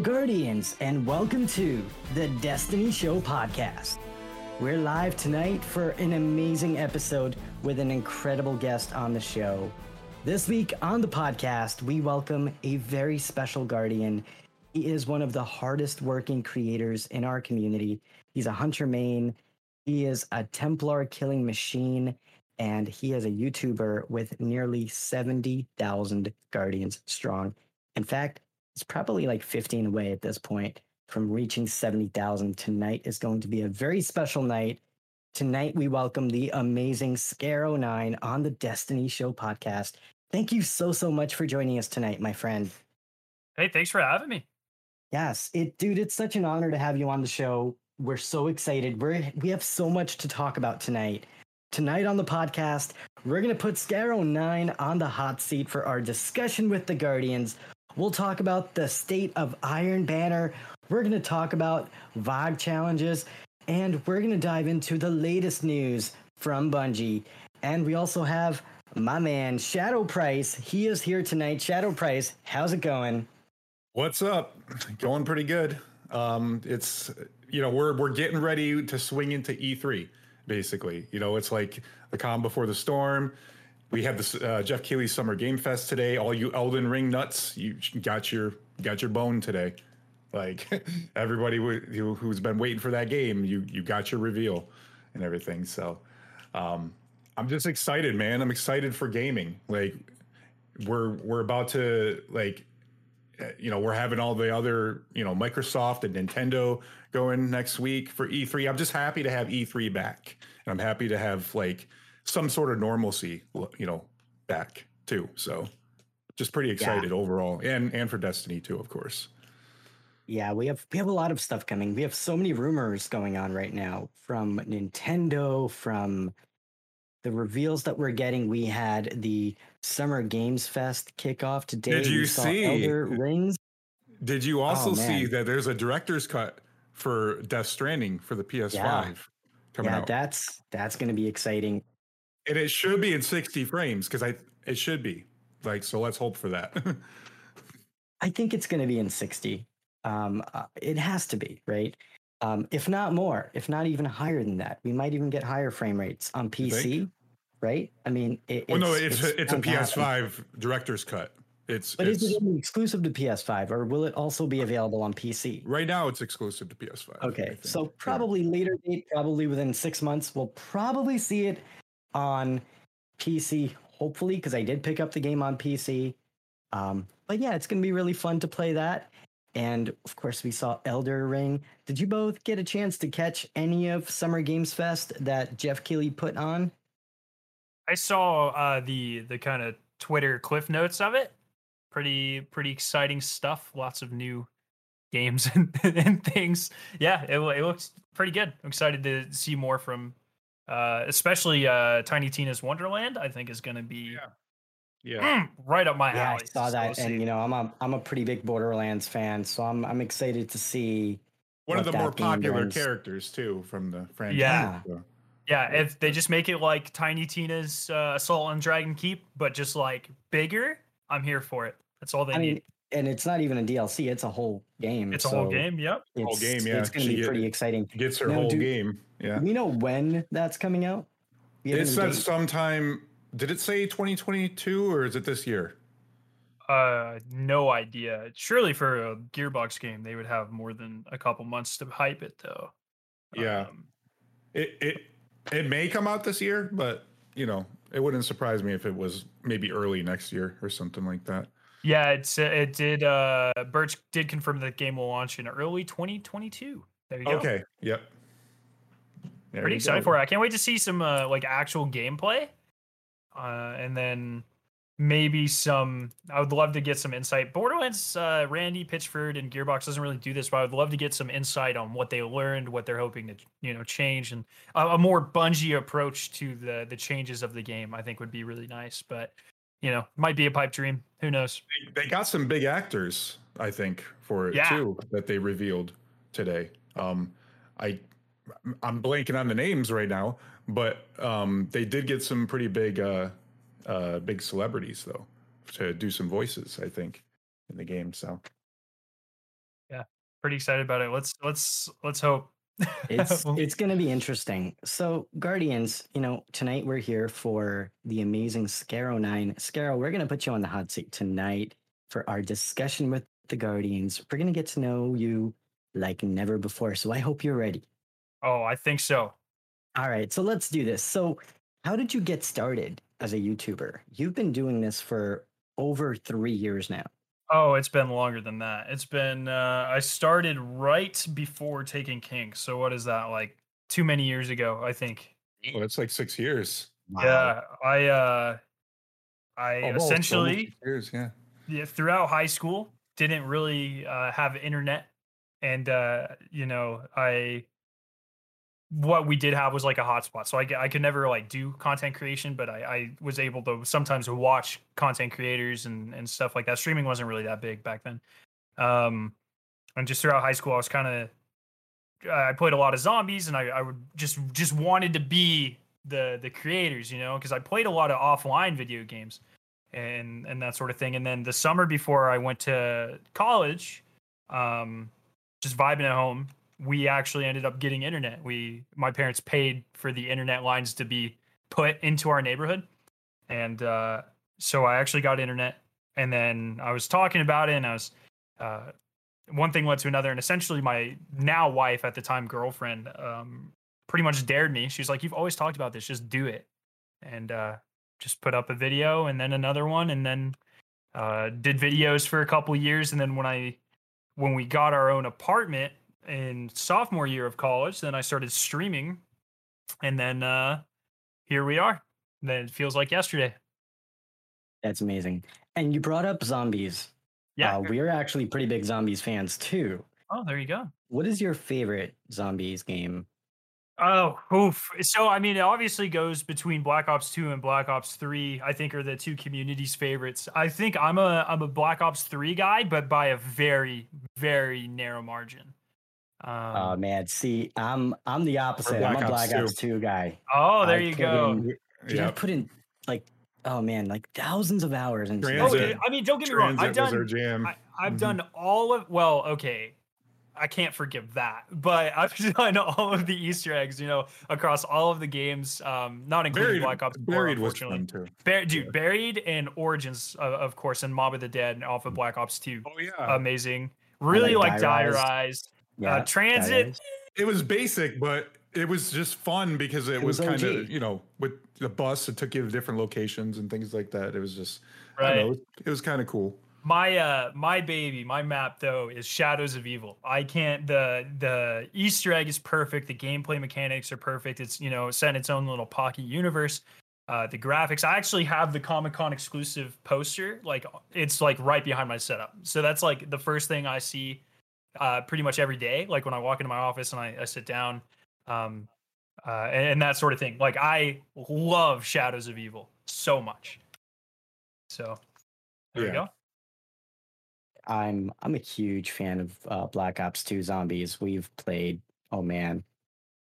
Guardians, and welcome to the Destiny Show podcast. We're live tonight for an amazing episode with an incredible guest on the show. This week on the podcast, we welcome a very special Guardian. He is one of the hardest working creators in our community. He's a hunter main, he is a Templar killing machine, and he is a YouTuber with nearly 70,000 Guardians strong. In fact, it's probably like 15 away at this point from reaching 70,000. Tonight is going to be a very special night. Tonight, we welcome the amazing Skarrow9 on the Destiny Show podcast. Thank you so, so much for joining us tonight, my friend. Hey, thanks for having me. Yes, it, dude, it's such an honor to have you on the show. We're so excited. We're we have so much to talk about tonight. Tonight on the podcast, we're gonna put Skarrow9 on the hot seat for our discussion with the Guardians We'll talk about the state of Iron Banner. We're going to talk about VOG challenges, and we're going to dive into the latest news from Bungie. And we also have my man, Shadow Price. He is here tonight. Shadow Price, how's it going? What's up? Going pretty good. Um, it's you know we're we're getting ready to swing into E3. Basically, you know it's like the calm before the storm we have this uh, Geoff Keighley Summer Game Fest today. All you Elden Ring nuts, you got your got your bone today. Like everybody who, who's been waiting for that game, you you got your reveal and everything. So um, I'm just excited, man. I'm excited for gaming. Like we're we're about to like eh, you know we're having all the other you know Microsoft and Nintendo going next week for E3. I'm just happy to have E3 back, and I'm happy to have like some sort of normalcy, you know, back too. So just pretty excited yeah. overall, and and for Destiny too, of course. Yeah, we have we have a lot of stuff coming. We have so many rumors going on right now from Nintendo, from the reveals that we're getting. We had the Summer Games Fest kickoff today. Did you see Elden Rings? Did you oh, also oh, see that there's a director's cut for Death Stranding for the PS5 yeah. coming yeah, out? That's that's going to be exciting and it should be in 60 frames because I it should be like so. Let's hope for that. I think it's going to be in 60. Um, uh, it has to be right. Um, if not more, if not even higher than that, we might even get higher frame rates on PC, right? I mean, it, well, no, it's it's, it's a PS5 director's cut. It's but it's, is it exclusive to PS5 or will it also be available on PC? Right now, it's exclusive to PS5. Okay, so probably yeah. later date, probably within six months, we'll probably see it on PC, hopefully, because I did pick up the game on PC. Um, but yeah, it's going to be really fun to play that. And of course, we saw Elden Ring. Did you both get a chance to catch any of Summer Games Fest that Geoff Keighley put on? I saw uh, the the kind of Twitter cliff notes of it. Pretty pretty exciting stuff. Lots of new games and, and things. Yeah, it, it looks pretty good. I'm excited to see more from uh, especially uh, Tiny Tina's Wonderland. I think is going to be yeah, yeah. Mm, right up my yeah, alley. I saw that, so and you know, I'm a I'm a pretty big Borderlands fan, so I'm I'm excited to see one of the more popular characters too from the franchise. Yeah. Yeah, if they just make it like Tiny Tina's uh, Assault on Dragon Keep, but just like bigger, I'm here for it. That's all they I need. mean, and it's not even a DLC; it's a whole game. it's a whole game. Yep. Whole It's, game, yeah. It's going to be get- pretty exciting. Gets her Now, whole do- game. Yeah. We know when that's coming out? Do It said date? sometime. Did it say 2022 or is it this year? Uh, no idea. Surely for a Gearbox game, they would have more than a couple months to hype it, though. Yeah. Um, It it it may come out this year, but you know, it wouldn't surprise me if it was maybe early next year or something like that. yeah, it's it did. Uh, Birch did confirm that the game will launch in early 2022. There you go. Okay. Yep. There pretty excited go. for it. I can't wait to see some uh, like actual gameplay, uh, and then maybe some. I would love to get some insight. Borderlands, uh, Randy Pitchford and Gearbox doesn't really do this, but I would love to get some insight on what they learned, what they're hoping to you know change, and a, a more Bungie approach to the the changes of the game. I think would be really nice, but you know, might be a pipe dream. Who knows? They got some big actors, I think, for it Yeah. too that they revealed today. Um, I I'm blanking on the names right now, but um, they did get some pretty big uh, uh, big celebrities though to do some voices. I think in the game. So yeah, Pretty excited about it. Let's let's let's hope. it's it's going to be interesting. So, Guardians, you know, tonight we're here for the amazing Skarrow Nine. Skarrow, we're going to put you on the hot seat tonight for our discussion with the Guardians. We're going to get to know you like never before. So, I hope you're ready. Oh, I think so. All right, so let's do this. So, how did you get started as a YouTuber? You've been doing this for over three years now. Oh, it's been longer than that. It's been uh I started right before Taken King. So what is that like too many years ago, I think. well, it's like six years. Yeah, I uh I Almost, almost essentially six years. Yeah. yeah, throughout high school didn't really uh, have internet and uh you know, I what we did have was like a hotspot. So I, I could never like do content creation, but I, I was able to sometimes watch content creators and, and stuff like that. Streaming wasn't really that big back then. Um, and just throughout high school, I was kind of, I played a lot of zombies and I, I would just, just wanted to be the, the creators, you know, cause I played a lot of offline video games and, and that sort of thing. And then the summer before I went to college, um, just vibing at home, we actually ended up getting internet. We my parents paid for the internet lines to be put into our neighborhood. And uh, so I actually got internet and then I was talking about it and I was uh, one thing led to another and essentially my now wife at the time girlfriend um, pretty much dared me. She was like, "You've always talked about this, just do it." And uh, just put up a video and then another one and then uh, did videos for a couple years and then when I when we got our own apartment in sophomore year of college, then I started streaming, and then uh, here we are. Then it feels like yesterday. That's amazing. And you brought up zombies. Yeah. Uh, we're actually pretty big zombies fans too. oh, there you go. What is your favorite zombies game? Oh, oof. So I mean, it obviously goes between Black Ops Two and Black Ops Three. I think are the two communities' favorites. I think I'm a I'm a Black Ops Three guy, but by a very very narrow margin. Um, Oh man, see, I'm I'm the opposite. I'm a Ops Black Ops 2 guy. oh, there I you go. in- dude, I put in like oh man, like thousands of hours into Oh, that Transit. game. I mean, don't get me wrong. I've Transit was our done jam. I, I've Mhm. done all of well, okay. I can't forgive that, but I've done all of the Easter eggs, you know, across all of the games, um, not including Buried, Black Ops 4, buried was unfortunately. fun too. Bar- dude, buried and Origins, of, of course, and Mob of the Dead off of Black Ops 2. Oh yeah, Amazing. Really like like Die Die Rise. Rise. Yeah, uh, Transit. It was basic, but it was just fun because it, It was, was kind of you know with the bus, it took you to different locations and things like that. It was just I Right. don't know, it was kind of cool. My uh my baby, my map though is Shadows of Evil. I can't the the Easter egg is perfect, the gameplay mechanics are perfect. It's you know set in its own little pocket universe. Uh the graphics. I actually have the Comic Con exclusive poster, like it's like right behind my setup. So that's like the first thing I see uh pretty much every day, like when I walk into my office and I, I sit down. Um uh and, and that sort of thing. Like I love Shadows of Evil so much. So there Yeah. we go. I'm I'm a huge fan of uh, Black Ops 2 Zombies. We've played oh man,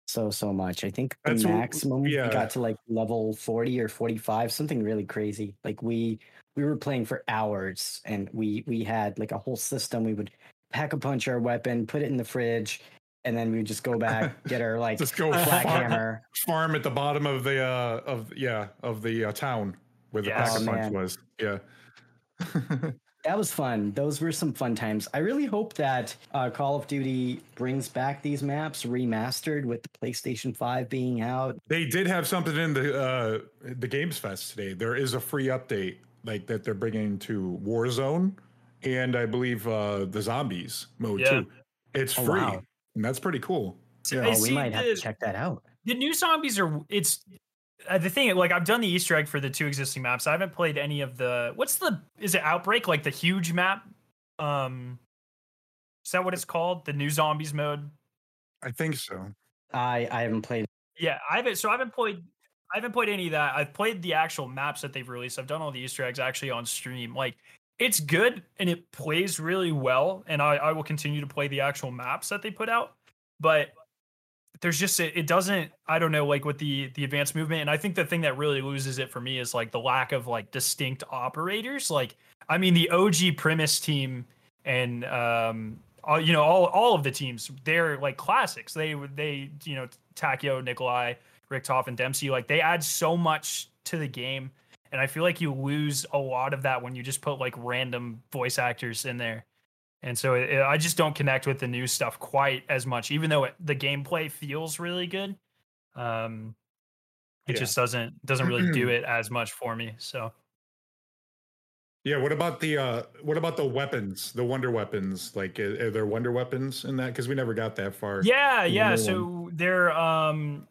so so much. I think the That's what- maximum we got to like level 40 or 45, something really crazy. Like we we were playing for hours and we we had like a whole system. We would pack a punch our weapon, put it in the fridge, and then we would just go back, get our like Just go black farm, hammer. farm at the bottom of the uh of yeah of the uh, town where the Yeah. pack Oh, a punch man. was. Yeah. That was fun. Those were some fun times. I really hope that uh, Call of Duty brings back these maps remastered with the PlayStation 5 being out. They did have something in the uh, the Games Fest today. There is a free update like that they're bringing to Warzone, and I believe uh, the zombies mode Yeah. too. It's Oh, free, wow. and that's pretty cool. So Oh, we see might have to check that out. the new zombies are it's uh, the thing like i've done the easter egg for the two existing maps i haven't played any of the what's the is it outbreak like the huge map um is that what it's called the new zombies mode I think so. I I haven't played. yeah i haven't so i haven't played i haven't played any of that i've played the actual maps that they've released i've done all the easter eggs actually on stream like it's good and it plays really well and i, I will continue to play the actual maps that they put out but there's just it, it doesn't i don't know like with the the advanced movement and i think the thing that really loses it for me is like the lack of like distinct operators like i mean the og Primis team and um all, you know all all of the teams they're like classics. They they you know Takeo nikolai richthoff and dempsey like they add so much to the game and i feel like you lose a lot of that when you just put like random voice actors in there and so it, it- I just don't connect with the new stuff quite as much, even though it, the gameplay feels really good. Um, it Yeah. just doesn't doesn't really do it as much for me. So Yeah. What about the uh what about the weapons? The wonder weapons? Like, are, are there wonder weapons in that? Because we never got that far. yeah, yeah. So they're um,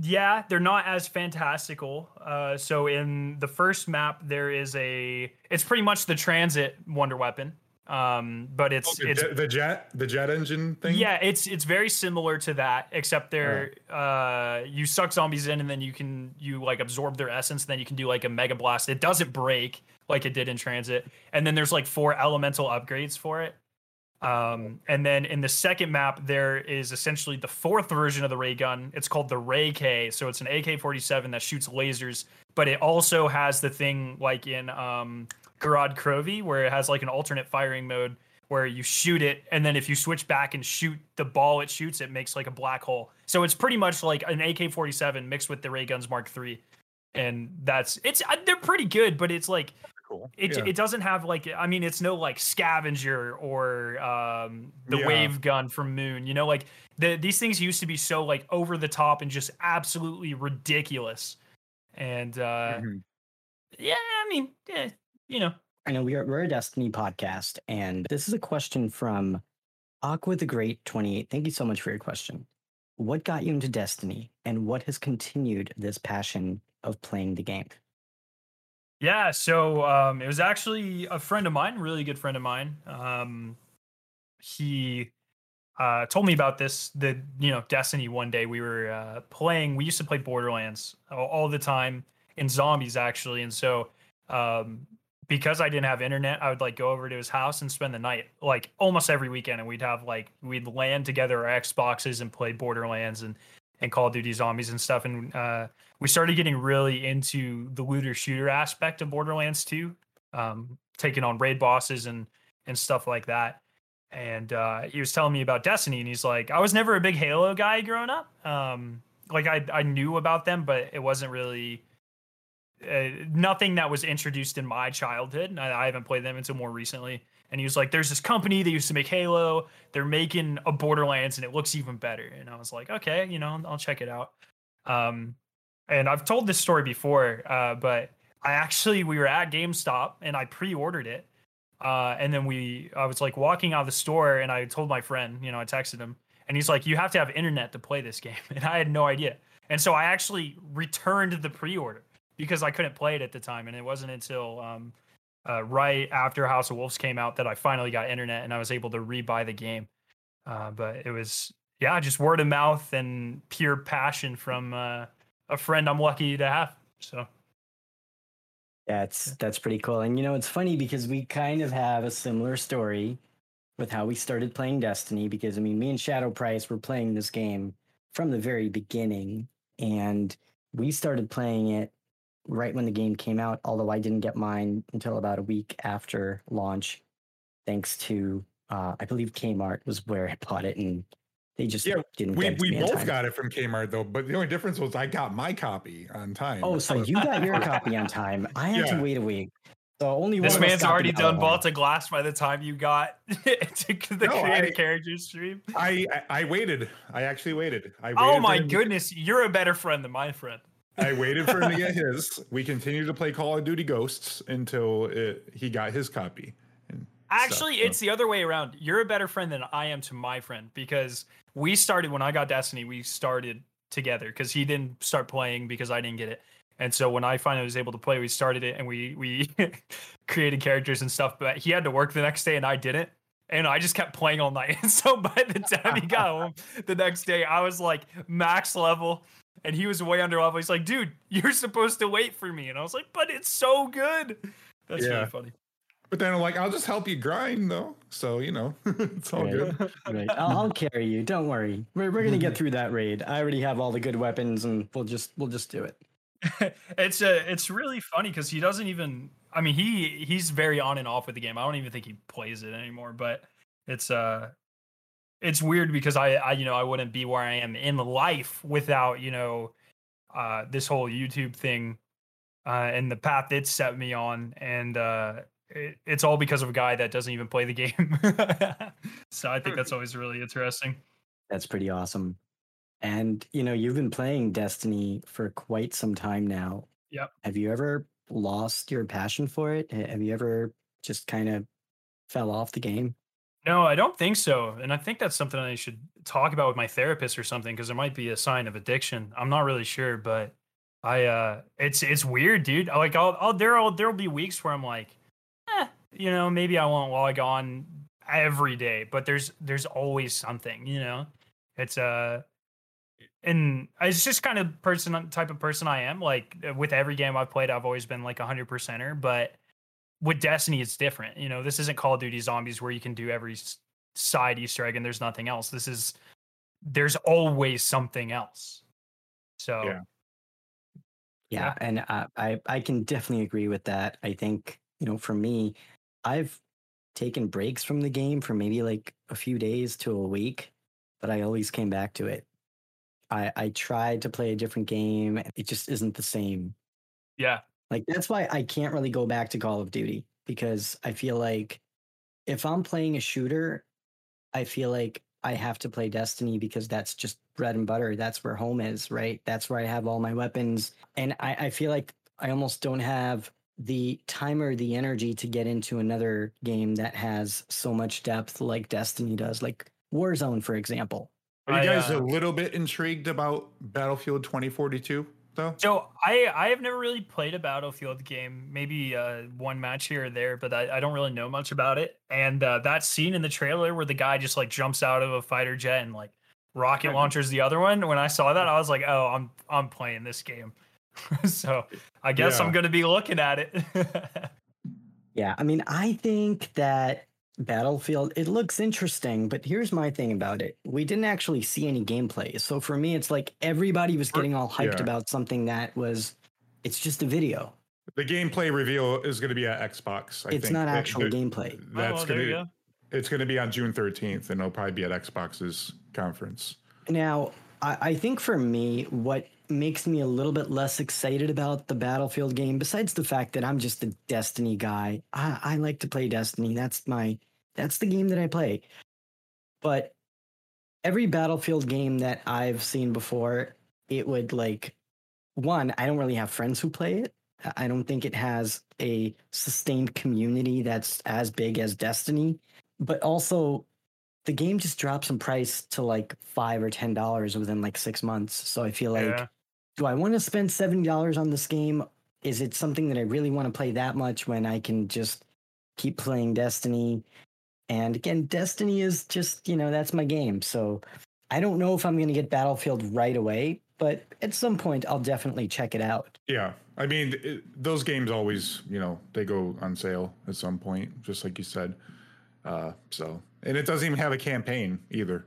yeah, they're not as fantastical. Uh, so in the first map, there is a it's pretty much the transit wonder weapon. Um, but it's Oh, the, it's jet, the jet, the jet engine thing. Yeah, it's it's very similar to that, except they're uh you suck zombies in and then you can you like absorb their essence, and then you can do like a mega blast. It doesn't break like it did in transit. And then there's like four elemental upgrades for it. Um and then in the second map there is essentially the fourth version of the ray gun. It's called the Ray K. So it's an AK-47 that shoots lasers, but it also has the thing like in um Gorod Krovi where it has like an alternate firing mode where you shoot it and then if you switch back and shoot the ball it shoots it makes like a black hole so it's pretty much like an ak-47 mixed with the ray guns mark iii and that's it's uh, they're pretty good but it's like Cool. it, yeah. it doesn't have like i mean it's no like scavenger or um the Yeah. wave gun from moon you know like the, these things used to be so like over the top and just absolutely ridiculous and uh Mhm. yeah i mean yeah, you know I know we are we're a Destiny podcast, and this is a question from Aqua the Great 28. Thank you so much for your question. What got you into Destiny, and what has continued this passion of playing the game? Yeah, so um, it was actually a friend of mine, really good friend of mine. Um, he uh, told me about this, the you know Destiny. One day we were uh, playing. We used to play Borderlands all, the time in zombies actually, and so um, because I didn't have internet, I would like go over to his house and spend the night like almost every weekend, and we'd have like we'd land together our Xboxes and play Borderlands and and Call of Duty Zombies and stuff, and uh, we started getting really into the looter shooter aspect of Borderlands 2, um, taking on raid bosses and and stuff like that. And uh, he was telling me about Destiny, and he's like, I was never a big Halo guy growing up. Um, like I I knew about them, but it wasn't really uh, nothing that was introduced in my childhood. I, I haven't played them until more recently. And he was like, "There's this company that used to make Halo. They're making a Borderlands, and it looks even better." And I was like, "Okay, you know, I'll check it out." Um, and I've told this story before, uh, but I actually we were at GameStop and I pre-ordered it. Uh, and then we, I was like walking out of the store, and I told my friend, you know, I texted him, and he's like, "You have to have internet to play this game," and I had no idea. And so I actually returned the pre-order because I couldn't play it at the time, and it wasn't until um, uh, right after House of Wolves came out that I finally got internet and I was able to rebuy the game. Uh, but it was yeah, just word of mouth and pure passion from uh, a friend I'm lucky to have. So That's that's pretty cool. And you know, it's funny because we kind of have a similar story with how we started playing Destiny. Because I mean, me and Shadow Price were playing this game from the very beginning, and we started playing it right when the game came out. Although I didn't get mine until about a week after launch, thanks to uh, I believe Kmart was where I bought it, and they just Yeah, didn't. We get it we both time. got it from Kmart though, but the only difference was I got my copy on time. Oh, so you got your copy on time. I had Yeah. to wait a week. So only This one of us man's got the already done one. bought a glass by the time you got to the No, creative character stream. I, I I waited. I actually waited. I waited Oh my him to- goodness, you're a better friend than my friend. I waited for him to get his. We continued to play Call of Duty Ghosts until it, he got his copy. and stuff, Actually, so. it's the other way around. You're a better friend than I am to my friend because we started when I got Destiny, we started together because he didn't start playing because I didn't get it. And so when I finally was able to play, we started it and we we created characters and stuff, but he had to work the next day and I didn't. And I just kept playing all night. And so by the time he got home the next day, I was like max level and he was way under level. He's like, dude, you're supposed to wait for me. And I was like, but it's so good. That's Yeah. really funny. But then I'm like, I'll just help you grind though. So you know, it's all Right. good. Right. I'll, I'll carry you. Don't worry. We're, we're gonna get through that raid. I already have all the good weapons, and we'll just we'll just do it. it's a it's really funny because he doesn't even i mean he he's very on and off with the game i don't even think he plays it anymore but it's uh it's weird because i i you know i wouldn't be where i am in life without you know uh this whole youtube thing uh and the path it set me on and uh it, it's all because of a guy that doesn't even play the game so i think that's always really interesting That's pretty awesome. And you know, you've been playing Destiny for quite some time now. Yep. Have you ever lost your passion for it? Have you ever just kind of fell off the game? No, I don't think so. And I think that's something I should talk about with my therapist or something because it might be a sign of addiction. I'm not really sure, but I uh it's it's weird, dude. Like I'll, I'll there'll there'll be weeks where I'm like, eh, you know, maybe I won't log on every day, but there's there's always something, you know. It's uh and it's just kind of person type of person I am. Like with every game I've played, I've always been like a hundred percenter, but with Destiny, it's different. You know, this isn't Call of Duty Zombies where you can do every side Easter egg and there's nothing else. This is there's always something else. So Yeah. Yeah, and I, I I can definitely agree with that. I think you know, for me, I've taken breaks from the game for maybe like a few days to a week, but I always came back to it. I I tried to play a different game. It just isn't the same. yeah, Like that's why I can't really go back to Call of Duty because I feel like if I'm playing a shooter, I feel like I have to play Destiny because that's just bread and butter. That's where home is, right? That's where I have all my weapons. And I, I feel like I almost don't have the time or the energy to get into another game that has so much depth like Destiny does, like Warzone, for example. Are you I, guys uh, a little bit intrigued about Battlefield 2042 though? So I I have never really played a Battlefield game, maybe uh, one match here or there, but I, I don't really know much about it. And uh, that scene in the trailer where the guy just like jumps out of a fighter jet and like rocket launchers the other one. When I saw that, I was like, oh, I'm I'm playing this game. so I guess I'm gonna be looking at it. Yeah, I mean, I think that Battlefield it looks interesting, but here's my thing about it. We didn't actually see any gameplay. So for me it's like everybody was getting all hyped yeah. about something that was it's just a video. The gameplay reveal is going to be at Xbox. I it's think. not That- actual that- gameplay. Oh, That's well, going there you to it's going to be on June 13th, and it'll probably be at Xbox's conference. Now, I, I think for me, what makes me a little bit less excited about the Battlefield game, besides the fact that I'm just a Destiny guy, I, I like to play Destiny. That's my that's the game that I play. But every Battlefield game that I've seen before, it would like one, I don't really have friends who play it. I- don't think it has a sustained community that's as big as Destiny. But also the game just drops in price to like five or ten dollars within like six months. So I feel like, Yeah. Do I want to spend seventy dollars on this game? Is it something that I really want to play that much when I can just keep playing Destiny? And again, Destiny is just you know that's my game. So I don't know if I'm going to get Battlefield right away, but at some point I'll definitely check it out. Yeah, I mean it, those games always, you know, they go on sale at some point, just like you said. Uh, so, and it doesn't even have a campaign either.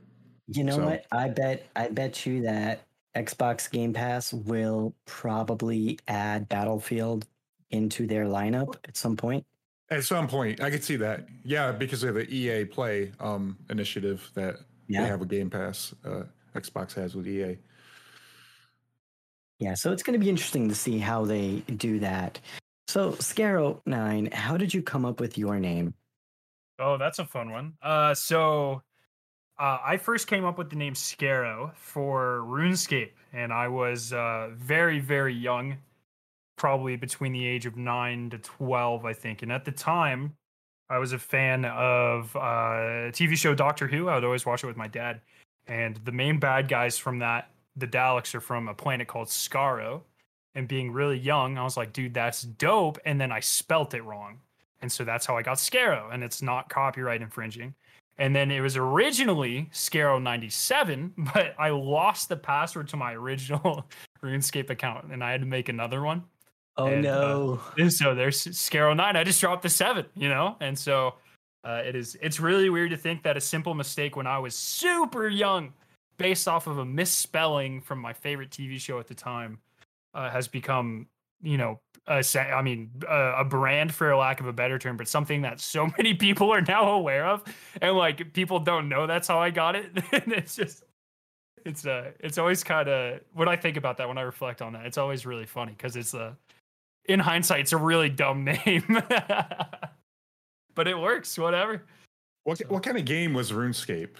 You know So- what? I bet I bet you that Xbox Game Pass will probably add Battlefield into their lineup at some point. At some point, I could see that. Yeah, because of the EA Play um, initiative that Yeah. they have a Game Pass. Uh, Xbox has with EA. Yeah, so it's going to be interesting to see how they do that. So, Skarrow9, how did you come up with your name? Oh, that's a fun one. Uh, so uh, I first came up with the name Skarrow for RuneScape, and I was uh, very, very young, probably between the age of nine to twelve, I think. And at the time, I was a fan of uh, TV show Doctor Who. I would always watch it with my dad, and the main bad guys from that, the Daleks, are from a planet called Skaro. And being really young, I was like, dude, that's dope. And then I spelt it wrong. And so that's how I got Skarrow, and it's not copyright infringing. And then it was originally Skarrow 97, but I lost the password to my original RuneScape account and I had to make another one. Oh And, uh, no. And so there's Skarrow 9. I just dropped the 7, you know? And so uh, it is it's really weird to think that a simple mistake when I was super young based off of a misspelling from my favorite TV show at the time uh, has become, you know, a, I mean, a, a brand for lack of a better term, but something that so many people are now aware of, and like people don't know that's how I got it, and it's just, it's uh, it's always kind of when I think about that, when I reflect on that, it's always really funny because it's a, in hindsight, it's a really dumb name, but it works, whatever. What what kind of game was RuneScape?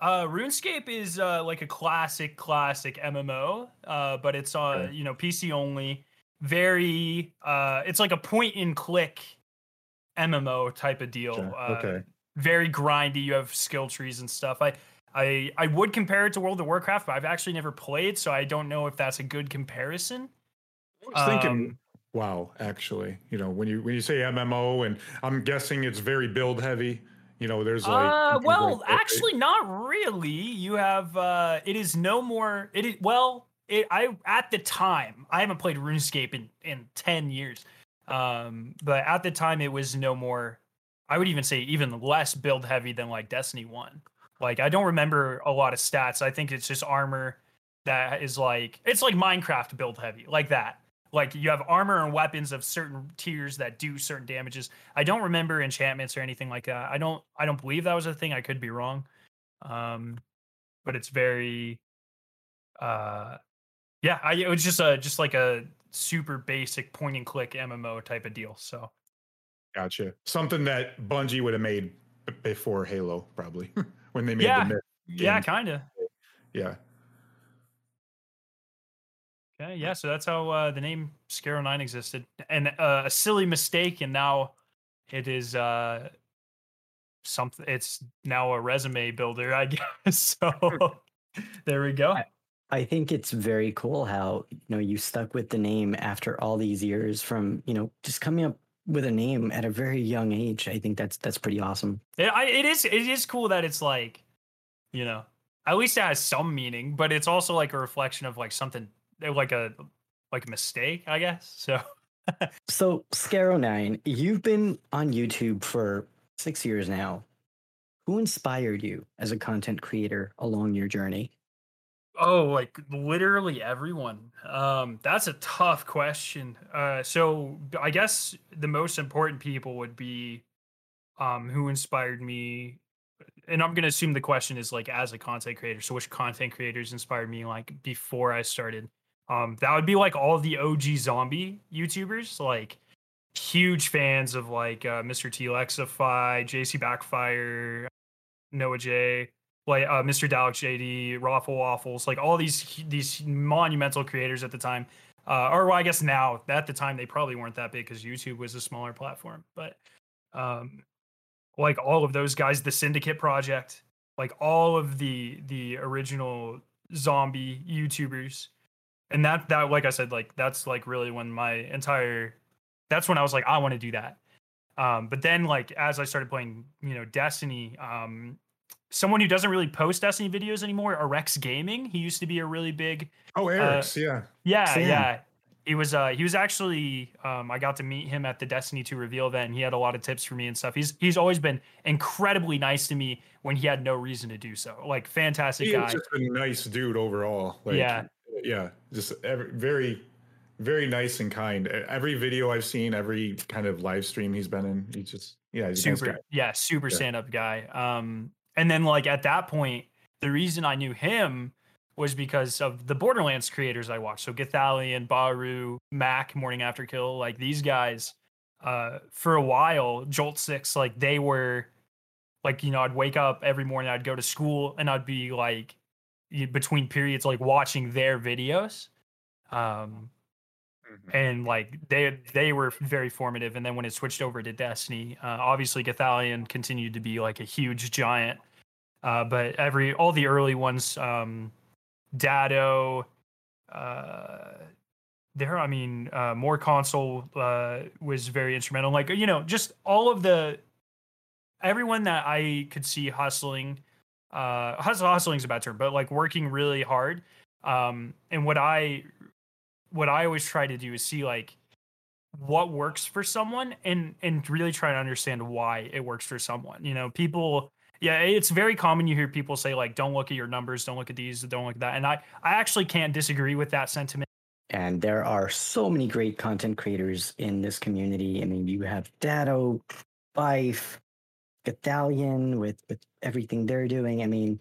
Uh, RuneScape is uh, like a classic, classic MMO, uh, but it's on Okay. you know PC only. Very, uh, it's like a point and click MMO type of deal. Sure, Uh, okay. Very grindy. You have skill trees and stuff. I, I, I would compare it to World of Warcraft, but I've actually never played, so I don't know if that's a good comparison. I was thinking, Um, wow, actually, you know, when you when you say MMO, and I'm guessing it's very build heavy. You know, there's like uh, well, like- actually, not really. You have uh, it is no more. It is well. It I at the time I haven't played RuneScape in in ten years, um, but at the time it was no more. I would even say even less build heavy than like Destiny One. Like I don't remember a lot of stats. I think it's just armor that is like it's like Minecraft build heavy like that. Like you have armor and weapons of certain tiers that do certain damages. I don't remember enchantments or anything like that. I don't I don't believe that was a thing. I could be wrong. Um but it's very uh yeah, I it was just a just like a super basic point and click MMO type of deal. So Gotcha. Something that Bungie would have made b- before Halo, probably when they made Yeah. the myth. yeah, kind of. Yeah. Okay, yeah, so that's how uh, the name Skarrow 9 existed. And uh, a silly mistake, and now it is uh, something, it's now a resume builder, I guess. So there we go. I- think it's very cool how you know you stuck with the name after all these years from you know just coming up with a name at a very young age. I think that's that's pretty awesome. It, I, it is it is cool that it's like, you know, at least it has some meaning, but it's also like a reflection of like something like a like a mistake, I guess. So So Skarrow9, you've been on YouTube for six years now. Who inspired you as a content creator along your journey? Oh, like literally everyone. Um, that's a tough question. Uh, so I guess the most important people would be, um, who inspired me, and I'm gonna assume the question is like as a content creator. So which content creators inspired me like before I started? Um, that would be like all the OG zombie YouTubers, like huge fans of like uh, Mr. T Lexify, JC Backfire, Noah J like uh, Mr. Dalek JD, Raffle Waffles, like all these these monumental creators at the time. Uh, or well, I guess now at the time they probably weren't that big because YouTube was a smaller platform. But um, like all of those guys, the Syndicate Project, like all of the the original zombie YouTubers, and that that like I said, like that's like really when my entire that's when I was like I want to do that. Um, but then like as I started playing, you know, Destiny, um, someone who doesn't really post Destiny videos anymore, Rex Gaming. He used to be a really big, Oh, Eric's, yeah. yeah, Sam. yeah, he was uh he was actually um I got to meet him at the Destiny 2 reveal event. He had a lot of tips for me and stuff. He's he's always been incredibly nice to me when he had no reason to do so. Like fantastic guy. He's just a nice dude overall. Like, Yeah. yeah, just every, very, very nice and kind. Every video I've seen, every kind of live stream he's been in, he's just yeah, he's nice super guy. yeah super Yeah. stand up guy um and then like at that point the reason i knew him was because of the borderlands creators i watched. So Gothalion, baru mac morning after kill like these guys uh for a while jolt 6 like they were like you know i'd wake up every morning i'd go to school and i'd be like between periods like watching their videos. Um and like they they were very formative. And then when it switched over to Destiny, uh, obviously Gothalion continued to be like a huge giant. Uh, but every all the early ones, um, Datto, uh, there. I mean, uh, MoreConsole uh, was very instrumental. Like you know, just all of the everyone that I could see hustling. Uh, hustle hustling is a bad term, but like working really hard. Um, and what I what I always try to do is see like what works for someone and and really try to understand why it works for someone. You know, people yeah, it's very common you hear people say like don't look at your numbers, don't look at these, don't look at that. And I I actually can't disagree with that sentiment. And there are so many great content creators in this community. I mean, you have Datto, Fife, Gothalion with, with everything they're doing. I mean,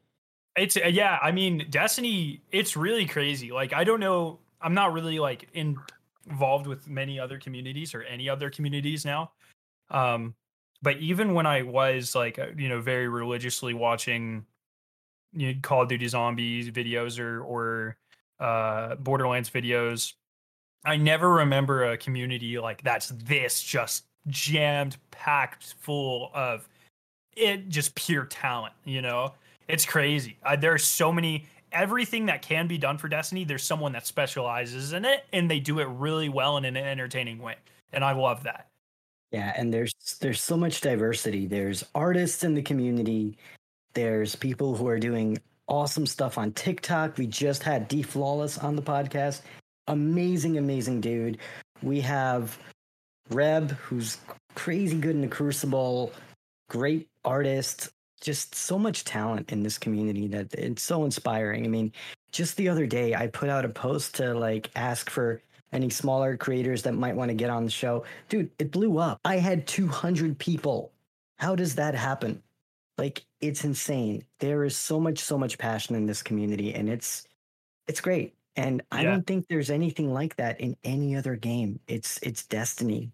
It's yeah, I mean Destiny it's really crazy. Like I don't know, I'm not really like in, involved with many other communities or any other communities now. Um but even when I was like uh, you know very religiously watching you know, Call of Duty Zombies videos or or uh Borderlands videos, I never remember a community like that's this just jammed packed full of it just pure talent, you know? It's crazy. Uh, there are so many everything that can be done for Destiny, there's someone that specializes in it and they do it really well in an entertaining way. And I love that. Yeah, and there's there's so much diversity. There's artists in the community. There's people who are doing awesome stuff on TikTok. We just had D Flawless on the podcast. Amazing, amazing dude. We have Reb, who's crazy good in the Crucible. Great artist. Just so much talent in this community that it's so inspiring. I mean, just the other day, I put out a post to like ask for any smaller creators that might want to get on the show. Dude, it blew up. I had 200 people. How does that happen? Like it's insane. There is so much so much passion in this community and it's it's great. And I Yeah. don't think there's anything like that in any other game. It's it's destiny.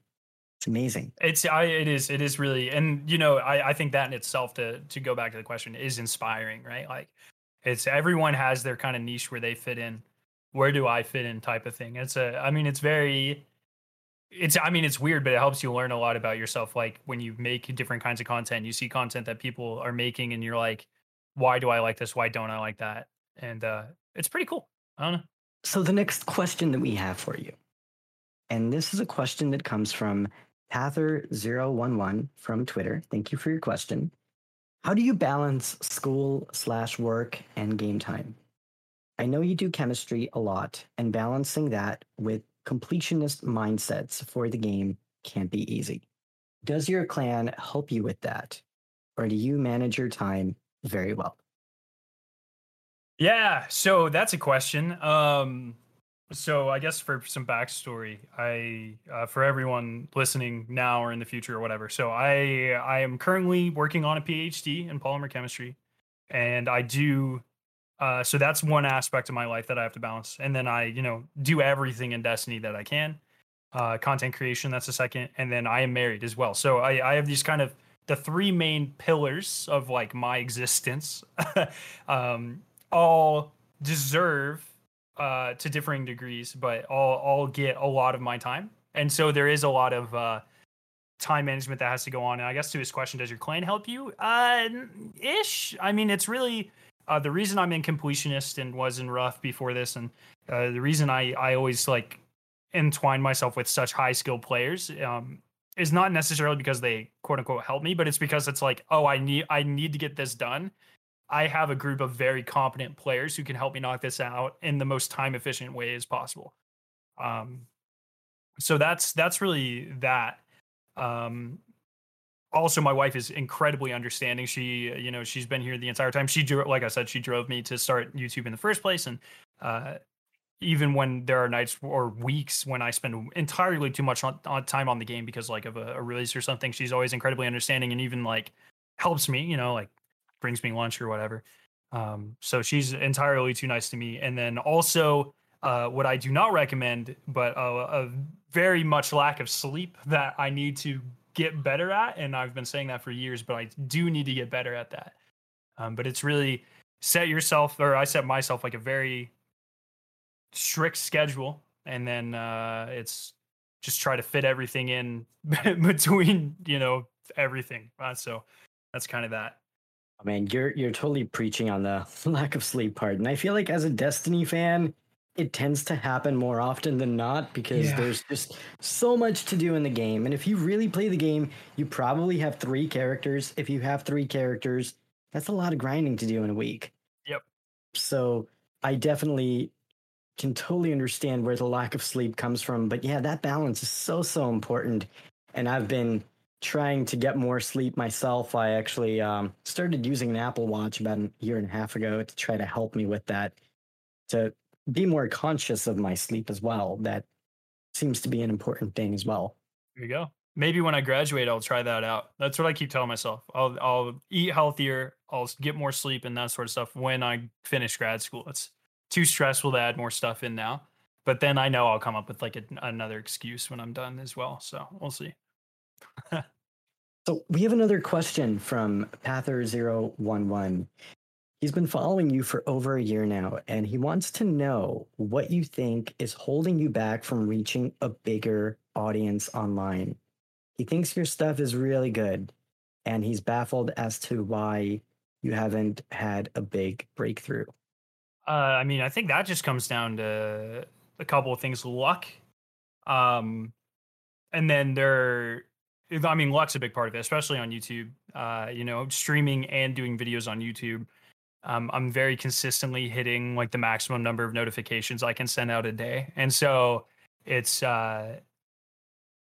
It's amazing. It's I it is it is really and you know I I think that in itself to to go back to the question is inspiring right? Like it's everyone has their kind of niche where they fit in. Where do I fit in type of thing. It's a I mean it's very it's I mean it's weird but it helps you learn a lot about yourself. Like when you make different kinds of content you see content that people are making and you're like why do I like this? Why don't I like that? And uh it's pretty cool. I don't know. So the next question that we have for you, and this is a question that comes from Pather011 from Twitter. Thank you for your question. How do you balance school slash work and game time? I know you do chemistry a lot, and balancing that with completionist mindsets for the game can't be easy. Does your clan help you with that? Or do you manage your time very well? Yeah, so that's a question. Um, so I guess for some backstory, I uh, for everyone listening now or in the future or whatever. So I I am currently working on a PhD in polymer chemistry, and I do. Uh, so that's one aspect of my life that I have to balance, and then I you know do everything in Destiny that I can. Uh, content creation that's the second, and then I am married as well. So I I have these kind of the three main pillars of like my existence. um, all deserve uh, to differing degrees, but all all get a lot of my time, and so there is a lot of uh, time management that has to go on. And I guess to his question, does your clan help you? Uh, ish. I mean, it's really uh, the reason I'm in completionist and was in rough before this, and uh, the reason I I always like entwine myself with such high skilled players. Um, is not necessarily because they quote unquote help me, but it's because it's like, oh, I need I need to get this done. I have a group of very competent players who can help me knock this out in the most time efficient way as possible. Um, so that's that's really that. Um, also, my wife is incredibly understanding. She, you know, she's been here the entire time. She drew, like I said, she drove me to start YouTube in the first place, and uh, even when there are nights or weeks when I spend entirely too much on, on time on the game because like of a, a, release or something, she's always incredibly understanding and even like helps me, you know, like brings me lunch or whatever. Um, so she's entirely too nice to me. And then also, uh, what I do not recommend, but a, a very much lack of sleep that I need to get better at, and I've been saying that for years, but I do need to get better at that. Um, but it's really set yourself, or I set myself like a very strict schedule, and then uh, it's just try to fit everything in between, you know, everything. Uh, so that's kind of that. Oh, man, you're you're totally preaching on the lack of sleep part, and I feel like as a Destiny fan, it tends to happen more often than not because yeah. there's just so much to do in the game. And if you really play the game, you probably have three characters. If you have three characters, that's a lot of grinding to do in a week. Yep. So I definitely can totally understand where the lack of sleep comes from. But yeah, that balance is so, so important. And I've been trying to get more sleep myself. I actually um, started using an Apple Watch about a year and a half ago to try to help me with that, to be more conscious of my sleep as well. That seems to be an important thing as well. There you go. Maybe when I graduate, I'll try that out. That's what I keep telling myself. I'll I'll eat healthier. I'll get more sleep and that sort of stuff when I finish grad school. It's too stressful to add more stuff in now. But then I know I'll come up with like a, another excuse when I'm done as well. So we'll see. So we have another question from Pather011. He's been following you for over a year now, and he wants to know what you think is holding you back from reaching a bigger audience online. He thinks your stuff is really good, and he's baffled as to why you haven't had a big breakthrough. Uh, I mean, I think that just comes down to a couple of things luck. Um, and then there, I mean, luck's a big part of it, especially on YouTube. Uh, you know, streaming and doing videos on YouTube um, I'm very consistently hitting like the maximum number of notifications I can send out a day. And so it's uh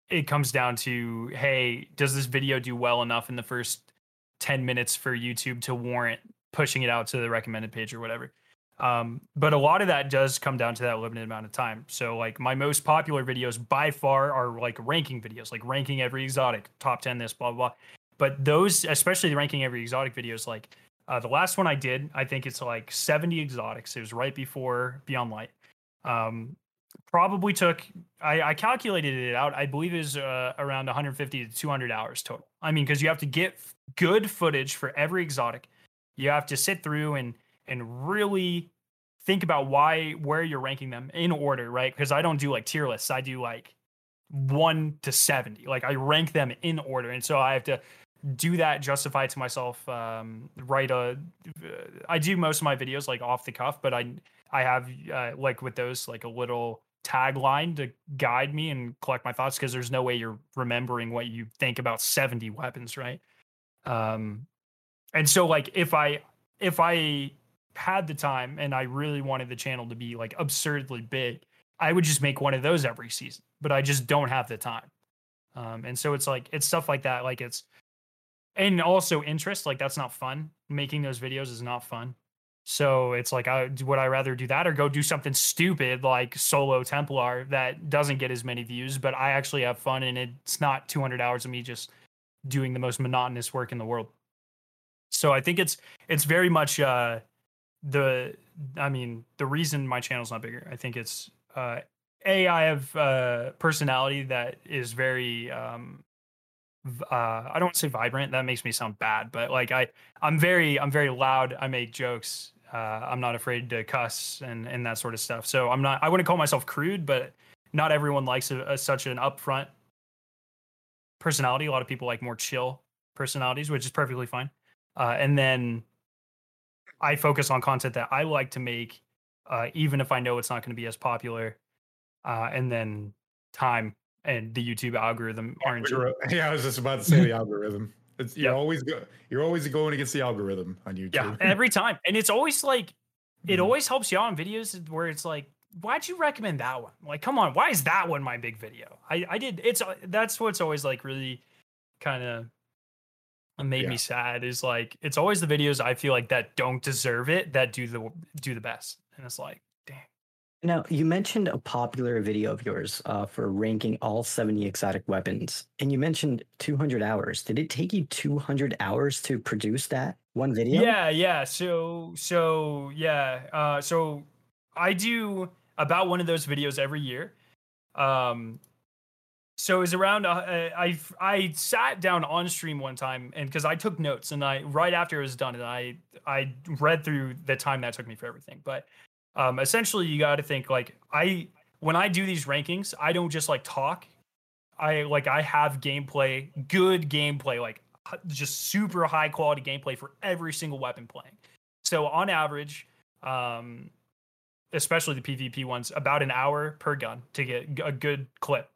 it comes down to hey, does this video do well enough in the first 10 minutes for YouTube to warrant pushing it out to the recommended page or whatever. Um, but a lot of that does come down to that limited amount of time. So like my most popular videos by far are like ranking videos, like ranking every exotic, top 10 this, blah blah. blah. But those, especially the ranking every exotic videos, like uh, the last one I did, I think it's like 70 exotics. It was right before Beyond Light. Um, probably took, I, I, calculated it out. I believe is uh, around 150 to 200 hours total. I mean, because you have to get good footage for every exotic. You have to sit through and and really think about why where you're ranking them in order, right? Because I don't do like tier lists. I do like one to 70. Like I rank them in order. And so I have to do that justify to myself um, write a i do most of my videos like off the cuff but i i have uh, like with those like a little tagline to guide me and collect my thoughts because there's no way you're remembering what you think about 70 weapons right um and so like if i if i had the time and i really wanted the channel to be like absurdly big i would just make one of those every season but i just don't have the time. Um and so it's like it's stuff like that like it's and also interest like that's not fun. Making those videos is not fun. So it's like I, would i rather do that or go do something stupid like solo templar that doesn't get as many views but i actually have fun and it's not 200 hours of me just doing the most monotonous work in the world. So i think it's it's very much uh the i mean the reason my channel's not bigger i think it's uh a i have a personality that is very um uh, I don't want to say vibrant. That makes me sound bad, but like I, I'm very, I'm very loud. I make jokes. Uh, I'm not afraid to cuss and and that sort of stuff. So I'm not. I wouldn't call myself crude, but not everyone likes a, a, such an upfront personality. A lot of people like more chill personalities, which is perfectly fine. Uh, and then I focus on content that I like to make, uh, even if I know it's not going to be as popular. Uh, and then time and the YouTube algorithm aren't. Yeah, I was just about to say the algorithm. It's, you're yep. always go, you're always going against the algorithm on YouTube. Yeah, every time, and it's always like it mm. always helps you out on videos where it's like why'd you recommend that one? Like, come on, why is that one my big video? I I did it's uh, that's what's always like really kind of made Yeah. me sad is like it's always the videos I feel like that don't deserve it that do the do the best, and it's like, dang. Now, you mentioned a popular video of yours uh, for ranking all 70 exotic weapons, and you mentioned 200 hours. Did it take you 200 hours to produce that one video? Yeah, yeah. So so yeah. Uh so I do about one of those videos every year. Um so it was around uh, uh, I I sat down on stream one time and cuz I took notes and I right after it was done and I I read through the time that took me for everything. But um essentially you got to think like I when I do these rankings, I don't just like talk. I like I have gameplay, good gameplay, like just super high quality gameplay for every single weapon playing. So on average, um, especially the PvP ones, about an hour per gun to get a good clip.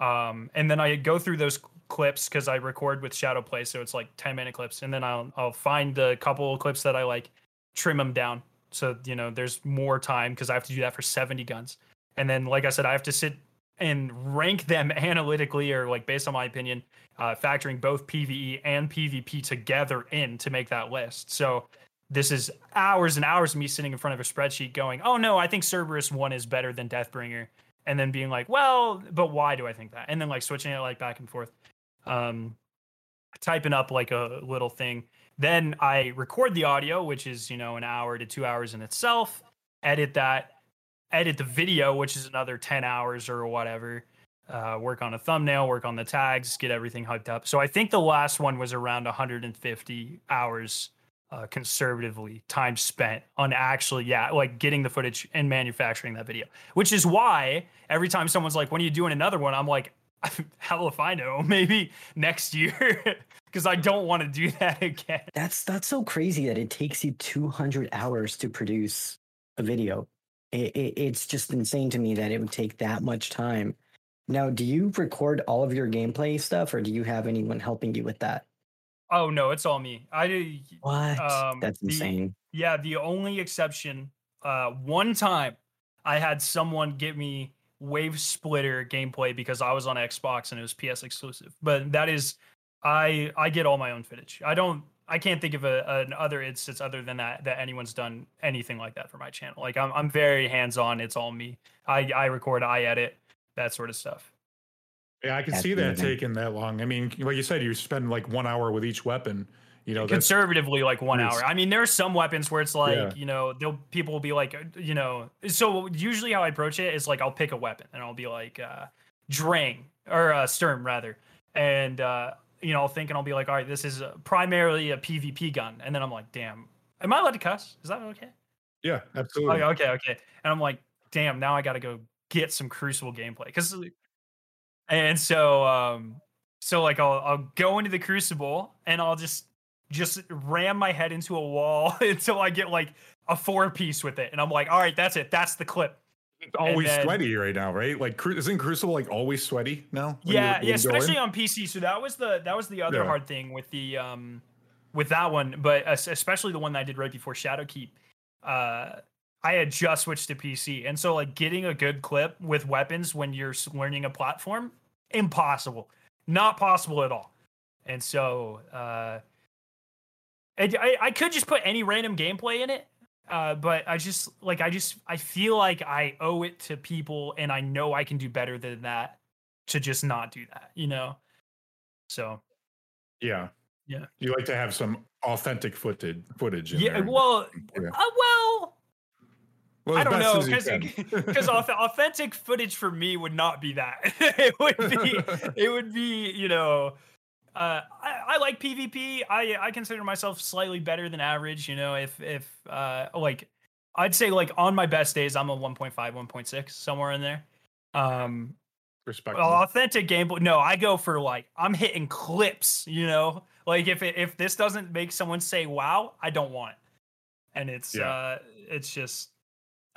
Um, and then I go through those clips because I record with Shadow Play, so it's like ten minute clips, and then I'll I'll find the couple of clips that I like, trim them down, so you know there's more time because I have to do that for seventy guns. And then, like I said, I have to sit and rank them analytically or like based on my opinion uh, factoring both pve and pvp together in to make that list. So this is hours and hours of me sitting in front of a spreadsheet going oh no i think cerberus 1 is better than deathbringer and then being like well but why do i think that and then like switching it like back and forth um typing up like a little thing then i record the audio which is you know an hour to two hours in itself edit that edit the video, which is another 10 hours or whatever. Uh, work on a thumbnail, work on the tags, get everything hyped up. So I think the last one was around 150 hours uh, conservatively time spent on actually, yeah, like getting the footage and manufacturing that video. Which is why every time someone's like, "When are you doing another one?" I'm like, "Hell if I know. Maybe next year." Because I don't want to do that again. That's that's so crazy that it takes you 200 hours to produce a video. It, it, it's just insane to me that it would take that much time. Now, do you record all of your gameplay stuff, or do you have anyone helping you with that? Oh no, it's all me. I. What? Um, That's the- insane. Yeah, the only exception, uh, one time I had someone give me Wave Splitter gameplay because I was on Xbox and it was PS exclusive. But that is, I I get all my own footage. I don't. I can't think of a, an other instance other than that that anyone's done anything like that for my channel. Like I'm I'm very hands on. It's all me. I I record, I edit, that sort of stuff. Yeah, I can see that amazing. taking that long. I mean, like you said, you spend like one hour with each weapon. You know, conservatively like one hour. I mean, there are some weapons where it's like, Yeah. you know, they'll people will be like, uh, you know, so usually how I approach it is like I'll pick a weapon and I'll be like, uh Drang or uh Sturm rather. And uh, you know, I'll think and I'll be like, all right, this is uh primarily a PvP gun. And then I'm like, damn, am I allowed to cuss? Is that okay? yeah, absolutely. Okay, okay, okay. And I'm like, damn, now I gotta go get some Crucible gameplay. Cause and so um so like I'll I'll go into the Crucible and I'll just just ram my head into a wall until I get like a four piece with it. And I'm like, all right, that's it. That's the clip. It's always then- sweaty right now, right? Like, Cru- isn't Crucible like always sweaty now? yeah, yeah, especially on PC. So that was the that was the other Yeah. hard thing with the um with that one, but especially the one that I did right before Shadowkeep. Uh I had just switched to PC, and so like getting a good clip with weapons when you're learning a platform, impossible, not possible at all. And so uh, I, I I could just put any random gameplay in it, uh, but I just like I just I feel like I owe it to people, and I know I can do better than that to just not do that, you know. So Yeah. Yeah. You like to have some authentic footage footage. In yeah, there. well, Yeah. uh, well, Well, I don't know because authentic footage for me would not be that. it would be it would be you know. Uh, I, I like PvP. I I consider myself slightly better than average. You know, if if uh like I'd say like on my best days I'm a 1.5, 1.6 somewhere in there. Um, Respectable. authentic gameplay. No, I go for like I'm hitting clips. You know, like if it, if this doesn't make someone say wow, I don't want it. And it's Yeah. uh it's just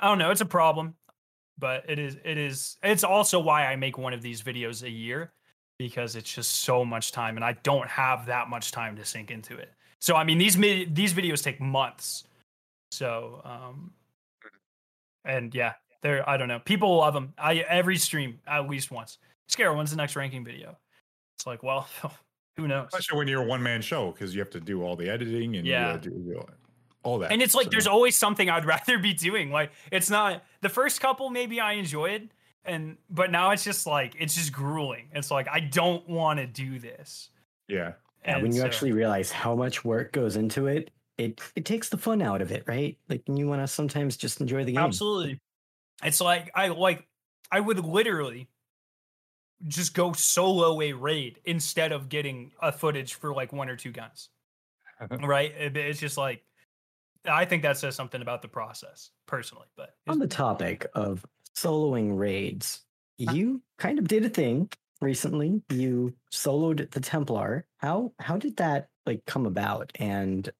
I don't know. It's a problem, but it is it is it's also why I make one of these videos a year because it's just so much time and I don't have that much time to sink into it. So I mean these these videos take months. So um and yeah, They're I don't know. People love them. I every stream at least once. Scare, when's the next ranking video? It's like, well, who knows? Especially when you're a one man show because you have to do all the editing and Yeah. yeah. do, do all that. And it's like So- there's always something I'd rather be doing. Like it's not the first couple maybe I enjoyed and but now it's just like it's just grueling. It's like I don't want to do this. yeah. Yeah, And when you so- actually realize how much work goes into it, it it takes the fun out of it, right? Like you want to sometimes just enjoy the game. Absolutely. It's like I like I would literally just go solo a raid instead of getting a footage for like one or two guns. right? It- it's just like I think that says something about the process personally, but On the topic of soloing raids, you kind of did a thing recently. You soloed the Templar. How how did that like come about and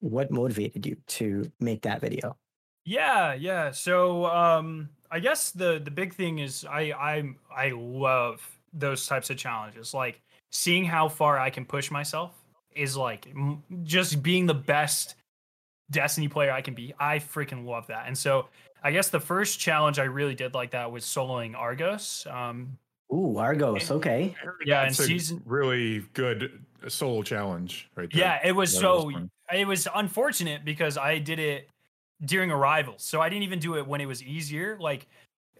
what motivated you to make that video? Yeah, yeah. So um I guess the the big thing is I I I love those types of challenges. Like seeing how far I can push myself is like m- just being the best Destiny player I can be. I freaking love that. And so I guess the first challenge I really did like that was soloing Argos. Um Ooh, Argos. Okay. Yeah, and That's a season- really good solo challenge right there. Yeah, it was That so fun. it was unfortunate because I did it during arrivals. So I didn't even do it when it was easier. Like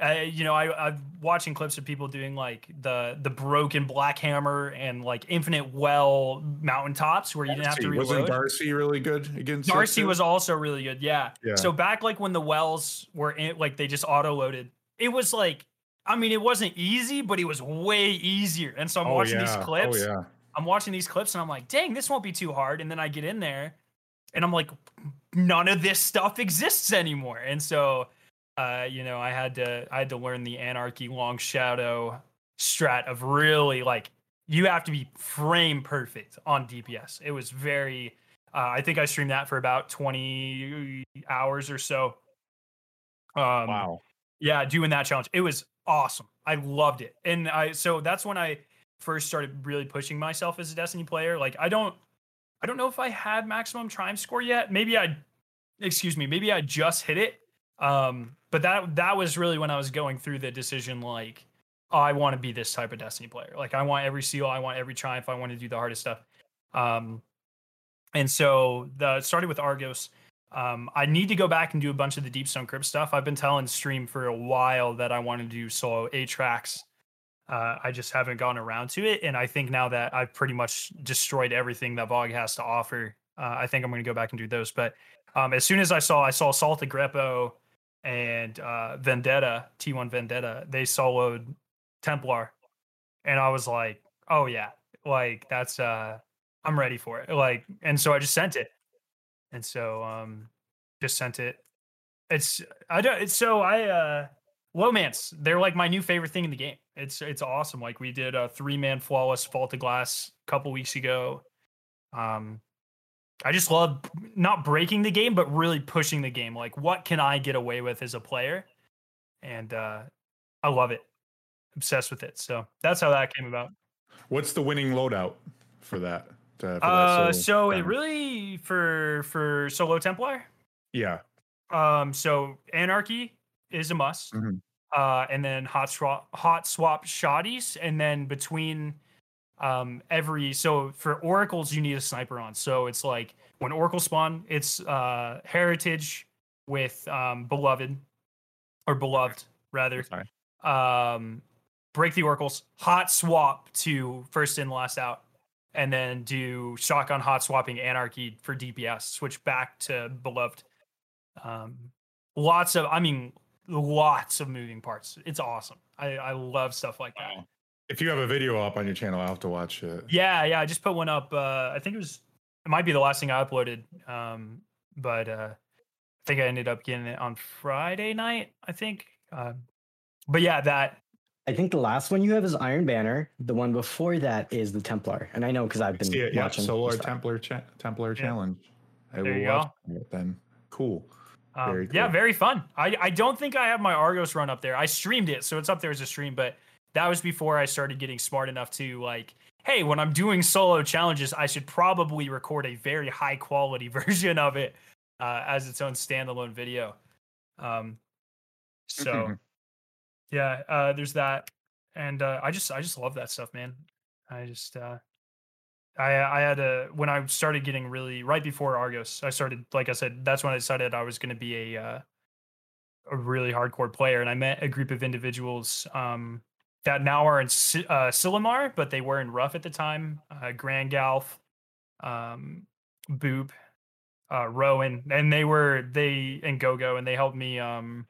uh, you know, I, I'm watching clips of people doing like the the broken black hammer and like infinite well mountaintops where you didn't have to reload. Wasn't Darcy really good against Darcy was also really good. Yeah. Yeah. So back like when the wells were in, like they just auto loaded, it was like, I mean, it wasn't easy, but it was way easier. And so I'm Oh, watching yeah. these clips. Oh yeah. I'm watching these clips and I'm like, dang, this won't be too hard. And then I get in there and I'm like, none of this stuff exists anymore. And so, uh, you know, I had to I had to learn the anarchy long shadow strat of really like you have to be frame perfect on DPS. It was very uh, I think I streamed that for about 20 hours or so. Um, wow. yeah, doing that challenge. It was awesome. I loved it. And I so that's when I first started really pushing myself as a Destiny player. Like I don't I don't know if I had maximum triumph score yet. Maybe I excuse me, maybe I just hit it. Um but that that was really when I was going through the decision like oh, I want to be this type of Destiny player. Like I want every seal, I want every triumph, I want to do the hardest stuff. Um and so the started with Argos. Um, I need to go back and do a bunch of the Deep Stone Crypt stuff. I've been telling stream for a while that I want to do solo Atraks. Uh, I just haven't gone around to it, and I think now that I've pretty much destroyed everything that VOG has to offer, uh, I think I'm going to go back and do those. But um, as soon as I saw, I saw Saltagreppo and uh, Vendetta T1 Vendetta, they soloed Templar, and I was like, oh yeah, like that's uh, I'm ready for it. Like, and so I just sent it and so um just sent it it's i don't it's so i uh low mans, they're like my new favorite thing in the game. It's it's awesome. Like we did a three man flawless Vault of Glass a couple weeks ago. Um, I just love not breaking the game, but really pushing the game. Like, what can I get away with as a player? And uh, I love it. Obsessed with it. So that's how that came about. What's the winning loadout for that? uh, for that Uh, so it really for for solo Templar. yeah. Um, so Anarchy is a must. Mhm. Uh, and then hot swap, hot swap shotties, and then between um every so for oracles you need a sniper on. So it's like when oracle spawn, it's uh heritage with um beloved or beloved rather. Sorry. Um, break the oracles, hot swap to first in last out, and then do shotgun hot swapping anarchy for DPS. Switch back to beloved. Um, lots of, I mean, lots of moving parts. It's awesome. I, I love stuff like that. Wow. If you have a video up on your channel, I'll have to watch it. Yeah, yeah. I just put one up. Uh, I think it was, it might be the last thing I uploaded. Um, but uh, I think I ended up getting it on Friday night. I think. Um, but yeah, that I think the last one you have is Iron Banner. The one before that is the Templar, and I know because I've been See it, yeah, watching. Solar stuff. Templar cha- Templar Yeah. challenge. I There will you watch it then. Cool. Um, Very Yeah, very fun. I, I don't think I have my Argos run up there. I streamed it, so it's up there as a stream, but that was before I started getting smart enough to like, hey, when I'm doing solo challenges, I should probably record a very high quality version of it uh, as its own standalone video. Um, So Mm-hmm. yeah, uh, there's that, and uh, I just I just love that stuff, man. I just uh, I I had a when I started getting really right before Argos, I started like I said, that's when I decided I was going to be a uh, a really hardcore player, and I met a group of individuals um, that now are in uh, but they were in Rough at the time. Uh, Grand Galf, um, Boop, uh, Rowan, and they were they and Gogo, and they helped me um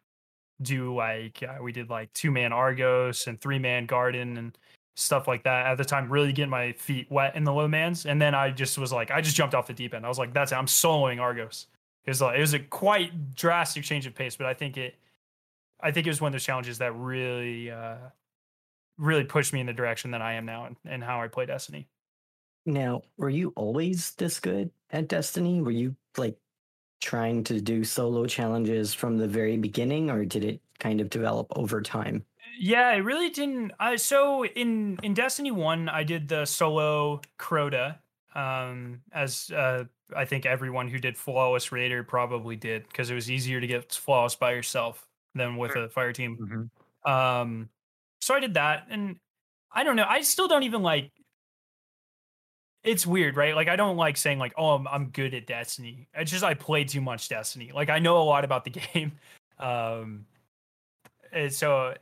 do like uh, we did like two man Argos and three man Garden and stuff like that at the time. Really getting my feet wet in the low mans, and then I just was like, I just jumped off the deep end. I was like, that's it. I'm soloing Argos. It was like it was a quite drastic change of pace, but I think it, I think it was one of those challenges that really, uh really pushed me in the direction that I am now and, and how I play Destiny. Now, were you always this good at Destiny? Were you like trying to do solo challenges from the very beginning, or did it kind of develop over time? Yeah, it really didn't. Uh, so in in Destiny One, I did the solo Crota, um, as uh, I think everyone who did flawless Raider probably did, because it was easier to get flawless by yourself than with a fire team. Mhm. Um, so I did that, and I don't know. I still don't even like. It's weird, right? Like I don't like saying like, "Oh, I'm I'm good at Destiny." It's just I play too much Destiny. Like I know a lot about the game. Um, and so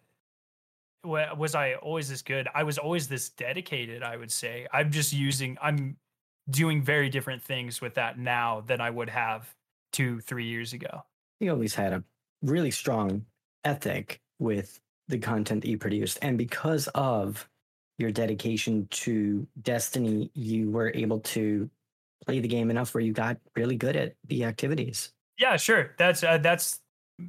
wa- was I always this good? I was always this dedicated. I would say I'm just using. I'm doing very different things with that now than I would have two, three years ago. You always had a really strong ethic with the content that you produced, and because of your dedication to Destiny, you were able to play the game enough where you got really good at the activities. Yeah, sure. That's uh, that's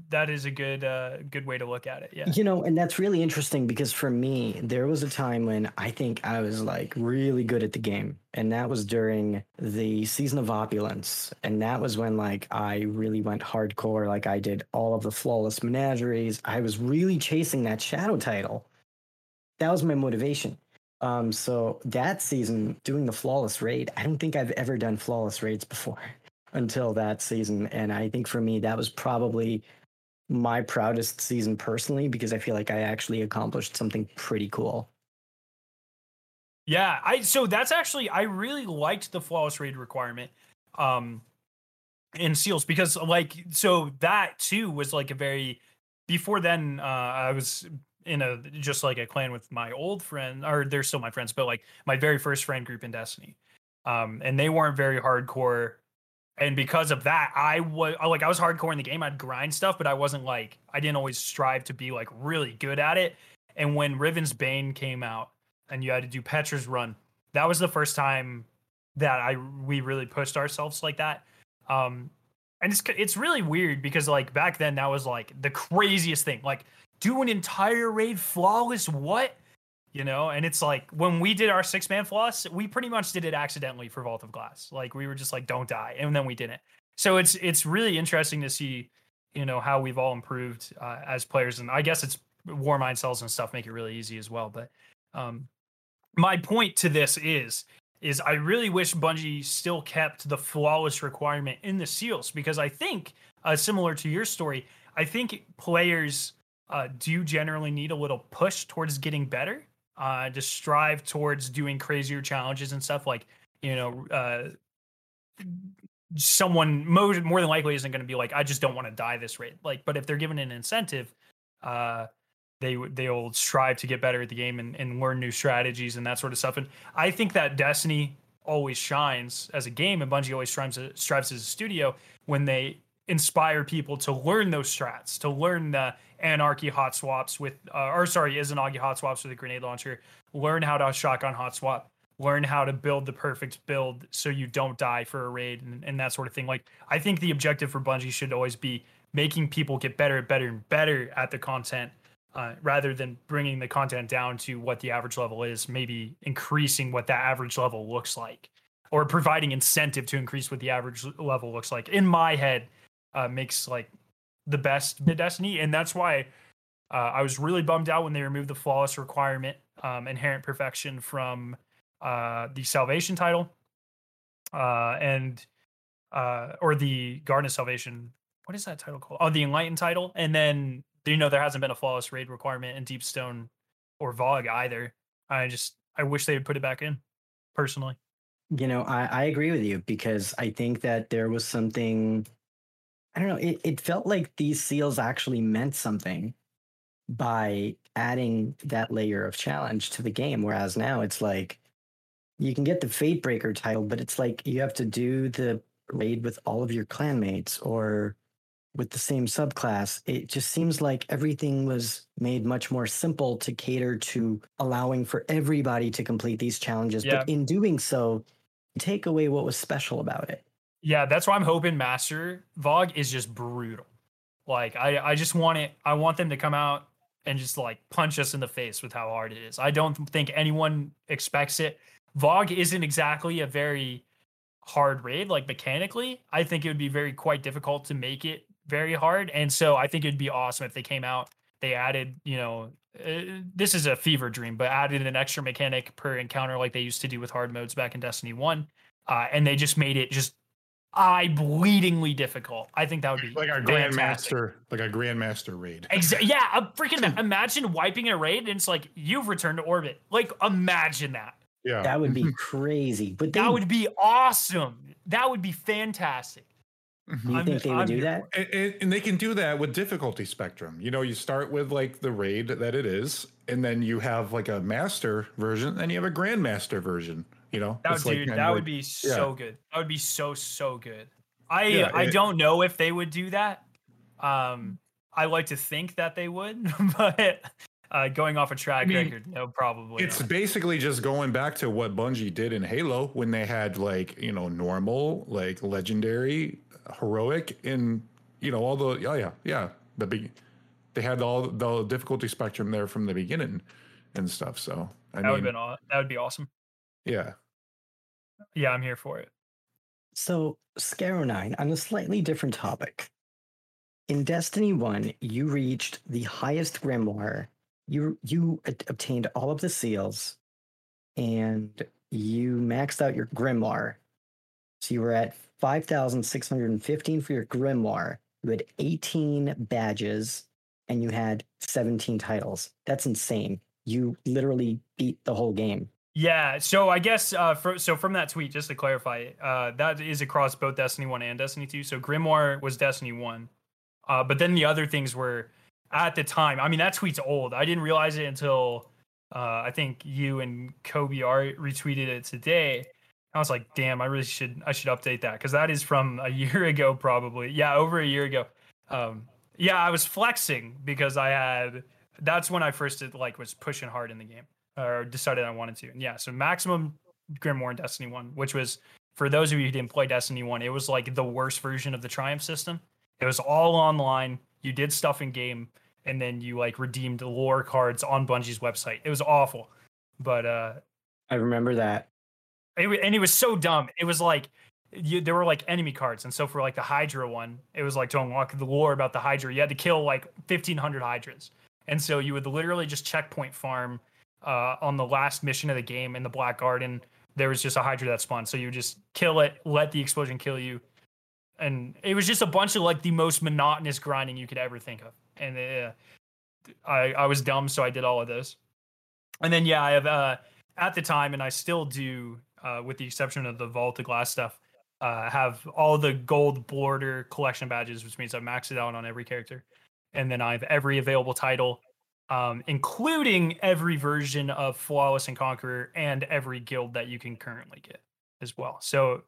that is a good uh good way to look at it. Yeah. You know, and that's really interesting because for me, there was a time when I think I was like really good at the game. And that was during the season of opulence. And that was when like I really went hardcore. Like I did all of the flawless menageries. I was really chasing that shadow title. That was my motivation. Um, so that season, doing the flawless raid, I don't think I've ever done flawless raids before until that season. And I think for me, that was probably my proudest season personally because I feel like I actually accomplished something pretty cool. Yeah, I so that's actually I really liked the flawless raid requirement um in seals because like so that too was like a very before then uh I was in a just like a clan with my old friend or they're still my friends but like my very first friend group in Destiny. Um and they weren't very hardcore and because of that I was like I was hardcore in the game I'd grind stuff but I wasn't like I didn't always strive to be like really good at it and when Riven's Bane came out and you had to do Petra's run. That was the first time that I we really pushed ourselves like that. Um, and it's it's really weird because like back then that was like the craziest thing. Like do an entire raid flawless what? You know, and it's like when we did our six man floss, we pretty much did it accidentally for Vault of Glass. Like we were just like, don't die, and then we didn't. So it's it's really interesting to see, you know, how we've all improved uh, as players, and I guess it's Warmind cells and stuff make it really easy as well. But um, my point to this is is I really wish Bungie still kept the flawless requirement in the seals because I think uh, similar to your story, I think players uh, do generally need a little push towards getting better, uh, to strive towards doing crazier challenges and stuff like you know. Uh, someone more, more than likely isn't going to be like i just don't want to die this rate like but if they're given an incentive uh they they'll strive to get better at the game and, and learn new strategies and that sort of stuff. And I think that Destiny always shines as a game, and Bungie always strives strives as a studio when they inspire people to learn those strats, to learn the anarchy hot swaps with, uh, or sorry, Izanagi hot swaps with a grenade launcher, learn how to shotgun hot swap, learn how to build the perfect build so you don't die for a raid and, and that sort of thing. Like I think the objective for Bungie should always be making people get better, and better, and better at the content uh, rather than bringing the content down to what the average level is, maybe increasing what that average level looks like, or providing incentive to increase what the average level looks like. In my head, uh, makes like the best mid Destiny, and that's why uh, I was really bummed out when they removed the flawless requirement, um, inherent perfection from uh, the Salvation title, uh, and uh, or the Garden of Salvation. What is that title called? Oh, the Enlightened title, and then you know there hasn't been a flawless raid requirement in Deepstone or VOG either. I just I wish they would put it back in personally. You know, I, I agree with you because I think that there was something I don't know, it, it felt like these seals actually meant something by adding that layer of challenge to the game. Whereas now it's like you can get the Fate Breaker title, but it's like you have to do the raid with all of your clanmates or with the same subclass. It just seems like everything was made much more simple to cater to allowing for everybody to complete these challenges. Yeah. But in doing so, take away what was special about it. Yeah, that's why I'm hoping Master VOG is just brutal. Like I, I just want it. I want them to come out and just like punch us in the face with how hard it is. I don't think anyone expects it. VOG isn't exactly a very hard raid, like mechanically. I think it would be very quite difficult to make it very hard. And so I think it'd be awesome if they came out, they added, you know, uh, this is a fever dream, but added an extra mechanic per encounter like they used to do with hard modes back in Destiny 1. Uh, and they just made it just eye bleedingly difficult. I think that would be like our fantastic. grandmaster, like a grandmaster raid. Exa- yeah, a freaking ma- imagine wiping a raid and it's like you've returned to orbit. Like imagine that. Yeah, That would be crazy. But they, That would be awesome. That would be fantastic. do you I'm- think they would I'm do that? And, and- and they can do that with difficulty spectrum. You know, you start with like the raid that it is, and then you have like a master version, and then you have a grandmaster version. You know, That would, like dude, that would be so good. That would be so so good. I Yeah, I it- don't know if they would do that. Um, I like to think that they would, but uh, going off a track mean, record, no, probably. It's not. basically just going back to what Bungie did in Halo when they had like you know normal, like legendary, heroic, and you know all the oh yeah yeah the big they had all the difficulty spectrum there from the beginning and stuff. So I that would mean been that would be awesome. Yeah Yeah, I'm here for it. So, Skarrow 9, on a slightly different topic. In Destiny 1, you reached the highest grimoire. You you obtained all of the seals and you maxed out your grimoire. So you were at 5,615 for your grimoire. You had 18 badges and you had 17 titles. That's insane. You literally beat the whole game. Yeah, so I guess uh, for, so from that tweet, just to clarify, uh, that is across both Destiny One and Destiny Two. So Grimoire was Destiny One, uh, but then the other things were at the time. I mean, that tweet's old. I didn't realize it until uh, I think you and Kobe R retweeted it today. I was like, damn, I really should I should update that because that is from a year ago, probably. Yeah, over a year ago. Um, yeah, I was flexing because I had. That's when I first did, like was pushing hard in the game or decided I wanted to. And yeah, so maximum Grimoire in Destiny 1, which was for those of you who didn't play Destiny 1, it was like the worst version of the Triumph system. It was all online. You did stuff in game and then you like redeemed lore cards on Bungie's website. It was awful. But uh I remember that. it, and it was so dumb. It was like you, there were like enemy cards, and so for like the Hydra one, it was like to unlock the lore about the Hydra, you had to kill like fifteen hundred Hydras, and so you would literally just checkpoint farm uh, on the last mission of the game in the Black Garden. There was just a Hydra that spawned, so you just kill it, let the explosion kill you, and it was just a bunch of like the most monotonous grinding you could ever think of. And uh, I I was dumb, so I did all of those. And then yeah, I have uh, at the time, and I still do, uh, with the exception of the Vault of Glass stuff, uh, have all the gold border collection badges, which means I've maxed it out on every character. And then I have every available title, um, including every version of Flawless and Conqueror and every guild that you can currently get as well. So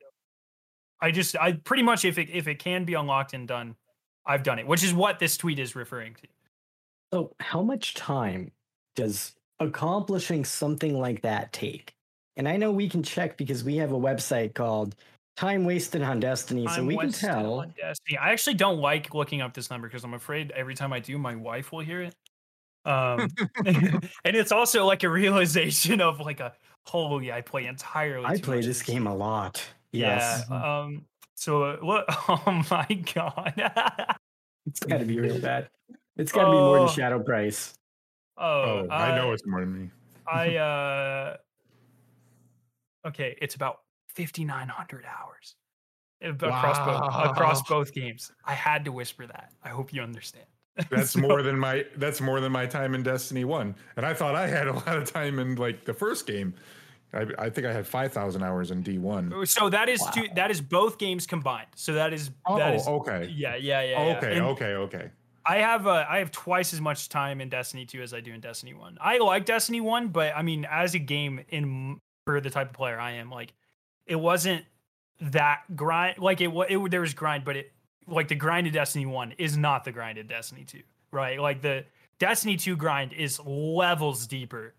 I just, I pretty much, if it if it can be unlocked and done, I've done it, which is what this tweet is referring to. So, how much time does accomplishing something like that take? And I know we can check because we have a website called Time Wasted on Destiny, so I'm we can tell. Destiny. I actually don't like looking up this number because I'm afraid every time I do, my wife will hear it. Um, and it's also like a realization of like a holy, I play entirely. I too play much this game a lot. Yes, Yeah. Um. So uh, what? Oh my god. it's got to be real bad. It's got to be more Oh. than Shadow Price. oh, Oh, I know it's more than me. I uh. Okay, it's about fifty nine hundred hours uh, across both across both games. I had to whisper that. I hope you understand. That's So- more than my that's more than my time in Destiny One, and I thought I had a lot of time in like the first game. I, I think I had five thousand hours in D one. So that is two, that is both games combined. So that is that Oh, is okay. yeah yeah yeah. yeah. Okay, And okay, okay. I have uh, I have twice as much time in Destiny 2 as I do in Destiny 1. I like Destiny 1, but I mean as a game in for the type of player I am, like it wasn't that grind like it was it, there was grind, but it like the grind of Destiny 1 is not the grind of Destiny 2, right? Like the Destiny 2 grind is levels deeper.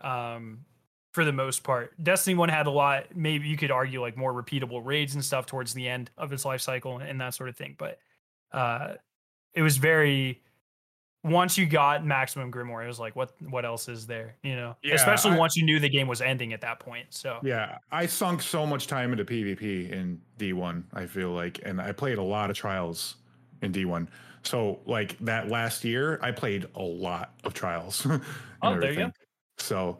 Um for the most part. Destiny 1 had a lot, maybe you could argue like more repeatable raids and stuff towards the end of its life cycle and that sort of thing. But uh it was very once you got maximum grimoire it was like what what else is there you know Yeah, especially I- once you knew the game was ending at that point so Yeah, I sunk so much time into PvP in D1, I feel like, and I played a lot of trials in D1. So, like that last year, I played a lot of trials. Oh, there you go. So,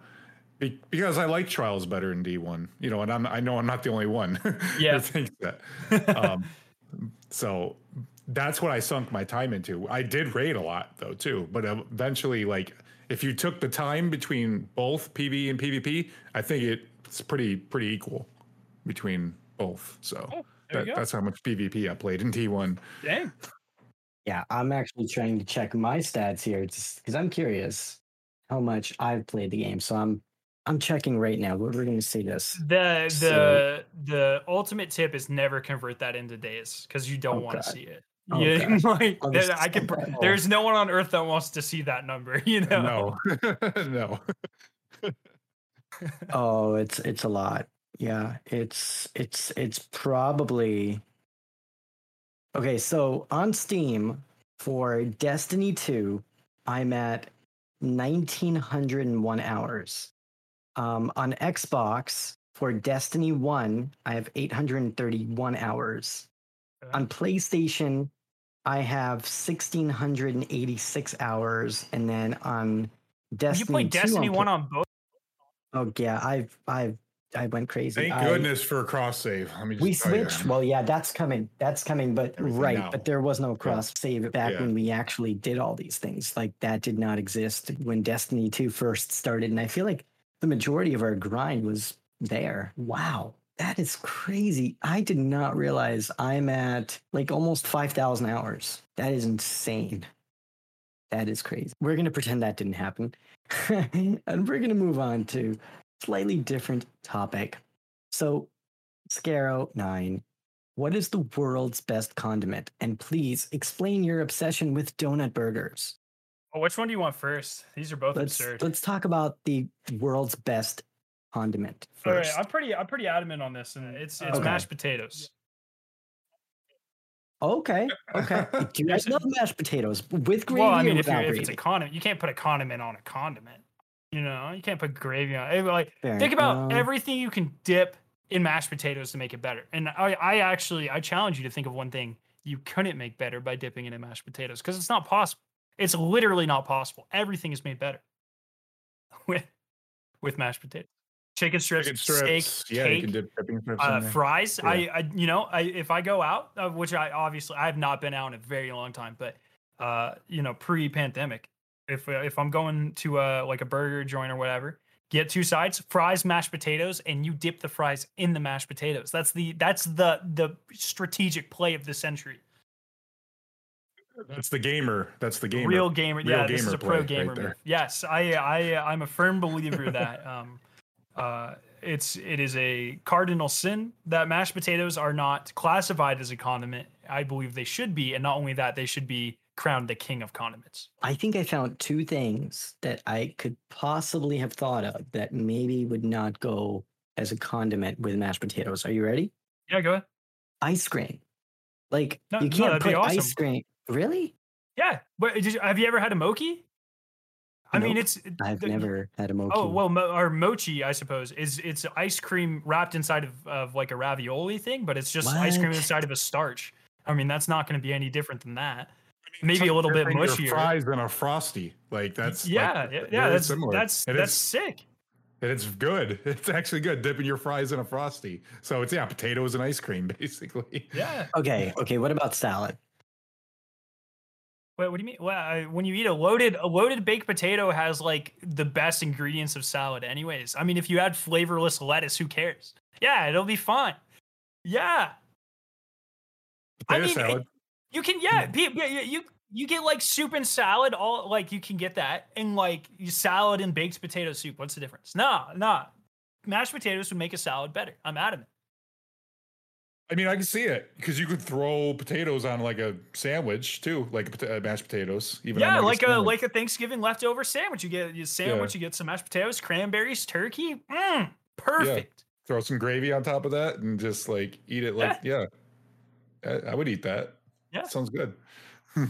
be, because I like trials better in D1, you know, and I'm I know I'm not the only one Yeah. thinks that. Um, so that's what I sunk my time into. I did raid a lot though too, but eventually, like if you took the time between both PV and PvP, I think it's pretty pretty equal between both. So Oh, that, that's how much PvP I played in T1. dang Yeah, I'm actually trying to check my stats here because I'm curious how much I've played the game. So I'm I'm checking right now. We're, we're going to see this. the the So- the ultimate tip is never convert that into days because you don't want to see it Okay. yeah like I'll there- i can there's no one on earth that wants to see that number you know No, no. Oh, it's it's a lot. Yeah, it's it's it's probably Okay, so on Steam for Destiny 2, I'm at 1901 hours. Um on Xbox for Destiny 1, I have 831 hours. Okay. On PlayStation, I have 1686 hours and then on Destiny you play destiny on 1 on both Oh yeah, I've I've I went crazy. Thank I- goodness for a cross save. Let me we tell you. switched. Well, yeah, that's coming. That's coming. But Everything right, now. but there was no cross save back Yeah. when we actually did all these things. Like that did not exist when Destiny 2 first started. And I feel like the majority of our grind was there. Wow. That is crazy. I did not realize I'm at like almost 5,000 hours. That is insane. That is crazy. We're going to pretend that didn't happen. and we're going to move on to slightly different topic. So, Skarrow 9, what is the world's best condiment? And please explain your obsession with donut burgers. oh, which one do you want first these are both Let's absurd let's talk about the world's best condiment all right first. i'm pretty i'm pretty adamant on this and it's it's Okay. mashed potatoes Okay, okay. Do you guys love mashed potatoes with gravy well, I mean, or if, you without if it's a condiment, you can't put a condiment on a condiment. You know, you can't put gravy on. it. Like, Fair think about enough. everything you can dip in mashed potatoes to make it better. And I, I actually, I challenge you to think of one thing you couldn't make better by dipping it in mashed potatoes because it's not possible. It's literally not possible. Everything is made better with with mashed potatoes, chicken strips, Chicken strips. steak, yeah, cake, you can dip strips uh, fries. Yeah. I, I, you know, I if I go out, uh, which I obviously I have not been out in a very long time, but uh, you know, pre-pandemic, if uh, if I'm going to uh like a burger joint or whatever, get two sides, fries, mashed potatoes, and you dip the fries in the mashed potatoes. That's the that's the the strategic play of the century. That's the gamer. That's the gamer. Real gamer, real yeah. This is a pro play right gamer move. Yes, I I I'm a firm believer that um uh it's it is a cardinal sin that mashed potatoes are not classified as a condiment. I believe they should be, and not only that, they should be crowned the king of condiments. I think I found two things that I could possibly have thought of that maybe would not go as a condiment with mashed potatoes. Are you ready? Yeah, go ahead. Ice cream. Like No- you can't that'd put awesome. ice cream. Really? Yeah, but did you, have you ever had a mochi? I mean, it's I've the- never had a oh, mochi. Oh well, mo- or mochi, I suppose, is it's ice cream wrapped inside of, of like a ravioli thing, but it's just ice cream inside of a starch. I mean, that's not going to be any different than that. It's Maybe a little bit mushier. Fries in a frosty. Like that's like, yeah, yeah, yeah, that's similar. that's And that's sick. and it's good. It's actually good dipping your fries in a frosty. So it's yeah, potatoes and ice cream basically. Yeah. Okay, okay. What about salad? Wait, what do you mean? Well, I- when you eat a loaded a loaded baked potato has like the best ingredients of salad, anyways. I mean, if you add flavorless lettuce, who cares? Yeah, it'll be fine. Yeah, I Potato mean, it- salad. you can. Yeah, hmm. be- you you you get like soup and salad. All like you can get that, and like salad and baked potato soup. What's the difference? Nah, nah. Mashed potatoes would make a salad better. I'm adamant. I mean, I can see it because you could throw potatoes on like a sandwich too, like pota- uh, mashed potatoes. Even on, Yeah, like a sandwich. like a Thanksgiving leftover sandwich. You get you sandwich, you get some mashed potatoes, cranberries, turkey. Mm, perfect. throw some gravy on top of that and just like eat it like yeah. I, I would eat that. Yeah. sounds good.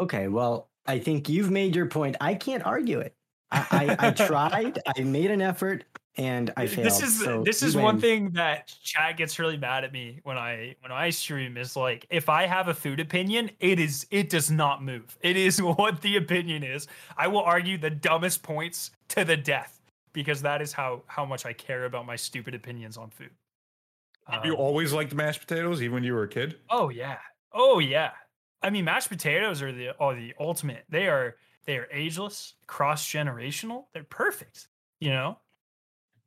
Okay, well, I think you've made your point. I can't argue it. I, I, I tried. I made an effort, and I failed. This is so this is one thing that chat gets really mad at me when I when I stream is like if I have a food opinion, it is it does not move. It is what the opinion is. I will argue the dumbest points to the death because that is how how much I care about my stupid opinions on food. you Um, always liked mashed potatoes, even when you were a kid. Oh yeah. Oh yeah. I mean, mashed potatoes are the are the ultimate. They are they are ageless, cross generational. They're perfect. You know,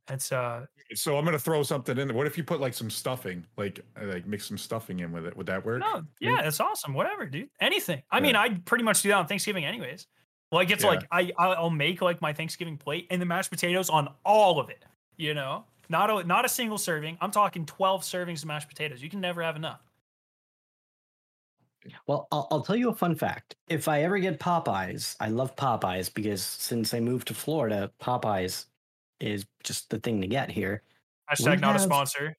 it's uh So I'm gonna throw something in. What if you put like some stuffing, like uh, like mix some stuffing in with it? Would that work? no, yeah, that's awesome. Whatever, dude. Anything. I mean, Yeah. I pretty much do that on Thanksgiving, anyways. Like it's Yeah. like I I'll make like my Thanksgiving plate and the mashed potatoes on all of it. You know, not a not a single serving. I'm talking twelve servings of mashed potatoes. You can never have enough. Well, I'll, I'll tell you a fun fact. If I ever get Popeyes, I love Popeyes because since I moved to Florida, Popeyes is just the thing to get here. Hashtag not a sponsor.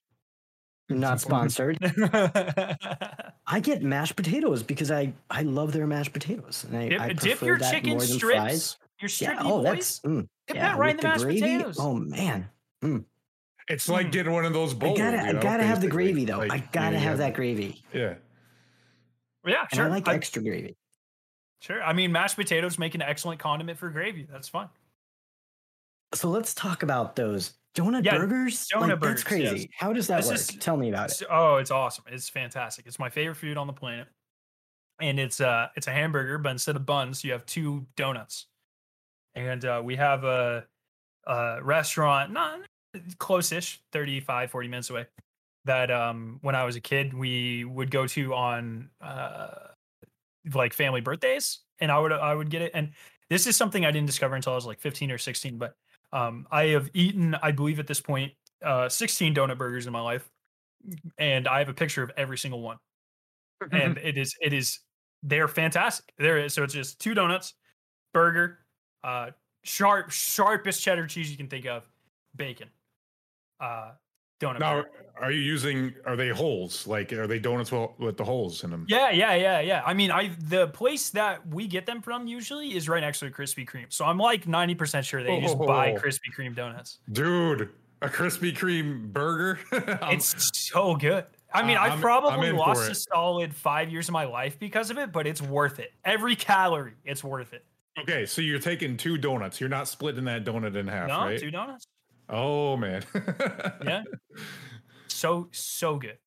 Not sponsored. I get mashed potatoes because I I love their mashed potatoes, and I, dip, I dip prefer your that chicken more than strips, fries. your Yeah. Oh, boys. that's mm, Dip yeah, that right in with the mashed gravy. potatoes. Oh man, It's like Mm. getting one of those I bowls. gotta you I gotta have the gravy though. Like, I gotta have have- that gravy, Yeah. Yeah, and sure. I like I- extra gravy. Sure. I mean, mashed potatoes make an excellent condiment for gravy. That's fine. So let's talk about those donut Yeah, burgers. donut like, burgers, That's crazy. yes. How does that work? is- Tell me about it. Oh, it's awesome. It's fantastic. It's my favorite food on the planet. And it's uh it's a hamburger, but instead of buns, you have two donuts. And uh, we have a, a restaurant, not close-ish, 35, 40 minutes away. That um when I was a kid, we would go to on uh like family birthdays, and I would I would get it. And this is something I didn't discover until I was like 15 or 16, but um I have eaten, I believe at this point, uh 16 donut burgers in my life and I have a picture of every single one. And it is it is they're fantastic. There is so it's just two donuts, burger, uh sharp sharpest cheddar cheese you can think of, bacon. Uh donut. Now, are you using? Are they holes? Like, are they donuts with, with the holes in them? Yeah, yeah, yeah, yeah. I mean, I the place that we get them from usually is right next to a Krispy Kreme. So I'm like 90% sure they just buy Oh. Krispy Kreme donuts. Dude, a Krispy Kreme burger. It's so good. I mean, I'm- I'm probably lost a solid five years of my life because of it, but it's worth it. Every calorie, it's worth it. okay, so you're taking two donuts. You're not splitting that donut in half, no, right? two donuts. Oh man. Yeah. So so good.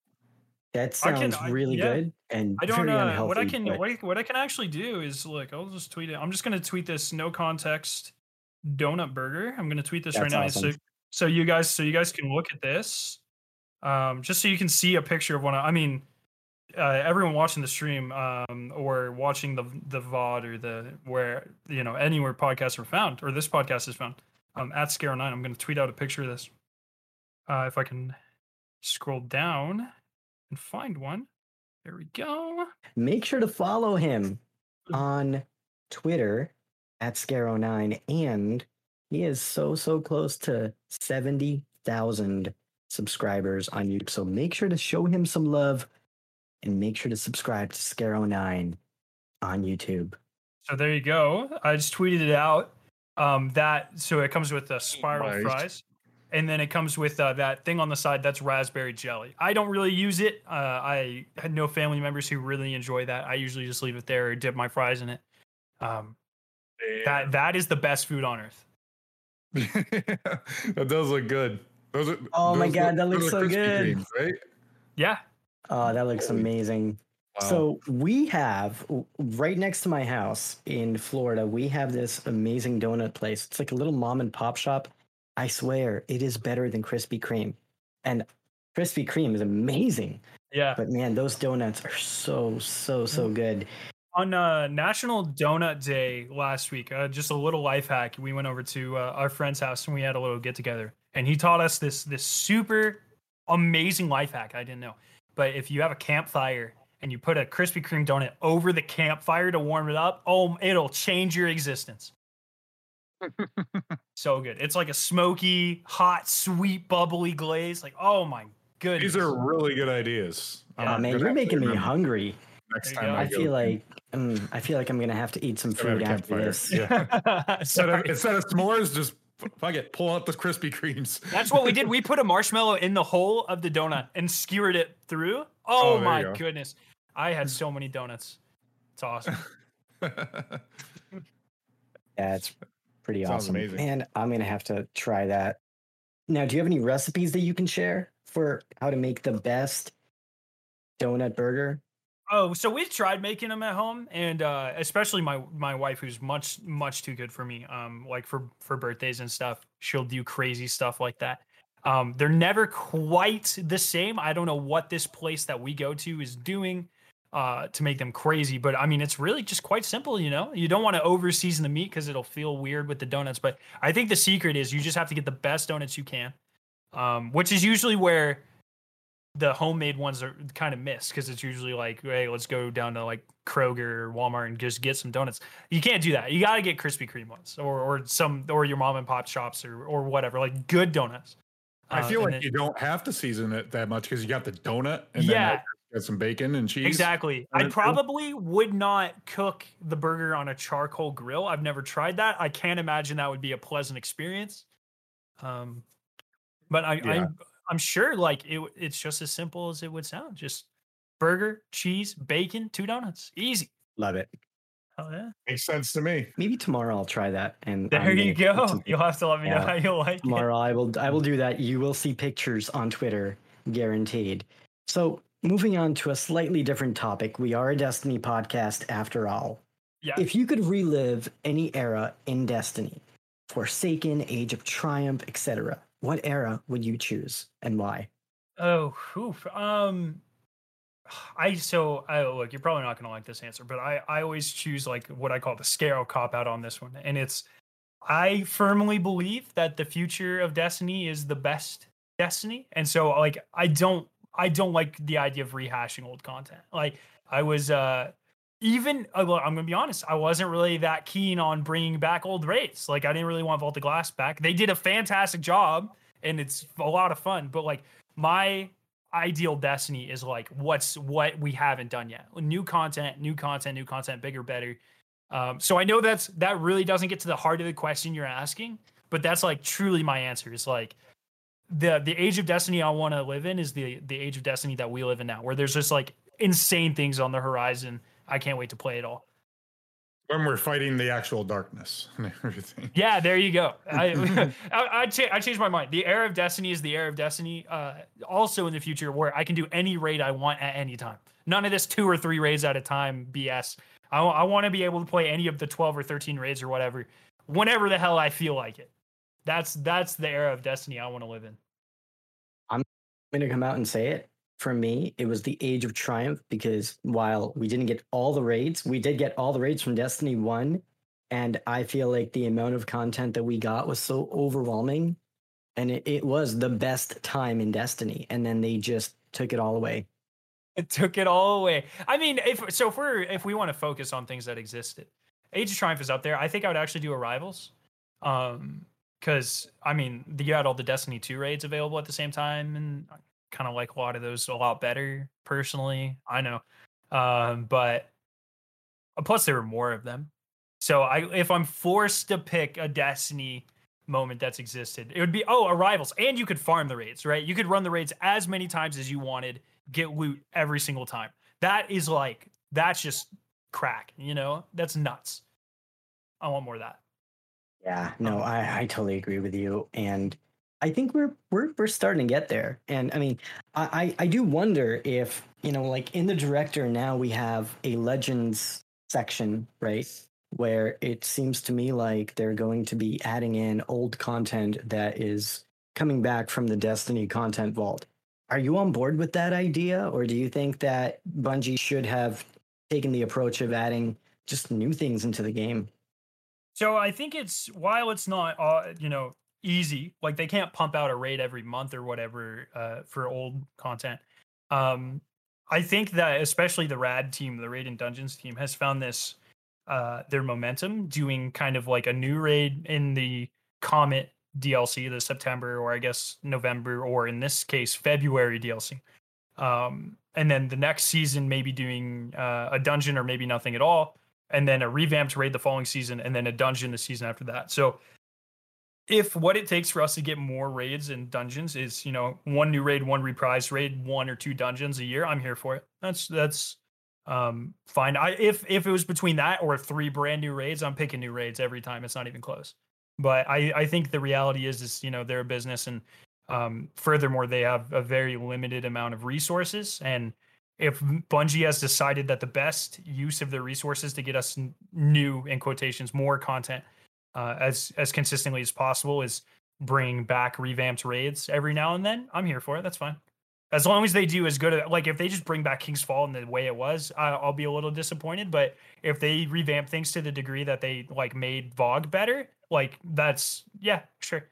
That I can- sounds I- really yeah. good and I don't very know unhealthy. what I can but what I, what I can actually do is look. I'll just tweet it. I'm just gonna tweet this no context donut burger. I'm gonna tweet this right That's now. So so you guys so you guys can look at this, um, just so you can see a picture of one. I I mean, uh, everyone watching the stream um, or watching the the VOD or the where you know anywhere podcasts are found or this podcast is found um, at Skarrow Nine. I'm gonna tweet out a picture of this. Uh, if I can scroll down and find one. There we go. make sure to follow him Mm. on Twitter at Skarrow9 and he is so so close to 70,000 subscribers on YouTube. So make sure to show him some love and make sure to subscribe to Skarrow9 on YouTube. So there you go. I just tweeted it out. Um, that so it comes with a spiral Nice. fries, and then it comes with uh, that thing on the side that's raspberry jelly. I don't really use it. Uh, I had no family members who really enjoy that. I usually just leave it there or dip my fries in it. Um, that that is the best food on earth. that does look good. Those are, Oh my those God, that looks so good. Kremes, right? Yeah, Oh, that looks amazing. Wow. So we have right next to my house in Florida, we have this amazing donut place. It's like a little mom and pop shop. I swear it is better than Krispy Kreme. And Krispy Kreme is amazing. Yeah. But man, those donuts are so, so, so good. On uh, National Donut Day last week, uh, just a little life hack. We went over to uh, our friend's house and we had a little get together, and he taught us this this super amazing life hack. I didn't know, but if you have a campfire and you put a Krispy Kreme donut over the campfire to warm it up, oh, it'll change your existence. so good. It's like a smoky, hot, sweet, bubbly glaze. Like, oh my goodness. These are really good ideas. Yeah, oh man, you're making me hungry. Next time. I, I feel like um, I feel like I'm gonna have to eat some food after campfire. this. Yeah. instead, of, Sorry. instead of s'mores, just fuck it, pull out the Krispy Kremes. That's what we did. We put a marshmallow in the hole of the donut and skewered it through. Oh, Oh, there you my go. goodness. I had so many donuts. It's awesome. Yeah, it's pretty Sounds awesome. amazing. Man, I'm gonna have to try that. Now, do you have any recipes that you can share for how to make the best donut burger? Oh, so we've tried making them at home, and uh, especially my my wife, who's much much too good for me. Um, like for for birthdays and stuff, she'll do crazy stuff like that. Um, they're never quite the same. I don't know what this place that we go to is doing uh, to make them crazy, but I mean, it's really just quite simple. You know, you don't want to over season the meat because it'll feel weird with the donuts. But I think the secret is you just have to get the best donuts you can, um, which is usually where the homemade ones are kind of missed because it's usually like, hey, let's go down to like Kroger or Walmart and just get some donuts. You can't do that. You got to get Krispy Kreme ones or or some or your mom and pop shops or or whatever, like good donuts. I Uh, feel and like then- you don't have to season it that much because you got the donut and Yeah. Then got some bacon and cheese. Exactly. I and it- probably would not cook the burger on a charcoal grill. I've never tried that. I can't imagine that would be a pleasant experience. Um, but I, Yeah. I'm I'm sure like it. It's just as simple as it would sound. Just burger, cheese, bacon, two donuts, easy. Love it. Oh yeah. Makes sense to me. Maybe tomorrow I'll try that. And There I'm you go. You'll have to let me know how you like it. tomorrow I will I will do that. You will see pictures on Twitter, guaranteed. So moving on to a slightly different topic. We are a Destiny podcast after all. Yeah. If you could relive any era in Destiny, Forsaken, Age of Triumph, etc., what era would you choose and why? Oh, oof. Um, I so I look. You're probably not going to like this answer, but I I always choose like what I call the scale cop out on this one, and it's I firmly believe that the future of Destiny is the best Destiny, and so like I don't I don't like the idea of rehashing old content. Like I was uh even uh, I'm gonna be honest, I wasn't really that keen on bringing back old raids. Like I didn't really want Vault of Glass back. They did a fantastic job, and it's a lot of fun. But like my ideal Destiny is like what's what we haven't done yet. New content, new content, new content, bigger, better. Um, so I know that's that really doesn't get to the heart of the question you're asking, but that's like truly my answer. Is like the the age of Destiny I want to live in is the the age of Destiny that we live in now, where there's just like insane things on the horizon. I can't wait to play it all. When we're fighting the actual darkness and everything. Yeah, there you go. I I, I, cha- I changed my mind. The era of Destiny is the era of Destiny. Uh, also in the future, where I can do any raid I want at any time. None of this two or three raids at a time BS. I, I want to be able to play any of the twelve or thirteen raids or whatever, whenever the hell I feel like it. That's that's the era of Destiny I want to live in. I'm going to come out and say it. For me, it was the Age of Triumph because while we didn't get all the raids, we did get all the raids from Destiny 1. And I feel like the amount of content that we got was so overwhelming. And it, it was the best time in Destiny. And then they just took it all away. It took it all away. I mean, if so, if we're if we want to focus on things that existed, Age of Triumph is up there. I think I would actually do Arrivals. Um, because I mean, you had all the Destiny two raids available at the same time, and I kind of like a lot of those a lot better personally. I know, um, but uh, plus there were more of them. So I, if I'm forced to pick a Destiny moment that's existed, it would be oh, Arrivals, and you could farm the raids, right? You could run the raids as many times as you wanted, get loot every single time. That is like that's just crack, you know? That's nuts. I want more of that. Yeah, no, um I, I totally agree with you. And I think we're we're we're starting to get there. And I mean, I I do wonder if you know, like in the director now we have a legends section, right? Where it seems to me like they're going to be adding in old content that is coming back from the Destiny content vault. Are you on board with that idea, or do you think that Bungie should have taken the approach of adding just new things into the game? So I think it's while it's not uh, you know easy, like they can't pump out a raid every month or whatever uh, for old content. Um, I think that especially the Rad team, the Raid and Dungeons team, has found this uh, their momentum doing kind of like a new raid in the Comet DLC, the September or I guess November or in this case February DLC. Um, and then the next season maybe doing uh, a dungeon or maybe nothing at all and then a revamped raid the following season, and then a dungeon the season after that. So if what it takes for us to get more raids and dungeons is, you know, one new raid, one reprise raid, one or two dungeons a year, I'm here for it. That's that's um fine. I if if it was between that or three brand new raids, I'm picking new raids every time. It's not even close. But I I think the reality is is you know they're a business and um furthermore they have a very limited amount of resources and if Bungie has decided that the best use of their resources to get us new in quotations more content uh, as as consistently as possible is bring back revamped raids every now and then, I'm here for it. That's fine. As long as they do as good, like if they just bring back King's Fall in the way it was, I'll be a little disappointed. But if they revamp things to the degree that they like made VOG better, like that's yeah, sure.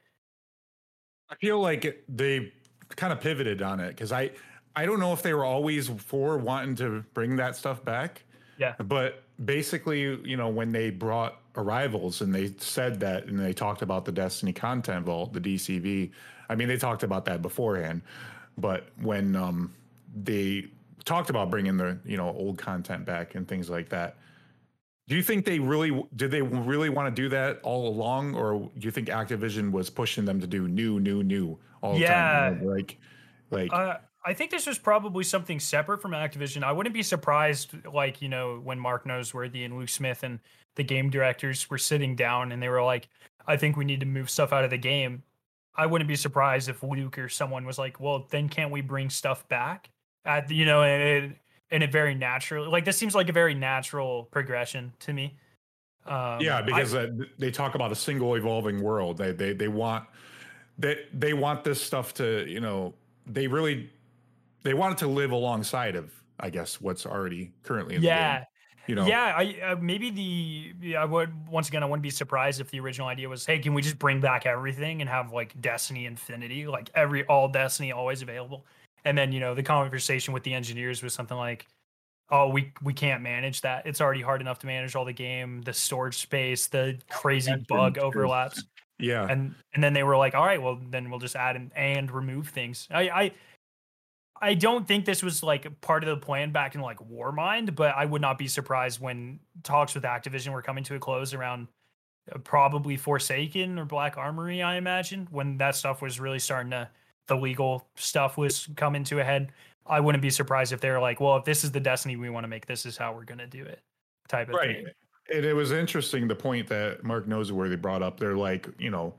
I feel like they kind of pivoted on it because I I don't know if they were always for wanting to bring that stuff back. Yeah. But basically, you know, when they brought Arrivals and they said that and they talked about the Destiny Content Vault, the DCV. I mean, they talked about that beforehand, but when um, they talked about bringing the you know old content back and things like that, do you think they really did they really want to do that all along, or do you think Activision was pushing them to do new, new, new all the yeah. time? You know, like, like. Uh, I think this was probably something separate from Activision. I wouldn't be surprised, like, you know, when Mark Noseworthy and Luke Smith and the game directors were sitting down and they were like, I think we need to move stuff out of the game. I wouldn't be surprised if Luke or someone was like, well, then can't we bring stuff back? At you know, and it, and it very naturally, like this seems like a very natural progression to me. Um, yeah, because I, uh, they talk about a single evolving world. They they they want they they want this stuff to you know they really they wanted to live alongside of I guess what's already currently in yeah. the game. You know, yeah, I uh, maybe the yeah, I would once again I wouldn't be surprised if the original idea was, hey, can we just bring back everything and have like Destiny Infinity, like every all Destiny always available, and then you know the conversation with the engineers was something like, oh, we we can't manage that. It's already hard enough to manage all the game, the storage space, the crazy bug overlaps. Yeah, and and then they were like, all right, well then we'll just add and, and remove things. I I I don't think this was like part of the plan back in like Warmind, but I would not be surprised when talks with Activision were coming to a close around uh, probably Forsaken or Black Armory, I imagine, when that stuff was really starting to the legal stuff was coming to a head. I wouldn't be surprised if they were like, well, if this is the destiny we want to make, this is how we're gonna do it. Type of right. thing. And it was interesting the point that Mark Noseworthy brought up. They're like, you know,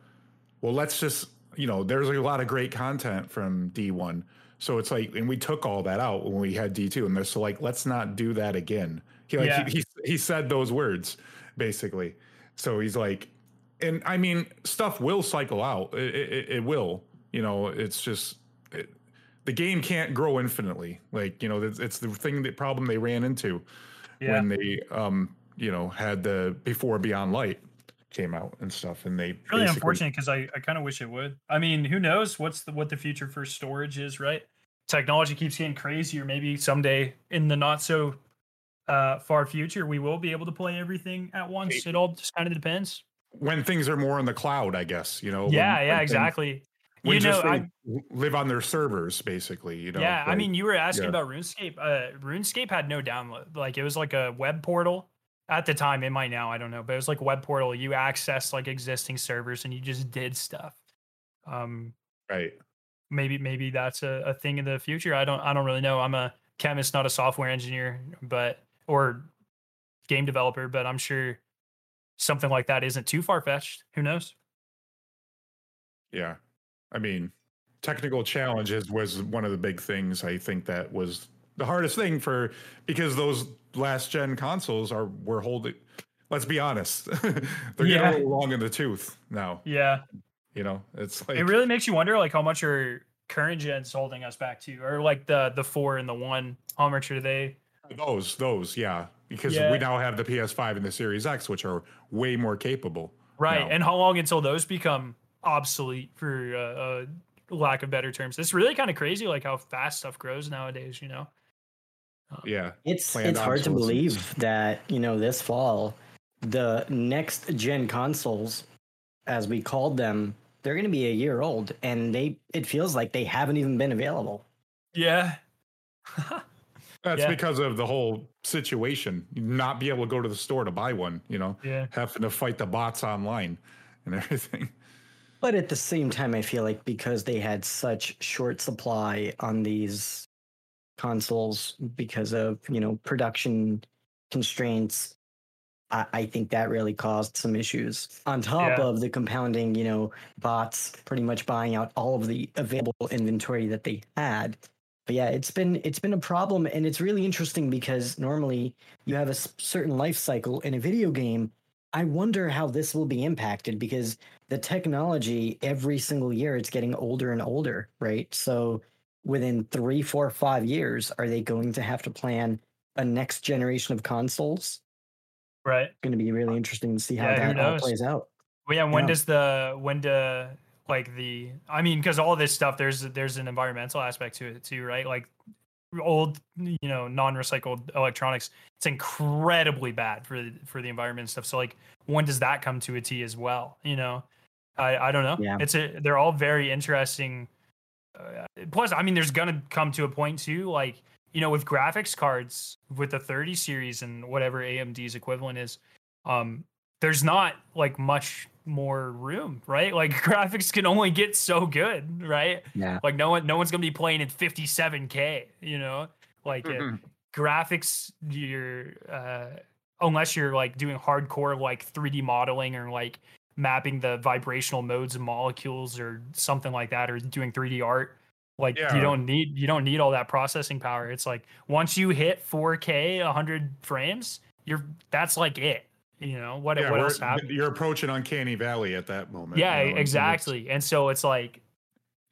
well, let's just, you know, there's a lot of great content from D1 so it's like, and we took all that out when we had D two, and they're so like, let's not do that again. He like yeah. he, he he said those words basically. So he's like, and I mean, stuff will cycle out. It, it, it will. You know, it's just it, the game can't grow infinitely. Like you know, it's, it's the thing that problem they ran into yeah. when they um you know had the before Beyond Light came out and stuff and they really unfortunate because I, I kind of wish it would i mean who knows what's the what the future for storage is right technology keeps getting crazier, maybe someday in the not so uh, far future, we will be able to play everything at once. It all just kind of depends. When things are more in the cloud, I guess, you know. Yeah, when, yeah, when exactly. When you know, I live on their servers, basically. You know. Yeah, I mean, you were asking yeah. about RuneScape. Uh, RuneScape had no download. Like it was like a web portal at the time. It might now, I don't know, but it was like a web portal. You access like existing servers and you just did stuff. Um, right maybe maybe that's a, a thing in the future. I don't I don't really know. I'm a chemist, not a software engineer, but or game developer, but I'm sure something like that isn't too far fetched. Who knows? Yeah. I mean, technical challenges was one of the big things. I think that was the hardest thing for because those last gen consoles are we're holding. Let's be honest, they're Yeah. getting a little long in the tooth now. Yeah. You know, it's like it really makes you wonder like how much are current gens holding us back to or like the the four and the one how much are they those those yeah because Yeah. we now have the PS5 and the Series X, which are way more capable. right now. and how long until those become obsolete for uh, uh lack of better terms it's really kind of crazy like how fast stuff grows nowadays you know yeah, It's planned it's hard to believe that you know this fall, the next gen consoles, as we called them, they're going to be a year old, and they it feels like they haven't even been available. yeah that's Yeah. because of the whole situation. Not be able to go to the store to buy one. You know, yeah having to fight the bots online and everything. But at the same time, I feel like because they had such short supply on these consoles because of you know production constraints, I, I think that really caused some issues. On top Yeah. of the compounding, you know, bots pretty much buying out all of the available inventory that they had. But yeah, it's been it's been a problem, and it's really interesting because normally you have a certain life cycle in a video game. I wonder how this will be impacted because the technology every single year it's getting older and older, right? So within three, four, five years, are they going to have to plan a next generation of consoles? Right It's going to be really interesting to see how Yeah, that all plays out. Well, yeah, when Yeah. does the when do like the I mean, because all this stuff there's there's an environmental aspect to it too, right? Like old, you know, non-recycled electronics, it's incredibly bad for the, for the environment and stuff. So like, when does that come to a T as well? You know, I I don't know. Yeah. It's a they're all very interesting. Uh, plus, I mean, there's gonna come to a point too, like you know, with graphics cards with the 30 series and whatever AMD's equivalent is, um, there's not like much more room, right? Like graphics can only get so good, right? Yeah. Like no one, no one's gonna be playing in 57k, you know, like uh, Mhm. graphics. You're uh, unless you're like doing hardcore like 3D modeling or like mapping the vibrational modes of molecules or something like that, or doing 3D art. Like Yeah. you don't need you don't need all that processing power. It's like once you hit 4K 100 frames, you're that's like it. You know what? yeah, what else happens? you're approaching uncanny valley at that moment. Yeah, you know, exactly. And so it's like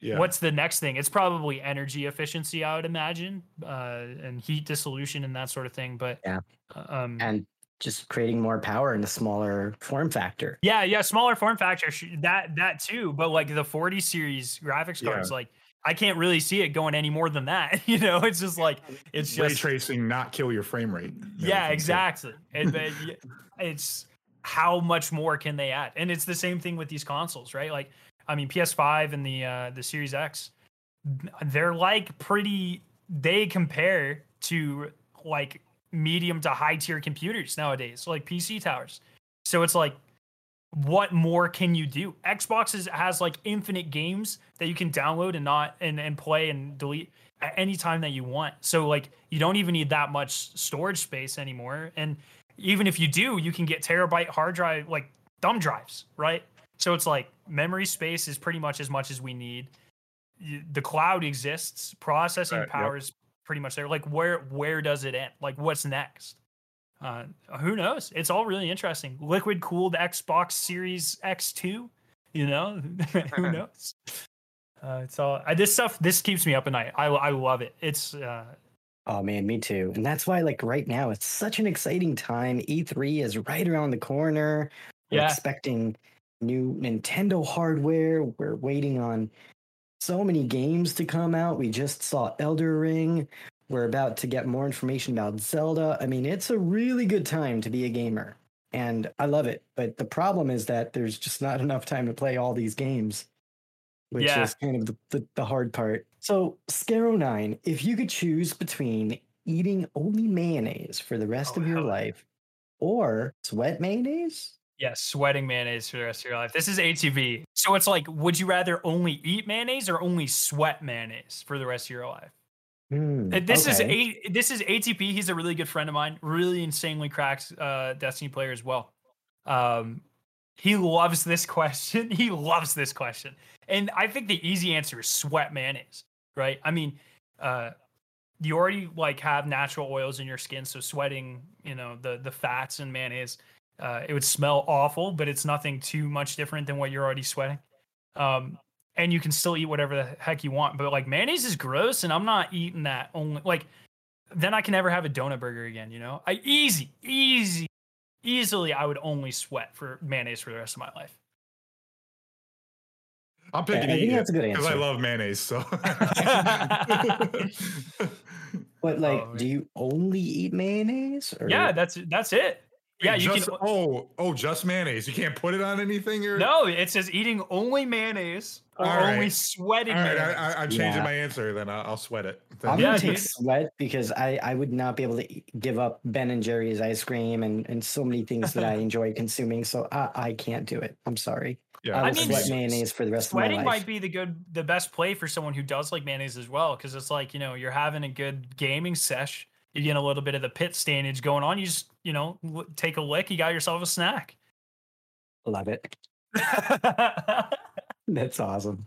Yeah. What's the next thing? It's probably energy efficiency, I would imagine, uh, and heat dissolution and that sort of thing. But Yeah. uh, um, And just creating more power in a smaller form factor. yeah, yeah, smaller form factor that that too. But like the 40 series graphics Yeah. cards, like I can't really see it going any more than that. You know, it's just like it's ray just tracing not kill your frame rate. yeah, exactly. And but it's how much more can they add? And it's the same thing with these consoles, right? Like, I mean, PS5 and the uh, the Series X, they're like pretty. They compare to like medium to high tier computers nowadays, like PC towers. So it's like, what more can you do? Xbox is, has like infinite games that you can download and not and and play and delete at any time that you want. So like you don't even need that much storage space anymore. And even if you do, you can get terabyte hard drive like thumb drives, right? So it's like memory space is pretty much as much as we need. The cloud exists, processing Right, yep. power is pretty much there. Like where where does it end? Like what's next? Uh, who knows? It's all really interesting. Liquid cooled Xbox Series X2, you know, who knows? Uh, it's all I, this stuff. This keeps me up at night. I I love it. It's uh, Oh man, me too. And that's why, like right now, it's such an exciting time. E3 is right around the corner. We're Yeah. expecting new Nintendo hardware. We're waiting on so many games to come out. We just saw Elden Ring. We're about to get more information about Zelda. I mean, it's a really good time to be a gamer. And I love it. But the problem is that there's just not enough time to play all these games, which Yeah. is kind of the, the, the hard part. So, Skarrow9, if you could choose between eating only mayonnaise for the rest Oh, of your life or sweat mayonnaise, yeah, sweating mayonnaise for the rest of your life. This is ATV. So it's like, would you rather only eat mayonnaise or only sweat mayonnaise for the rest of your life? Uh, This is a this is ATP. He's a really good friend of mine. Really insanely cracked uh, Destiny player as well. Um, He loves this question. He loves this question. And I think the easy answer is sweat mayonnaise, right? I mean, uh, you already like have natural oils in your skin, so sweating, you know, the the fats and mayonnaise, uh, it would smell awful, but it's nothing too much different than what you're already sweating. Um, and you can still eat whatever the heck you want. But like mayonnaise is gross, and I'm not eating that only like then I can never have a donut burger again, you know? I easy, easy, easily I would only sweat for mayonnaise for the rest of my life. I'm picking I think that's a good answer because I love mayonnaise. So, But like, Oh, do you only eat mayonnaise? Or yeah, that's that's it. Yeah, you just, can Oh, oh, just mayonnaise. You can't put it on anything. Or No, it says eating only mayonnaise or All right. only sweating All right, mayonnaise. I, I, I'm changing Yeah. my answer. Then I'll, I'll sweat it. I'm Yeah, gonna take dude. sweat because I, I would not be able to give up Ben and Jerry's ice cream and, and so many things that I enjoy consuming. So I, I can't do it. I'm sorry. yeah, I will I mean, sweat mayonnaise for the rest of my Sweating might be the good, the best play for someone who does like mayonnaise as well, because it's like you know you're having a good gaming sesh. You get a little bit of the pit stainage going on. You just you know take a lick. You got yourself a snack. Love it. That's awesome.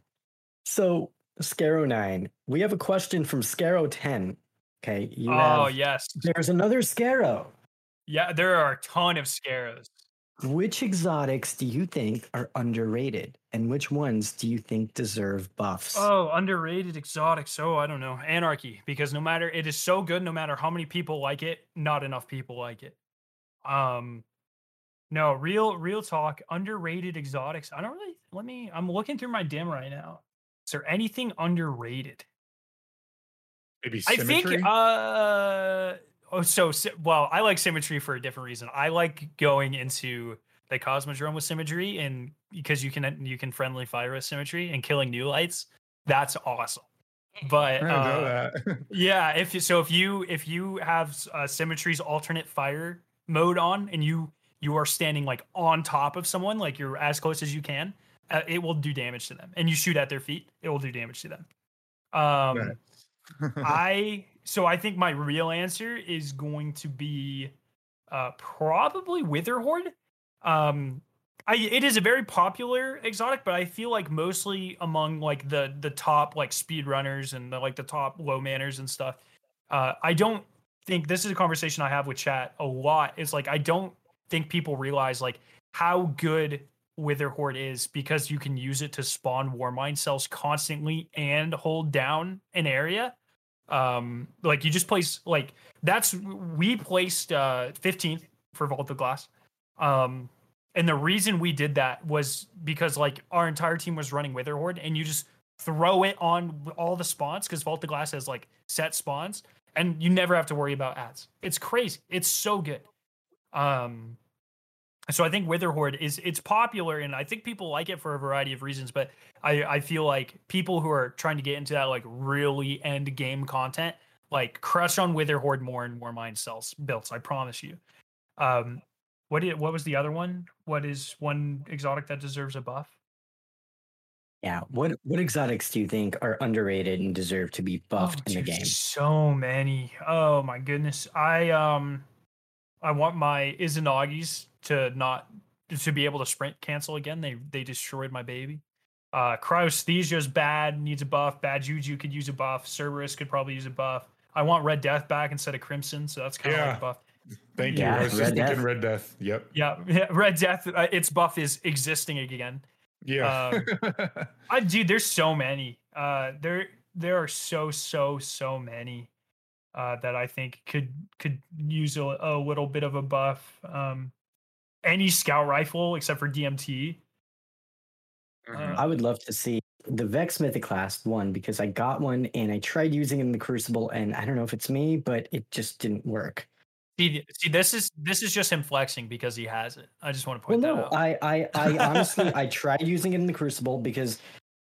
So Skarrow9, we have a question from Skarrow10. Okay. You oh have, yes, There's another Skarrow. yeah. There are a ton of scaros. Which exotics do you think are underrated? And which ones do you think deserve buffs? Oh, underrated exotics. Oh, I don't know. Anarchy, because no matter it is so good, no matter how many people like it, not enough people like it. Um no, real real talk, underrated exotics. I don't really let me I'm looking through my dim right now. Is there anything underrated? maybe I think uh oh so well, I like symmetry for a different reason. I like going into the Cosmodrome with symmetry and because you can you can friendly fire with symmetry and killing new lights. That's awesome. But uh, yeah, if you, so, if you if you have uh, symmetry's alternate fire mode on, and you you are standing like on top of someone, like you're as close as you can, uh, it will do damage to them. And you shoot at their feet, it will do damage to them. Um. I so I think my real answer is going to be uh, probably Witherhoard. Um, I it is a very popular exotic, but I feel like mostly among like the the top like speed runners and the, like the top low manners and stuff. Uh, I don't think this is a conversation I have with chat a lot. Is like I don't think people realize like how good Witherhoard is because you can use it to spawn Warmind cells constantly and hold down an area. Um, like you just place like that's we placed uh 15th for Vault of Glass. Um, and the reason we did that was because like our entire team was running Witherhoard, and you just throw it on all the spawns because Vault of Glass has like set spawns, and you never have to worry about ads. It's crazy. It's so good. Um, so I think Witherhoard is it's popular, and I think people like it for a variety of reasons. But I I feel like people who are trying to get into that like really end game content like crush on Witherhoard more and Warmind cells builds. I promise you. Um, what did what was the other one? What is one exotic that deserves a buff? Yeah. What what exotics do you think are underrated and deserve to be buffed Oh, in the game? So many. Oh my goodness. I um I want my Izanagi's to not to be able to sprint cancel again. They they destroyed my baby. Uh Cryosthesia's bad, needs a buff. Bad Juju could use a buff. Cerberus could probably use a buff. I want Red Death back instead of Crimson, so that's kind of Yeah. like a buff. Thank you. I was just Red thinking Death. Red Death. Yep. Yeah, yeah Red Death, uh, its buff is existing again. Yeah. I dude, there's so many. Uh, there there are so so so many uh, that I think could could use a, a little bit of a buff. Um, any scout rifle except for DMT. Mhm. I would love to see the Vex Mythoclast one because I got one and I tried using it in the Crucible and I don't know if it's me, but it just didn't work. See, see, this is this is just him flexing because he has it. I just want to Well, point that no, out. I, I, I honestly, I tried using it in the Crucible because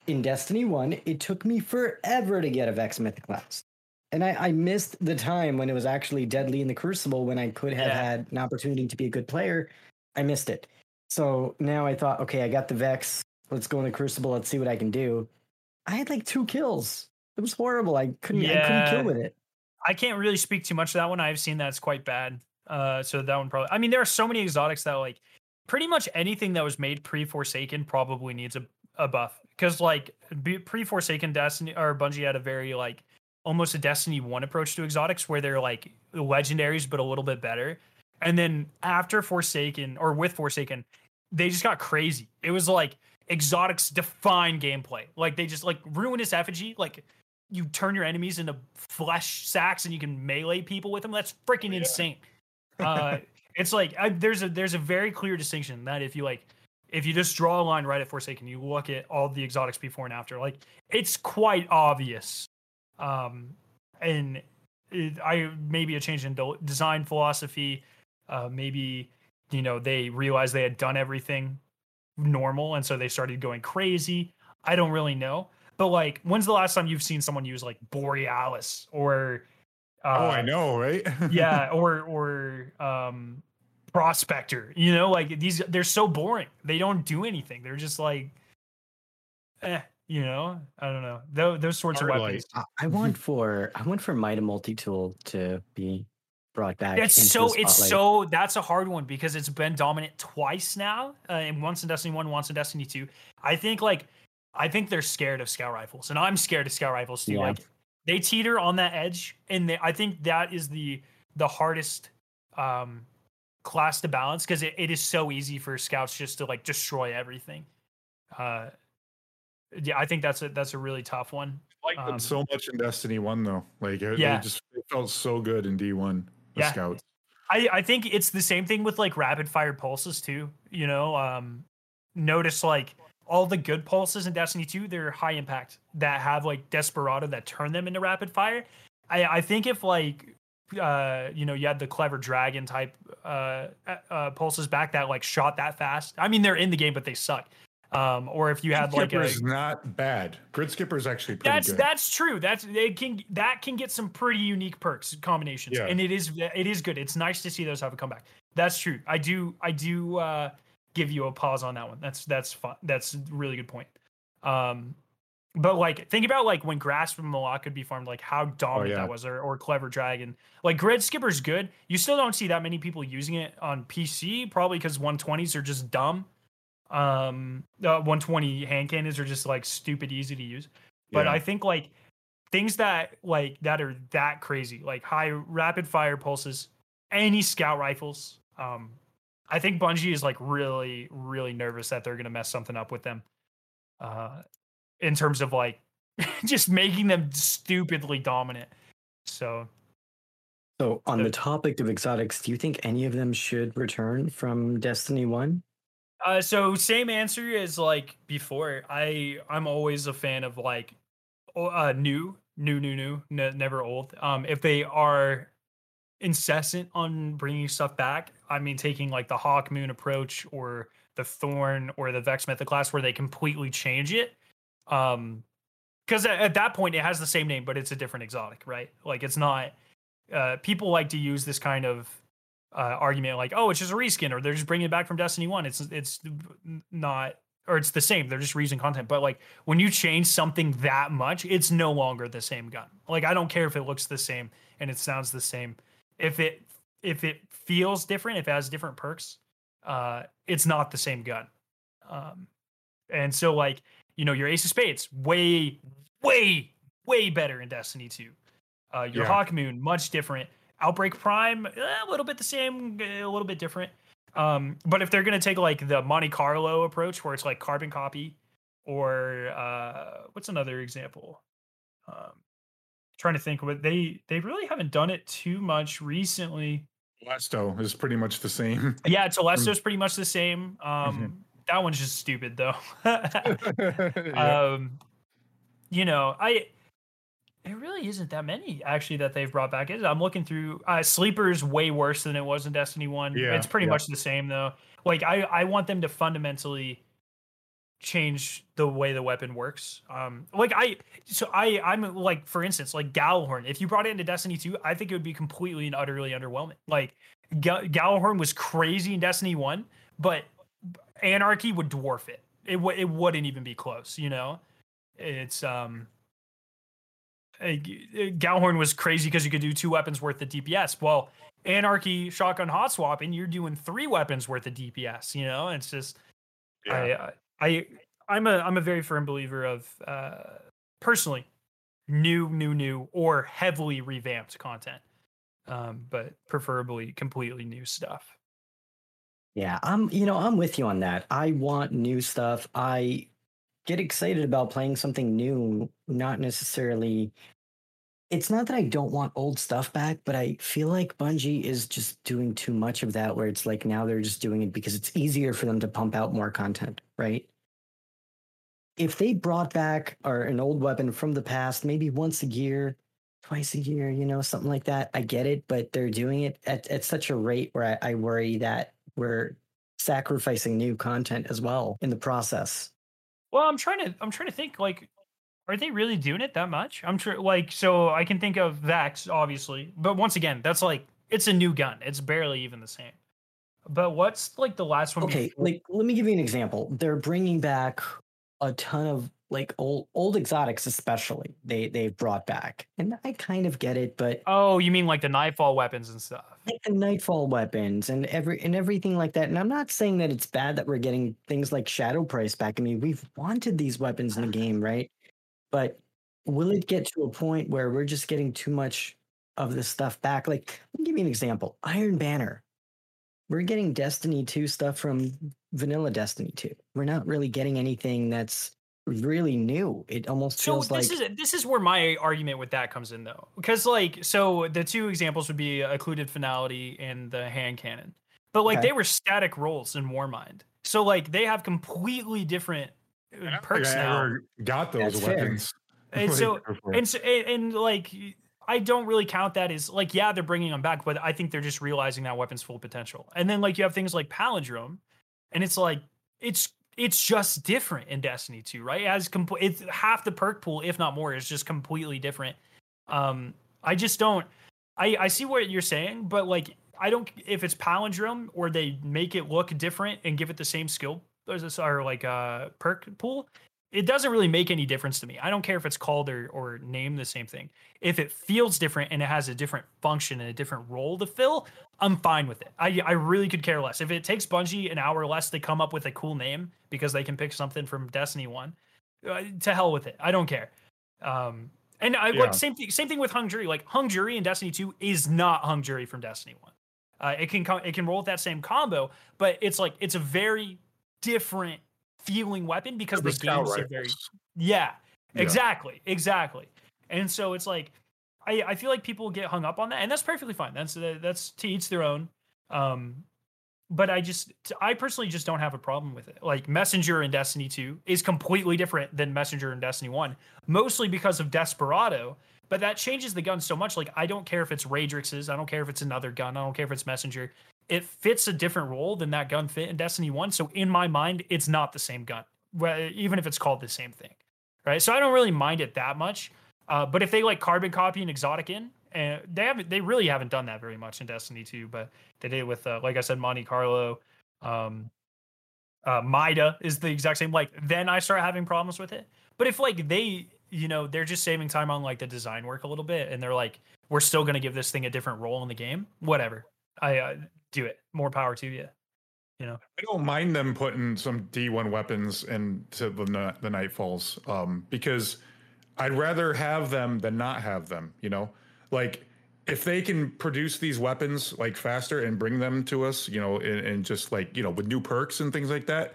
in Destiny 1, it took me forever to get a Vex Mythoclast. And I, I missed the time when it was actually deadly in the Crucible when I could have Yeah. had an opportunity to be a good player. I missed it. So now I thought, okay, I got the Vex. Let's go in the Crucible. Let's see what I can do. I had like two kills. It was horrible. I couldn't, I couldn't kill with it. I can't really speak too much to that one. I've seen that it's quite bad. Uh, so that one probably. I mean, there are so many exotics that like pretty much anything that was made pre Forsaken probably needs a, a buff because like pre Forsaken Destiny or Bungie had a very like almost a Destiny one approach to exotics where they're like legendaries but a little bit better. And then after Forsaken or with Forsaken, they just got crazy. It was like exotics define gameplay. Like they just like ruinous effigy. Like you turn your enemies into flesh sacks and you can melee people with them. That's freaking yeah. insane. Uh, it's like I, there's a there's a very clear distinction that if you like if you just draw a line right at Forsaken, you look at all the exotics before and after, like it's quite obvious. Um, and it, I maybe a change in design philosophy, uh, maybe you know they realized they had done everything normal and so they started going crazy. I don't really know, but like, when's the last time you've seen someone use like Borealis or? Uh, oh, I know, right? yeah, or or um prospector. You know, like these they're so boring. They don't do anything. They're just like eh, you know, I don't know. Those, those sorts Hard of weapons. I want for I want for MIDA Multi Tool to be brought back. It's so it's so that's a hard one because it's been dominant twice now, uh, and once in Destiny One, once in Destiny Two. I think like I think they're scared of scout rifles, and I'm scared of scout rifles too. Yeah. Like they teeter on that edge, and they, I think that is the the hardest um class to balance because it, it is so easy for scouts just to like destroy everything. Uh, yeah, I think that's a that's a really tough one. I liked um, so much in Destiny One though. Like it, yeah. it just it felt so good in D one. Yeah. Scouts. I, I think it's the same thing with like rapid fire pulses too. You know, um, notice like all the good pulses in Destiny 2, they're high impact that have like Desperado that turn them into rapid fire. I, I think if like uh, you know, you had the clever dragon type uh, uh, pulses back that like shot that fast. I mean, they're in the game, but they suck. Um, or if you had like a is not bad. Grid skipper is actually pretty that's good. that's true. That's it can that can get some pretty unique perks combinations, yeah. and it is it is good. It's nice to see those have a comeback. That's true. I do I do uh, give you a pause on that one. That's that's fun. That's a really good point. Um, but like think about like when grasp from Malok could be farmed, like how dominant oh, yeah. that was, or, or clever dragon. Like grid skipper's good. You still don't see that many people using it on PC, probably because 120s are just dumb. Um, uh, 120 hand cannons are just like stupid easy to use. But yeah. I think like things that like that are that crazy, like high rapid fire pulses, any scout rifles. Um, I think Bungie is like really, really nervous that they're gonna mess something up with them. Uh, in terms of like just making them stupidly dominant. So So on the topic of exotics, do you think any of them should return from Destiny 1? Uh, so same answer as like before. I I'm always a fan of like uh new, new, new, new, n- never old. Um, if they are incessant on bringing stuff back, I mean, taking like the Hawk Moon approach or the Thorn or the Vex Mythoclast, where they completely change it. Um, because at, at that point it has the same name, but it's a different exotic, right? Like it's not. Uh, people like to use this kind of uh, argument, like, oh, it's just a reskin, or they're just bringing it back from Destiny One. It's it's not, or it's the same. They're just reusing content. But like when you change something that much, it's no longer the same gun. Like I don't care if it looks the same and it sounds the same. If it if it feels different, if it has different perks, uh, it's not the same gun. Um, and so like you know, your Ace of Spades, way, way, way better in Destiny 2. Uh, your yeah. Hawkmoon, much different. Outbreak Prime, eh, a little bit the same, eh, a little bit different. Um, but if they're gonna take like the Monte Carlo approach, where it's like carbon copy, or uh, what's another example? Um, trying to think, but they they really haven't done it too much recently. Telesto is pretty much the same. Yeah, Telesto's pretty much the same. Um, mm-hmm that one's just stupid though. yeah. Um, you know, I it really isn't that many actually that they've brought back. I'm looking through uh, Sleeper's way worse than it was in Destiny One. Yeah, it's pretty yeah. much the same though. Like I I want them to fundamentally change the way the weapon works. Um, like I, so I, I'm like, for instance, like Gjallarhorn. If you brought it into Destiny 2, I think it would be completely and utterly underwhelming. Like Gal- Gjallarhorn was crazy in Destiny 1, but Anarchy would dwarf it. It w- it wouldn't even be close. You know, it's um. Gjallarhorn was crazy because you could do two weapons worth of DPS. Well, Anarchy shotgun hot swap, and you're doing three weapons worth of DPS. You know, it's just Yeah. I, I I'm a I'm a very firm believer of uh, personally new new new or heavily revamped content, um, but preferably completely new stuff. Yeah, I'm you know, I'm with you on that. I want new stuff. I get excited about playing something new, not necessarily it's not that I don't want old stuff back, but I feel like Bungie is just doing too much of that where it's like now they're just doing it because it's easier for them to pump out more content, right? If they brought back or an old weapon from the past, maybe once a year, twice a year, you know, something like that, I get it, but they're doing it at, at such a rate where I, I worry that we're sacrificing new content as well in the process. Well, I'm trying to I'm trying to think like are they really doing it that much? I'm sure like so I can think of Vex obviously, but once again, that's like it's a new gun. It's barely even the same. But what's like the last one? Okay, before- like let me give you an example. They're bringing back a ton of like old old exotics, especially they they've brought back, and I kind of get it, but oh, you mean like the nightfall weapons and stuff? like the nightfall weapons and every and everything like that. And I'm not saying that it's bad that we're getting things like Shadow Price back. I mean, we've wanted these weapons in the game, right? But will mm. it get to a point where we're just getting too much of this stuff back? Like, let me give you an example. Iron Banner. We're getting Destiny 2 stuff from vanilla Destiny 2. We're not really getting anything that's really new. It almost So feels this like is this is where my argument with that comes in though, because like so the two examples would be occluded finality and the hand cannon, but like Okay. they were static roles in Warmind, so like they have completely different perks I now. ever got those That's weapons. And so and so and, and like I don't really count that as like yeah they're bringing them back, but I think they're just realizing that weapon's full potential. And then like you have things like palindrome, and it's like it's it's just different in Destiny 2, right? As complete, it's half the perk pool, if not more, is just completely different. Um, I just don't. I I see what you're saying, but like I don't. If it's palindrome or they make it look different and give it the same skill this or like uh perk pool, it doesn't really make any difference to me. I don't care if it's called or or named the same thing. If it feels different and it has a different function and a different role to fill, I'm fine with it. I I really could care less. If it takes Bungie an hour less to come up with a cool name because they can pick something from Destiny 1, uh, to hell with it. I don't care. Um and I Yeah. like same thing same thing with Hung Jury. Like Hung Jury in Destiny 2 is not Hung Jury from Destiny 1. Uh, it can co- it can roll with that same combo, but it's like it's a very different feeling weapon because The the games are very yeah, Yeah. exactly, exactly. And so it's like I, I feel like people get hung up on that, and that's perfectly fine. That's that's to each their own. Um, but I just I personally just don't have a problem with it. Like Messenger in Destiny 2 is completely different than Messenger in Destiny 1, mostly because of Desperado. But that changes the gun so much. Like I don't care if it's Redrix's, I don't care if it's another gun, I don't care if it's Messenger. It fits a different role than that gun fit in Destiny 1. So in my mind, it's not the same gun, even if it's called the same thing. Right. So I don't really mind it that much. Uh, but if they like carbon copy and exotic in, and they haven't, they really haven't done that very much in Destiny 2, but they did it with, uh, like I said, Monte Carlo. Um, uh, Mida is the exact same. Like, then I start having problems with it. But if like they, you know, they're just saving time on like the design work a little bit, and they're like, we're still gonna give this thing a different role in the game. Whatever, I uh, do it. More power to you. You know. I don't mind them putting some D1 weapons into the ni- the Nightfalls um, because I'd rather have them than not have them. You know, like if they can produce these weapons like faster and bring them to us, you know, and, and just like you know with new perks and things like that,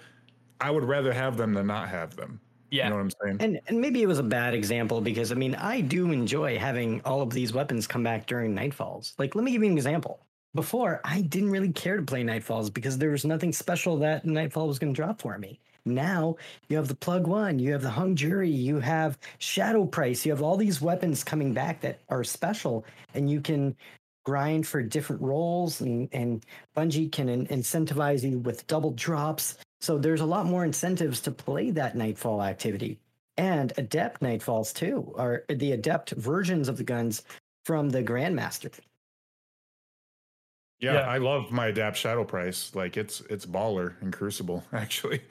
I would rather have them than not have them. Yeah. You know what I'm saying? And and maybe it was a bad example because I mean I do enjoy having all of these weapons come back during Nightfalls. Like let me give you an example. Before I didn't really care to play Nightfalls because there was nothing special that Nightfall was going to drop for me. Now you have the plug one, you have the hung jury, you have shadow price, you have all these weapons coming back that are special, and you can grind for different roles, and and Bungie can in- incentivize you with double drops. So there's a lot more incentives to play that Nightfall activity and adept nightfalls too are the adept versions of the guns from the grandmaster yeah, yeah. I love my Adept Shadow Price. Like it's it's baller in Crucible actually.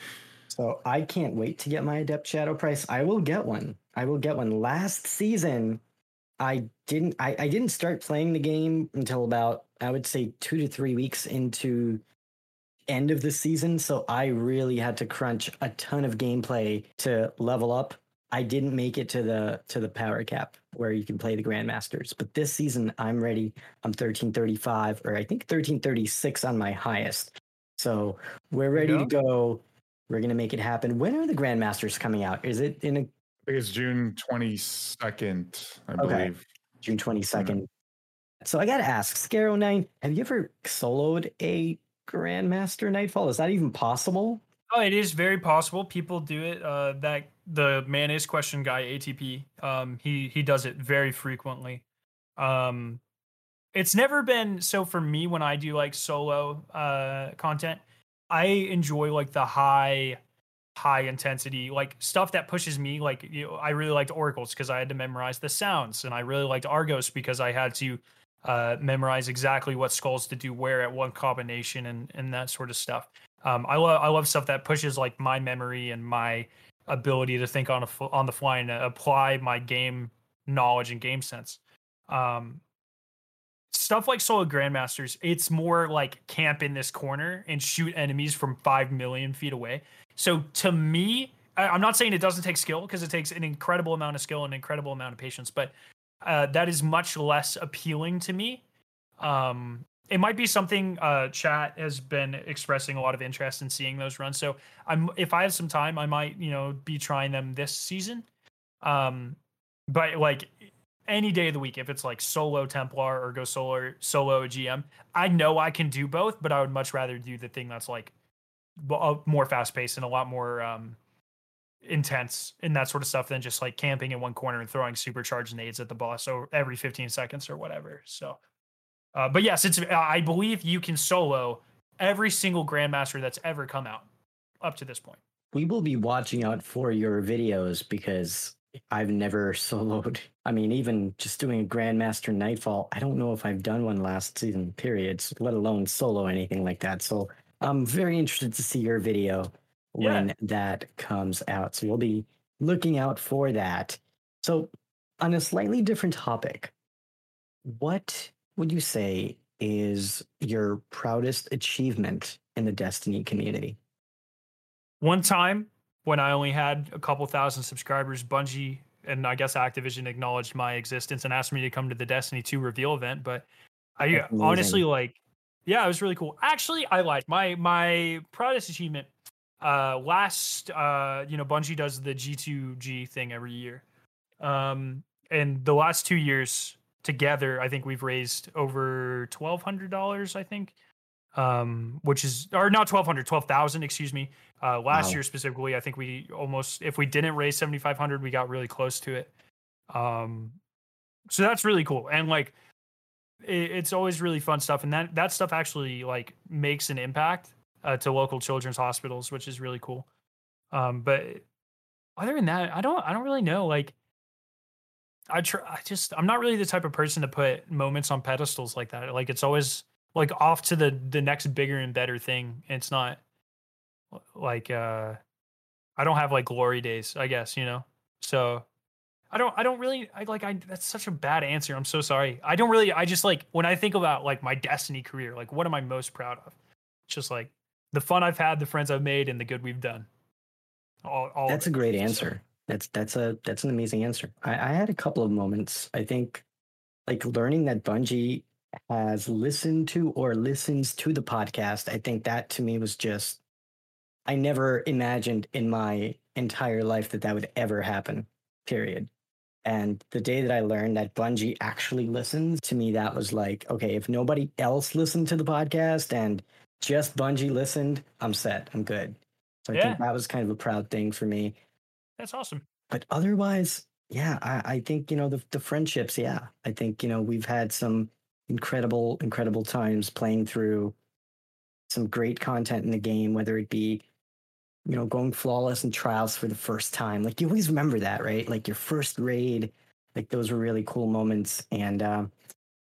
so i can't wait to get my adept shadow price i will get one i will get one last season I didn't I, I didn't start playing the game until about I would say two to three weeks into end of the season. So I really had to crunch a ton of gameplay to level up. I didn't make it to the to the power cap where you can play the grandmasters. But this season I'm ready. I'm 1335 or I think 1336 on my highest. So we're ready to go. We're gonna make it happen. When are the grandmasters coming out? Is it in a I think it's June 22nd, I Okay. believe. June 22nd. Mm-hmm. So I got to ask, Skarrow9, have you ever soloed a Grandmaster Nightfall? Is that even possible? Oh, it is very possible. People do it. Uh, that the man is question guy ATP. Um, he he does it very frequently. Um, it's never been so for me when I do like solo uh content. I enjoy like the high high intensity like stuff that pushes me like you know, I really liked oracles because I had to memorize the sounds and I really liked Argos because I had to uh memorize exactly what skulls to do where at one combination and and that sort of stuff. Um I love I love stuff that pushes like my memory and my ability to think on a fl- on the fly and apply my game knowledge and game sense. Um stuff like solo grandmasters it's more like camp in this corner and shoot enemies from 5 million feet away so to me I, i'm not saying it doesn't take skill because it takes an incredible amount of skill and an incredible amount of patience but uh, that is much less appealing to me um it might be something uh chat has been expressing a lot of interest in seeing those runs. So i'm if i have some time i might you know be trying them this season. Um but like any day of the week if it's like solo templar or go solo solo gm i know i can do both but i would much rather do the thing that's like more fast paced and a lot more um intense and that sort of stuff than just like camping in one corner and throwing supercharged nades at the boss or every 15 seconds or whatever. So uh, but yes it's i believe you can solo every single grandmaster that's ever come out up to this point We will be watching out for your videos because I've never soloed. I mean, even just doing a Grandmaster Nightfall, I don't know if I've done one last season, period, let alone solo anything like that. So I'm very interested to see your video when that comes out. So we'll be looking out for that. So, on a slightly different topic, what would you say is your proudest achievement in the Destiny community? one time when I only had a couple thousand subscribers, Bungie and I guess Activision acknowledged my existence and asked me to come to the Destiny 2 reveal event. But I That's honestly amazing. like, yeah, it was really cool. Actually, I like my my proudest achievement. Uh, last, uh, you know, Bungie does the G2G thing every year, um, and the last two years together, I think we've raised over twelve hundred dollars. I think, um, which is or not 1200 12000 excuse me. Uh last Wow. year specifically i think we almost if we didn't raise 7500 we got really close to it. Um so that's really cool. And like it, it's always really fun stuff. And that that stuff actually like makes an impact uh, to local children's hospitals which is really cool. Um but other than that i don't i don't really know like i try i just i'm not really the type of person to put moments on pedestals like that. Like it's always like off to the the next bigger and better thing. It's not like uh i don't have like glory days i guess you know? So i don't i don't really i like i that's such a bad answer. I'm so sorry. I don't really i just like when i think about like my destiny career like what am i most proud of? It's just like the fun i've had the friends i've made and the good we've done. All, all That's a great answer. That's that's a that's an amazing answer. I, I had a couple of moments. I think like learning that Bungie has listened to or listens to the podcast. I think that to me was just I never imagined in my entire life that that would ever happen. Period. And the day that I learned that Bungie actually listens to me, that was like, okay, if nobody else listened to the podcast and just Bungie listened, I'm set. I'm good. So I Yeah. think that was kind of a proud thing for me that's awesome but otherwise, yeah, I, I think you know the the friendships. Yeah, I think you know we've had some incredible, incredible times playing through some great content in the game, whether it be you know going flawless in trials for the first time. Like you always remember that, right? Like your first raid. Like those were really cool moments, and um,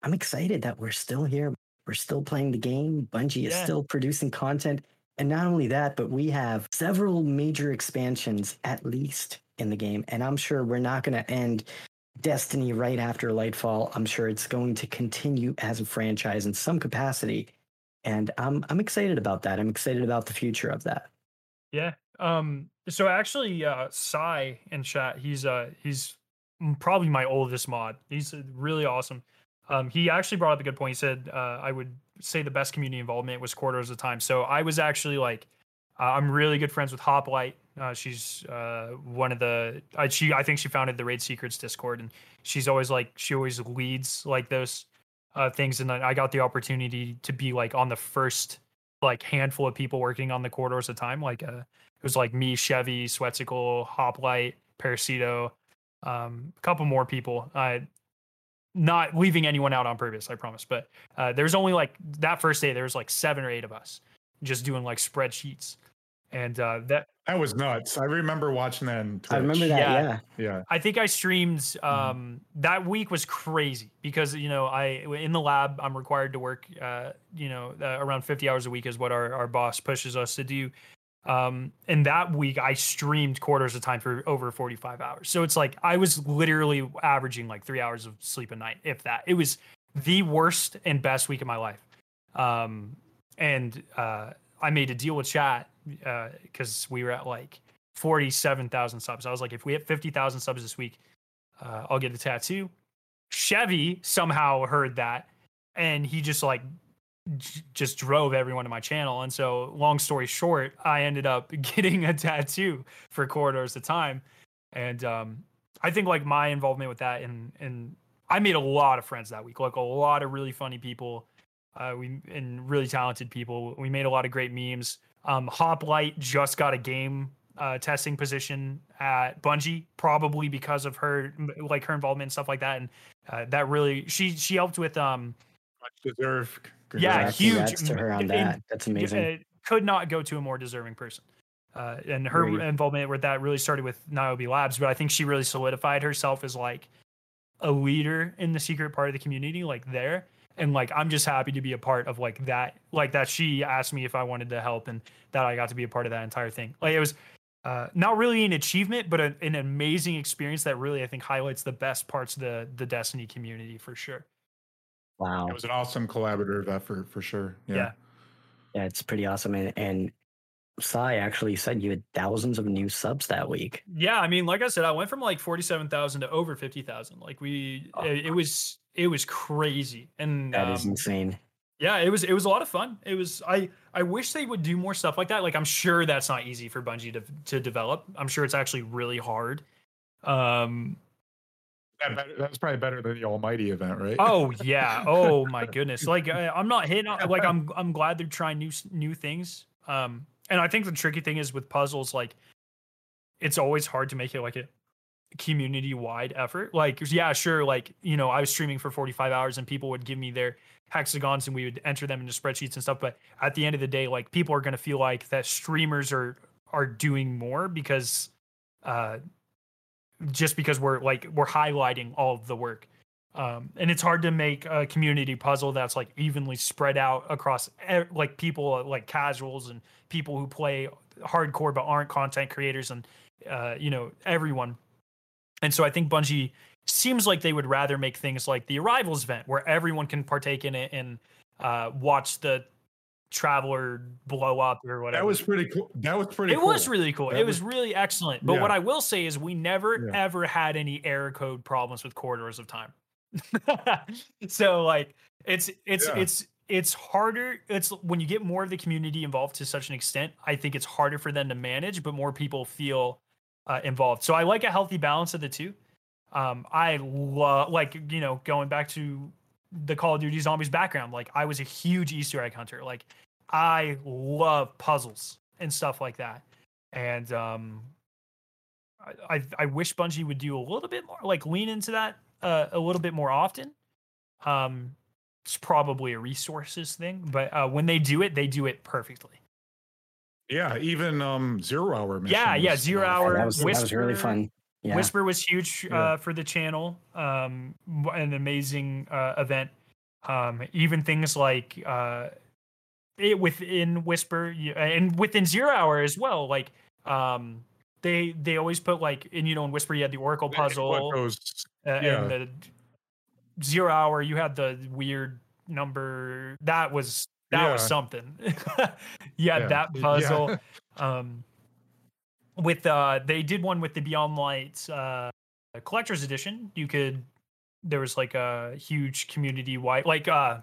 I'm excited that we're still here. We're still playing the game. Bungie is Yeah. still producing content. And not only that, but we have several major expansions at least in the game. And I'm sure we're not going to end Destiny right after Lightfall. I'm sure it's going to continue as a franchise in some capacity. And I'm I'm excited about that. I'm excited about the future of that. Yeah. Um so actually uh Sai in chat, he's uh he's probably my oldest mod. He's uh, really awesome. Um he actually brought up a good point. He said uh I would say the best community involvement was corridors of the time. So I was actually like uh, I'm really good friends with Hoplite. Uh, she's uh, one of the uh, she I think she founded the Raid Secrets Discord, and she's always like she always leads like those uh, things. And I got the opportunity to be like on the first like handful of people working on the corridors a time. Like uh, it was like me, Chevy, Sweatcicle, Hoplite, Parasito, um, a couple more people. I not leaving anyone out on purpose, I promise. But uh, there's only like that first day, there was like seven or eight of us just doing like spreadsheets and uh, that that was nuts. I remember watching that. In I remember that. Yeah. yeah, yeah. I think I streamed. Mm-hmm. Um, mm-hmm. That week was crazy because you know I in the lab I'm required to work. Uh, you know uh, around 50 hours a week is what our our boss pushes us to do. Um, and that week I streamed corridors of time for over 45 hours. So it's like I was literally averaging like three hours of sleep a night, if that. It was the worst and best week of my life. Um, and uh, I made a deal with chat uh because uh, we were at like 47,000 subs. I was like, if we hit 50,000 subs this week, uh, I'll get the tattoo. Chevy somehow heard that and he just like j- just drove everyone to my channel. And so, long story short, I ended up getting a tattoo for corridors of time. And um, I think like my involvement with that and and I made a lot of friends that week, like a lot of really funny people, uh, we and really talented people. We made a lot of great memes. Um, Hoplite just got a game uh, testing position at Bungie, probably because of her like her involvement and stuff like that, and uh, that really she she helped with um. Much deserve. Yeah, huge. To her on that. That's amazing. could not go to a more deserving person. Uh, and her Great. involvement with that really started with Niobe Labs, but I think she really solidified herself as like a leader in the secret part of the community, like there and like i'm just happy to be a part of like that like that she asked me if i wanted to help and that i got to be a part of that entire thing like it was uh, not really an achievement but a, an amazing experience that really i think highlights the best parts of the the destiny community for sure wow. It was an awesome collaborative effort for sure. Yeah. Yeah, yeah it's pretty awesome and, and Sai actually said you had thousands of new subs that week. Yeah, I mean, like I said, I went from like forty-seven thousand to over fifty thousand. Like we, oh. it, it, was it was crazy and that um, is insane. yeah it was it was a lot of fun. It was i i wish they would do more stuff like that. Like i'm sure that's not easy for bungie to to develop. I'm sure it's actually really hard. Um that, that's probably better than the almighty event right oh yeah oh my goodness like I, i'm not hitting like i'm i'm glad they're trying new new things um and i think the tricky thing is with puzzles like it's always hard to make it like a community wide effort. Like, yeah, sure. Like, you know, I was streaming for 45 hours and people would give me their hexagons and we would enter them into spreadsheets and stuff. But at the end of the day, like people are going to feel like that streamers are, are doing more because, uh, just because we're like, we're highlighting all of the work. Um, and it's hard to make a community puzzle that's like evenly spread out across like people like casuals and people who play hardcore but aren't content creators and uh, you know everyone and so I think Bungie seems like they would rather make things like the Arrivals event where everyone can partake in it and uh, watch the traveler blow up or whatever. That was pretty cool. That was pretty it cool. was really cool. That it was, was, really excellent. But yeah. what I will say is we never yeah. ever had any error code problems with corridors of time. so like it's it's yeah. it's it's harder it's when you get more of the community involved to such an extent i think it's harder for them to manage but more people feel uh, involved. So I like a healthy balance of the two. Um, I love like you know going back to the Call of Duty Zombies background. Like I was a huge Easter egg hunter. Like I love puzzles and stuff like that. And um, I, I, I wish Bungie would do a little bit more, like lean into that uh, a little bit more often. Um, it's probably a resources thing, but uh, when they do it, they do it perfectly. Yeah, even um zero hour. Yeah, yeah, zero hour. That was, Whisper, that was really fun. Yeah. Whisper was huge uh, for the channel. Um, an amazing uh, event. Um, even things like uh, it within Whisper and within Zero Hour as well. Like um, they they always put like and you know in Whisper you had the Oracle puzzle goes- uh, yeah. and the zero hour you had the weird number that was that was something. you had Yeah. that Yeah. puzzle. um with uh they did one with the Beyond Lights uh collector's edition. You could there was like a huge community wide like uh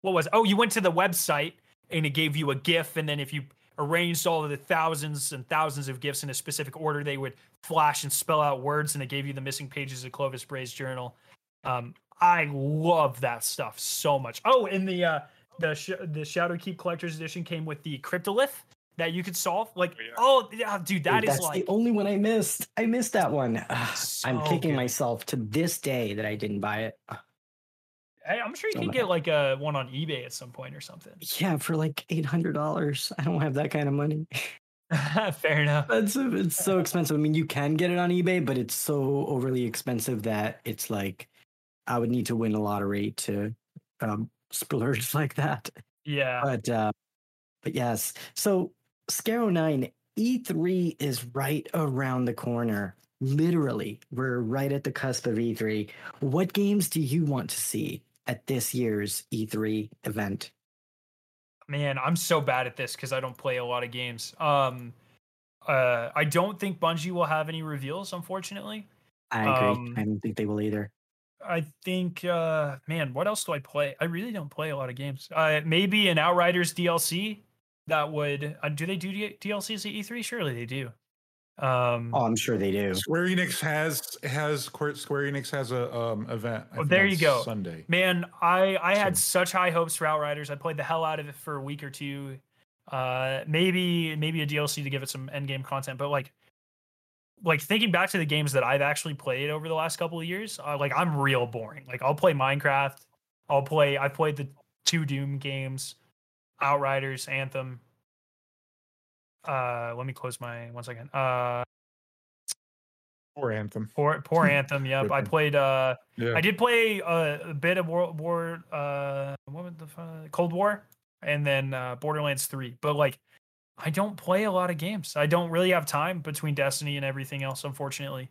what was oh you went to the website and it gave you a GIF and then if you arranged all of the thousands and thousands of gifts in a specific order they would flash and spell out words and it gave you the missing pages of Clovis Bray's journal. Um I love that stuff so much. Oh, and the uh the sh- the Shadow Keep collector's edition came with the cryptolith that you could solve. Like, oh yeah, dude, that Dude, is that's like the only one I missed. I missed that one. Ugh, I'm kicking good. myself to this day that I didn't buy it. Hey, I'm sure you Oh can my get like a one on eBay at some point or something. Yeah, for like eight hundred dollars. I don't have that kind of money. Fair enough. It's it's so expensive. I mean, you can get it on eBay, but it's so overly expensive that it's like I would need to win a lottery to um, splurge like that. Yeah. But uh, but yes. So Skarrow Nine E3 is right around the corner. Literally, we're right at the cusp of E3. What games do you want to see at this year's E3 event? Man, I'm so bad at this because I don't play a lot of games. Um uh I don't think Bungie will have any reveals, unfortunately. I agree. Um, I don't think they will either. I think uh man, what else do I play? I really don't play a lot of games. Uh maybe an Outriders DLC that would uh, do they do D- DLCs at E3? Surely they do. Um Oh, I'm sure they do. Square Enix has has Square Square Enix has a um event. I Oh, there you go. Sunday. Man, I I had So- such high hopes for Outriders. I played the hell out of it for a week or two. Uh, maybe maybe a DLC to give it some end game content, but like like thinking back to the games that I've actually played over the last couple of years, uh, like I'm real boring. Like I'll play Minecraft, I'll play I played the two Doom games, Outriders, Anthem. Uh, let me close my one second. Uh, Or Anthem. poor poor Anthem. Yep, I played. Uh, Yeah. I did play uh, a bit of World War, uh, what was the fu- Cold War, and then uh, Borderlands Three. But like, I don't play a lot of games. I don't really have time between Destiny and everything else, unfortunately.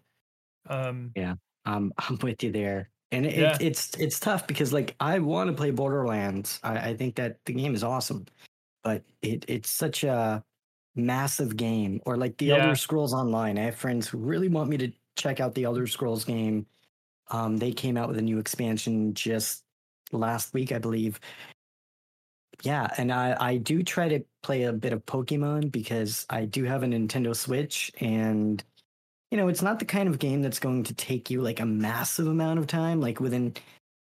Um, yeah, Um, I'm with you there. And it, Yeah. it's it's tough because like I want to play Borderlands. I, I think that the game is awesome, but it it's such a massive game. Or like the Yeah. Elder Scrolls Online. I have friends who really want me to check out the Elder Scrolls game. Um, they came out with a new expansion just last week, I believe. Yeah, and I I do try to play a bit of Pokemon because I do have a Nintendo Switch and you know, it's not the kind of game that's going to take you like a massive amount of time. Like within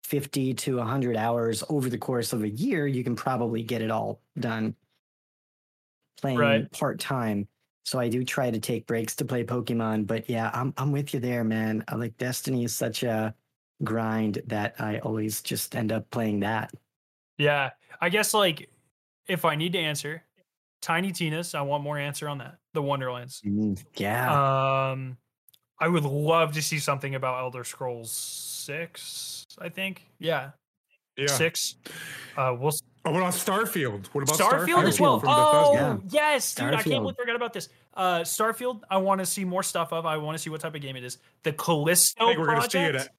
50 to 100 hours over the course of a year, you can probably get it all done playing Right. part time. So I do try to take breaks to play Pokemon. But yeah, I'm, I'm with you there, man. I like Destiny is such a grind that I always just end up playing that. yeah, I guess like if I need to answer, Tiny Tina's. I want more answer on that. The Wonderlands. Mm, yeah. Um, I would love to see something about Elder Scrolls Six. I think. Yeah, yeah. six. Uh, we'll Oh, what about Starfield? What about Starfield, as well. Oh, Bethesda? yes, dude! I can't Starfield. believe I forgot about this. Uh, Starfield. I want to see more stuff of. I want to see what type of game it is. The Callisto I think we're gonna see it. project. At,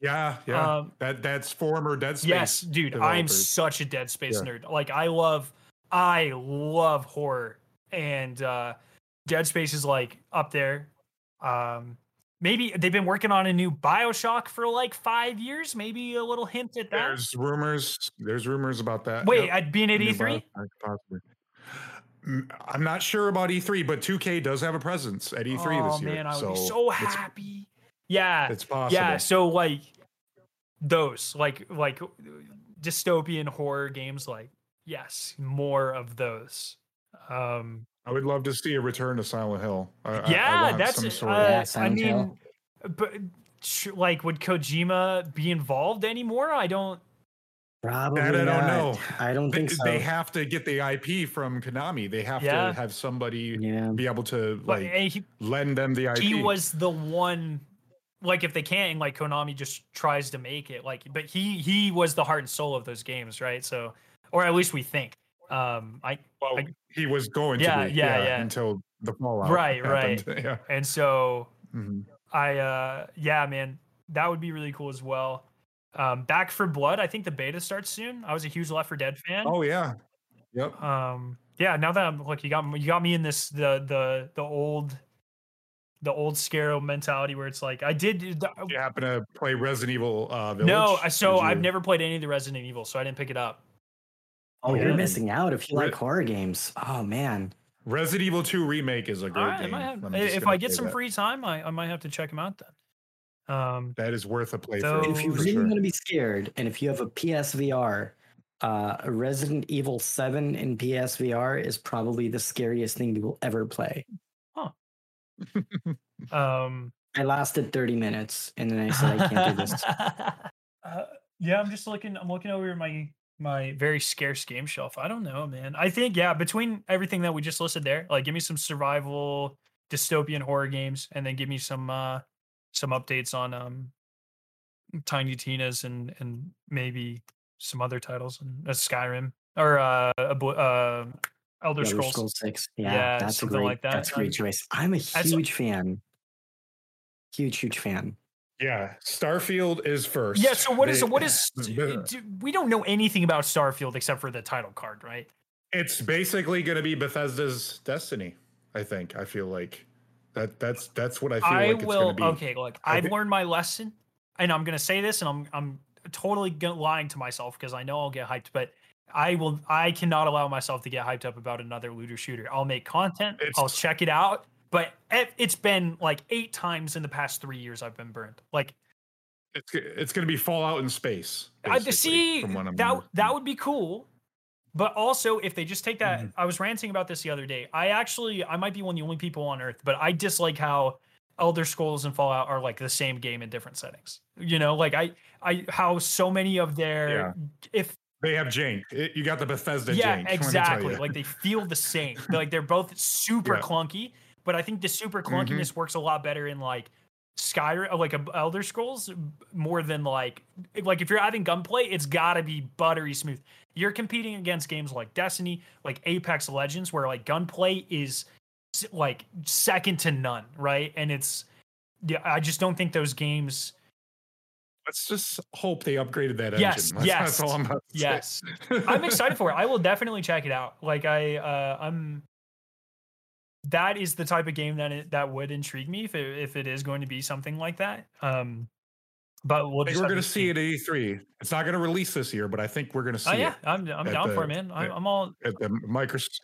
yeah, yeah. Um, that that's former Dead Space. Yes, dude. I'm such a Dead Space Yeah. nerd. Like I love, I love horror, and uh, Dead Space is like up there. Um, maybe they've been working on a new Bioshock for like five years. Maybe a little hint at that. There's rumors. There's rumors about that. Wait, Yep. at being at E3. Bioshock. Mm, I'm not sure about E3, but 2K does have a presence at E3 oh this year. man, I would so be so it's- happy. Yeah, It's possible. yeah. So like those, like like dystopian horror games, like yes, more of those. Um, I would love to see a return to Silent Hill. I, I- I yeah, that's some uh, sort Yeah, of. I mean, Hill. but like, would Kojima be involved anymore? I don't. Probably That I don't not. know. I don't They, think so. they have to get the IP from Konami. They have Yeah. to have somebody yeah. be able to like and he, lend them the IP. he was the one. Like, if they can't, like Konami just tries to make it. Like, but he he was the heart and soul of those games, right? So, or at least we think. Um, I well, I- he was going Yeah, to be, yeah, yeah. until the fallout. Right, happened. right. Yeah. And so Mhm. I uh yeah, man, that would be really cool as well. Um Back for Blood, I think the beta starts soon. I was a huge Left for Dead fan. Oh yeah. Yep. Um yeah, now that I'm look, you got you got me in this the the the old the old Skarrow mentality where it's like I did the- You happen to play Resident Evil uh, Village? no, so I've never played any of the Resident Evil, so I didn't pick it up. Oh, you're missing out if you Re- like horror games. Oh man. Resident Evil 2 remake is a great All right, I game. might have, if I get some that. free time, I, I might have to check them out then. Um, that is worth a So- if you really sure. want to be scared, and if you have a PSVR, uh, Resident Evil 7 in PSVR is probably the scariest thing you will ever play. um, I lasted 30 minutes and then I said I can't do this. uh, yeah, I'm just looking. I'm looking over my my very scarce game shelf. I don't know, man. I think yeah, between everything that we just listed there, like give me some survival dystopian horror games, and then give me some uh some updates on um Tiny Tina's and and maybe some other titles and uh, Skyrim or uh, uh Elder Elder Scrolls. Scrolls 6. Yeah, Yeah, that's a something great like that. that's a great Um, choice. I'm a huge fan. Huge, huge fan. Yeah, Starfield is first. Yeah. So what is They- what is? Uh, do- we don't know anything about Starfield except for the title card, right? It's basically going to be Bethesda's Destiny. I think. I feel like that. That's that's what I feel I like it's will. going to be. Okay, look, I've learned my lesson, and I'm gonna say this, and I'm I'm totally lying to myself because I know I'll get hyped, but I will. I cannot allow myself to get hyped up about another looter shooter. I'll make content. I'll check it out, but it, it's been like eight times in the past three years I've been burned. Like It's it's going to be Fallout in space. I see from what I'm that that would be cool. But also, if they just take that, Mhm. I was ranting about this the other day. I actually, I might be one of the only people on Earth, but I dislike how Elder Scrolls and Fallout are like the same game in different settings. You know, like I, I, how so many of their, if They have jank. It- you got the Bethesda yeah, jank. exactly, like they feel the same. They're, like they're both super Yeah. clunky, but I think the super Mhm. clunkiness works a lot better in like Skyrim, uh, like a Elder Scrolls, more than like like if you're adding gunplay, it's got to be buttery smooth. You're competing against games like Destiny, like Apex Legends, where like gunplay is like second to none, right? And it's yeah, I just don't think those games. Let's just hope they upgraded that engine. Yes, That's, yes, that's all I'm about to say. Yes, I'm excited for it. I will definitely check it out. Like I, uh, I'm. That is the type of game that it, that would intrigue me if it, if it is going to be something like that. Um, but we'll just we're going to to see it at E3. It's not going to release this year, but I think we're going to see Oh yeah, it I'm I'm at down for it, the- man. I'm, at- I'm all at the Microsoft.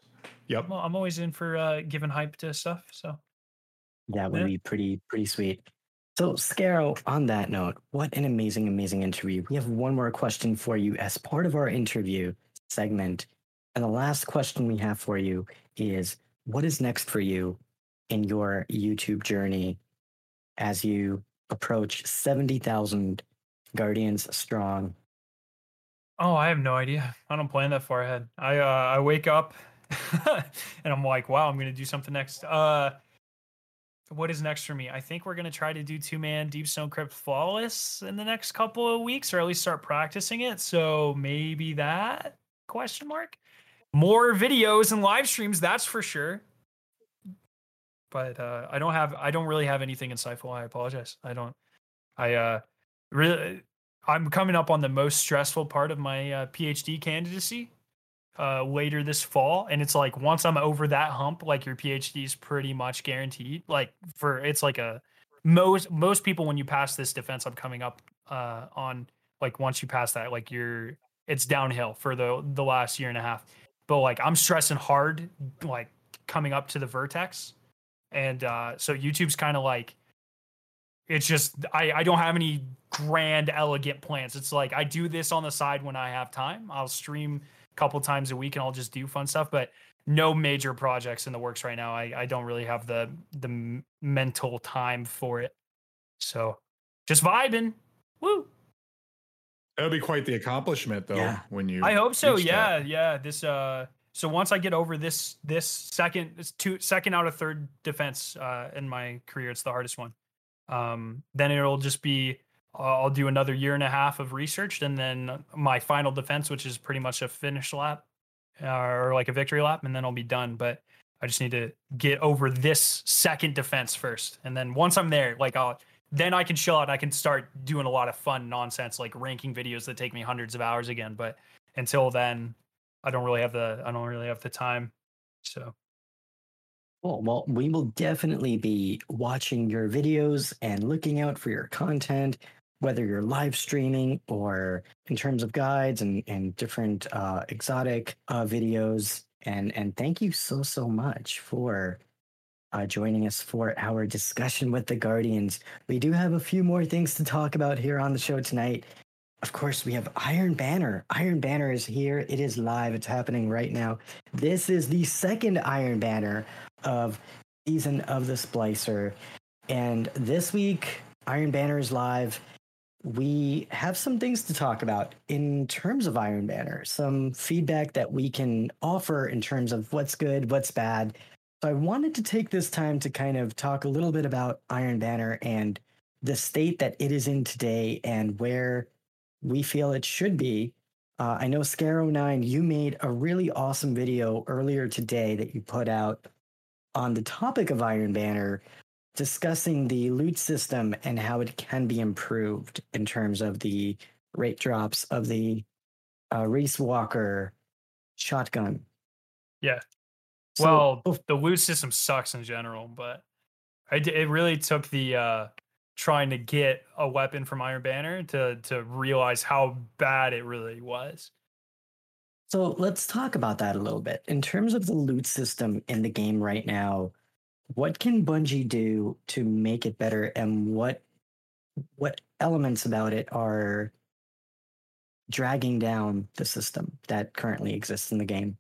Yep. I'm, I'm always in for uh, giving hype to stuff. So That would Yeah. be pretty pretty sweet. So Skarrow, on that note, what an amazing, amazing interview. We have one more question for you as part of our interview segment. And the last question we have for you is what is next for you in your YouTube journey as you approach 70,000 Guardians strong? Oh, I have no idea. I don't plan that far ahead. I uh, I wake up and I'm like, wow, I'm gonna do something next. Uh, what is next for me? I think we're gonna try to do two man Deep Stone Crypt Flawless in the next couple of weeks, or at least start practicing it. So maybe that question mark. More videos and live streams, that's for sure. But uh, I don't have I don't really have anything insightful. I apologize. I don't. I uh really I'm coming up on the most stressful part of my uh, PhD candidacy uh, later this fall, and it's like once I'm over that hump, like your PhD is pretty much guaranteed. Like for it's like a most most people when you pass this defense, I'm coming up uh, on like once you pass that, like you're it's downhill for the the last year and a half. But like I'm stressing hard, like coming up to the vertex, and uh, so YouTube's kind of like it's just I, I don't have any grand elegant plans. It's like i do this on the side when i have time. I'll stream a couple times a week and i'll just do fun stuff but no major projects in the works right now. I, I don't really have the the mental time for it. So just vibing. Woo That would be quite the accomplishment, though. Yeah. When you, I hope so. Yeah, that. yeah. This uh so once I get over this this second this two second out of third defense uh in my career, it's the hardest one. Um then it'll just be uh, I'll do another year and a half of research and then my final defense which is pretty much a finish lap uh, or like a victory lap and then I'll be done, but I just need to get over this second defense first, and then once I'm there, like I'll then I can chill out. I can start doing a lot of fun nonsense like ranking videos that take me hundreds of hours again. But until then, I don't really have the I don't really have the time. So Cool. Well, we will definitely be watching your videos and looking out for your content, whether you're live streaming or in terms of guides and, and different uh, exotic uh, videos. And and thank you so so much for uh, joining us for our discussion with the Guardians. We do have a few more things to talk about here on the show tonight. Of course, we have Iron Banner. Iron Banner is here. It is live. It's happening right now. This is the second Iron Banner of season of the Splicer. And this week, Iron Banner is live. We have some things to talk about in terms of Iron Banner, some feedback that we can offer in terms of what's good, what's bad. So I wanted to take this time to kind of talk a little bit about Iron Banner and the state that it is in today and where we feel it should be. Uh, I know Skarrow9, you made a really awesome video earlier today that you put out on the topic of Iron Banner, discussing the loot system and how it can be improved in terms of the rate drops of the uh, Riiswalker shotgun. yeah. So, well, the loot system sucks in general, but I d- it really took the uh trying to get a weapon from Iron Banner to to realize how bad it really was. So let's talk about that a little bit. In terms of the loot system in the game right now, what can Bungie do to make it better and what what elements about it are dragging down the system that currently exists in the game?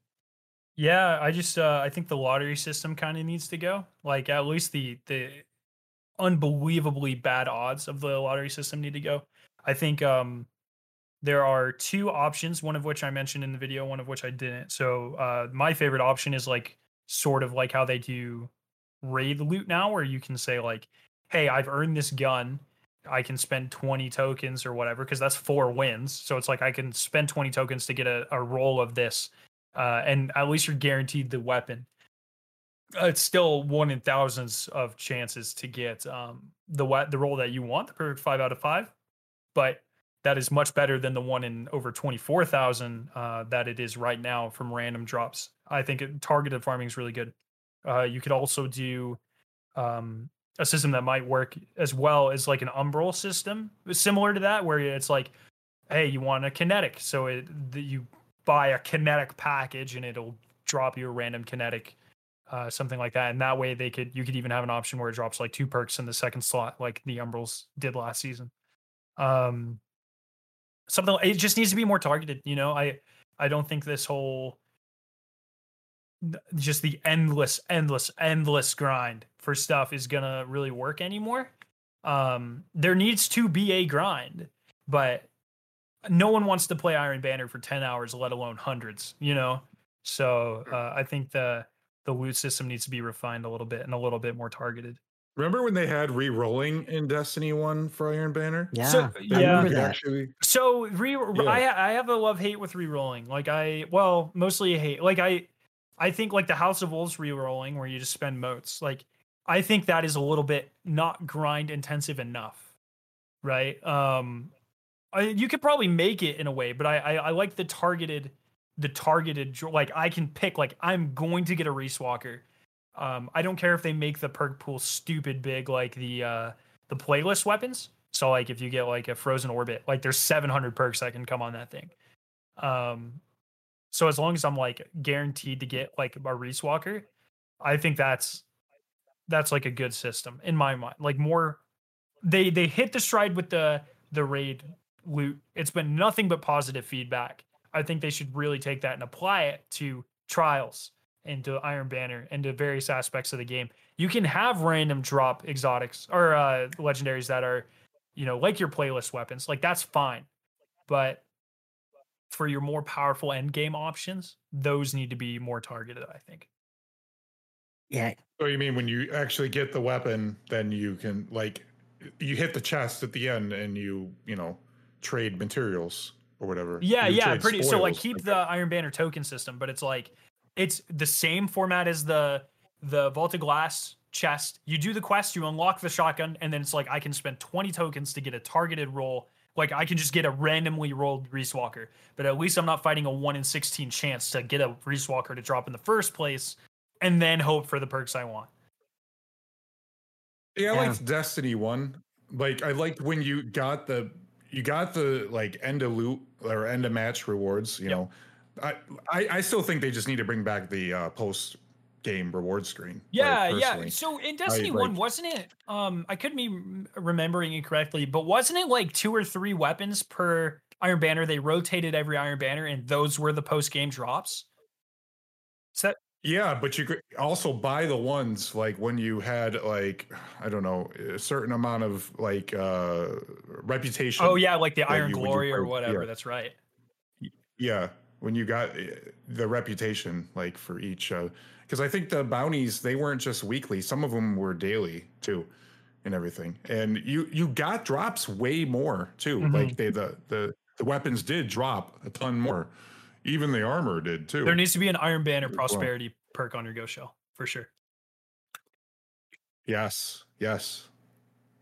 Yeah, I just uh I think the lottery system kind of needs to go. Like at least the the unbelievably bad odds of the lottery system need to go. I think um there are two options, one of which I mentioned in the video, one of which I didn't. So uh my favorite option is like sort of like how they do raid loot now where you can say like, "Hey, I've earned this gun. I can spend 20 tokens or whatever because that's four wins. So it's like I can spend 20 tokens to get a, a roll of this uh, and at least you're guaranteed the weapon. Uh, It's still one in thousands of chances to get um, the the roll that you want, the perfect five out of five, but that is much better than the one in over twenty four thousand uh, that it is right now from random drops. I think targeted farming is really good. Uh, you could also do um, a system that might work as well as like an umbral system, similar to that, where it's like, hey, you want a kinetic, so it the, you buy a kinetic package and it'll drop you a random kinetic uh, something like that. And that way they could you could even have an option where it drops like two perks in the second slot like the umbrals did last season. Um something it just needs to be more targeted you know? I i don't think this whole just the endless endless endless grind for stuff is gonna really work anymore. Um there needs to be a grind but no one wants to play Iron Banner for 10 hours, let alone hundreds, you know? So uh, I think the the loot system needs to be refined a little bit and a little bit more targeted. Remember when they had re-rolling in Destiny One for Iron Banner? Yeah, So- I yeah. remember that. Actually, So re Yeah. I I have a love hate with re-rolling. Like I well, mostly hate. Like I I think like the House of Wolves re-rolling where you just spend motes. Like I think that is a little bit not grind intensive enough. Right? Um I, you could probably make it in a way, but I, I I like the targeted the targeted like I can pick like I'm going to get a Riiswalker. Um I don't care if they make the perk pool stupid big like the uh the playlist weapons. So like if you get like a frozen orbit, like there's 700 perks that can come on that thing. Um so as long as I'm like guaranteed to get like a Riiswalker, I think that's that's like a good system in my mind. Like more they they hit the stride with the the raid loot. It's been nothing but positive feedback. I think they should really take that and apply it to trials and to Iron Banner and to various aspects of the game. You can have random drop exotics or uh, legendaries that are, you know, like your playlist weapons. Like that's fine, but for your more powerful end game options, those need to be more targeted. I think. Yeah, So you mean when you actually get the weapon, then you can like you hit the chest at the end and you you know trade materials or whatever. Yeah, You yeah, pretty. So like spoils. keep the Iron Banner token system, but it's like it's the same format as the the Vault of Glass chest. You do the quest, you unlock the shotgun, and then it's like I can spend 20 tokens to get a targeted roll. Like I can just get a randomly rolled Riiswalker, but at least I'm not fighting a one in 16 chance to get a Riiswalker to drop in the first place, and then hope for the perks I want. Yeah, I Yeah. liked Destiny one. Like I liked when you got the you got the like end of loot or end of match rewards. You Yep. know, I, I I still think they just need to bring back the uh, post game reward screen. like, Yeah, yeah. So in Destiny One, like- wasn't it? Um, I could be remembering incorrectly, but wasn't it like two or three weapons per Iron Banner? They rotated every Iron Banner, and those were the post game drops. Is that Yeah, but you could also buy the ones like when you had like I don't know a certain amount of like uh reputation. Oh yeah, like the Iron you- Glory or whatever. yeah. That's right. Yeah, when you got uh, the reputation like for each uh because I think the bounties they weren't just weekly, some of them were daily too and everything. And you you got drops way more too. Mhm. Like they the the the weapons did drop a ton more. Even the armor did too. There needs to be an Iron Banner prosperity perk on your Ghost Shell for sure. yes, yes.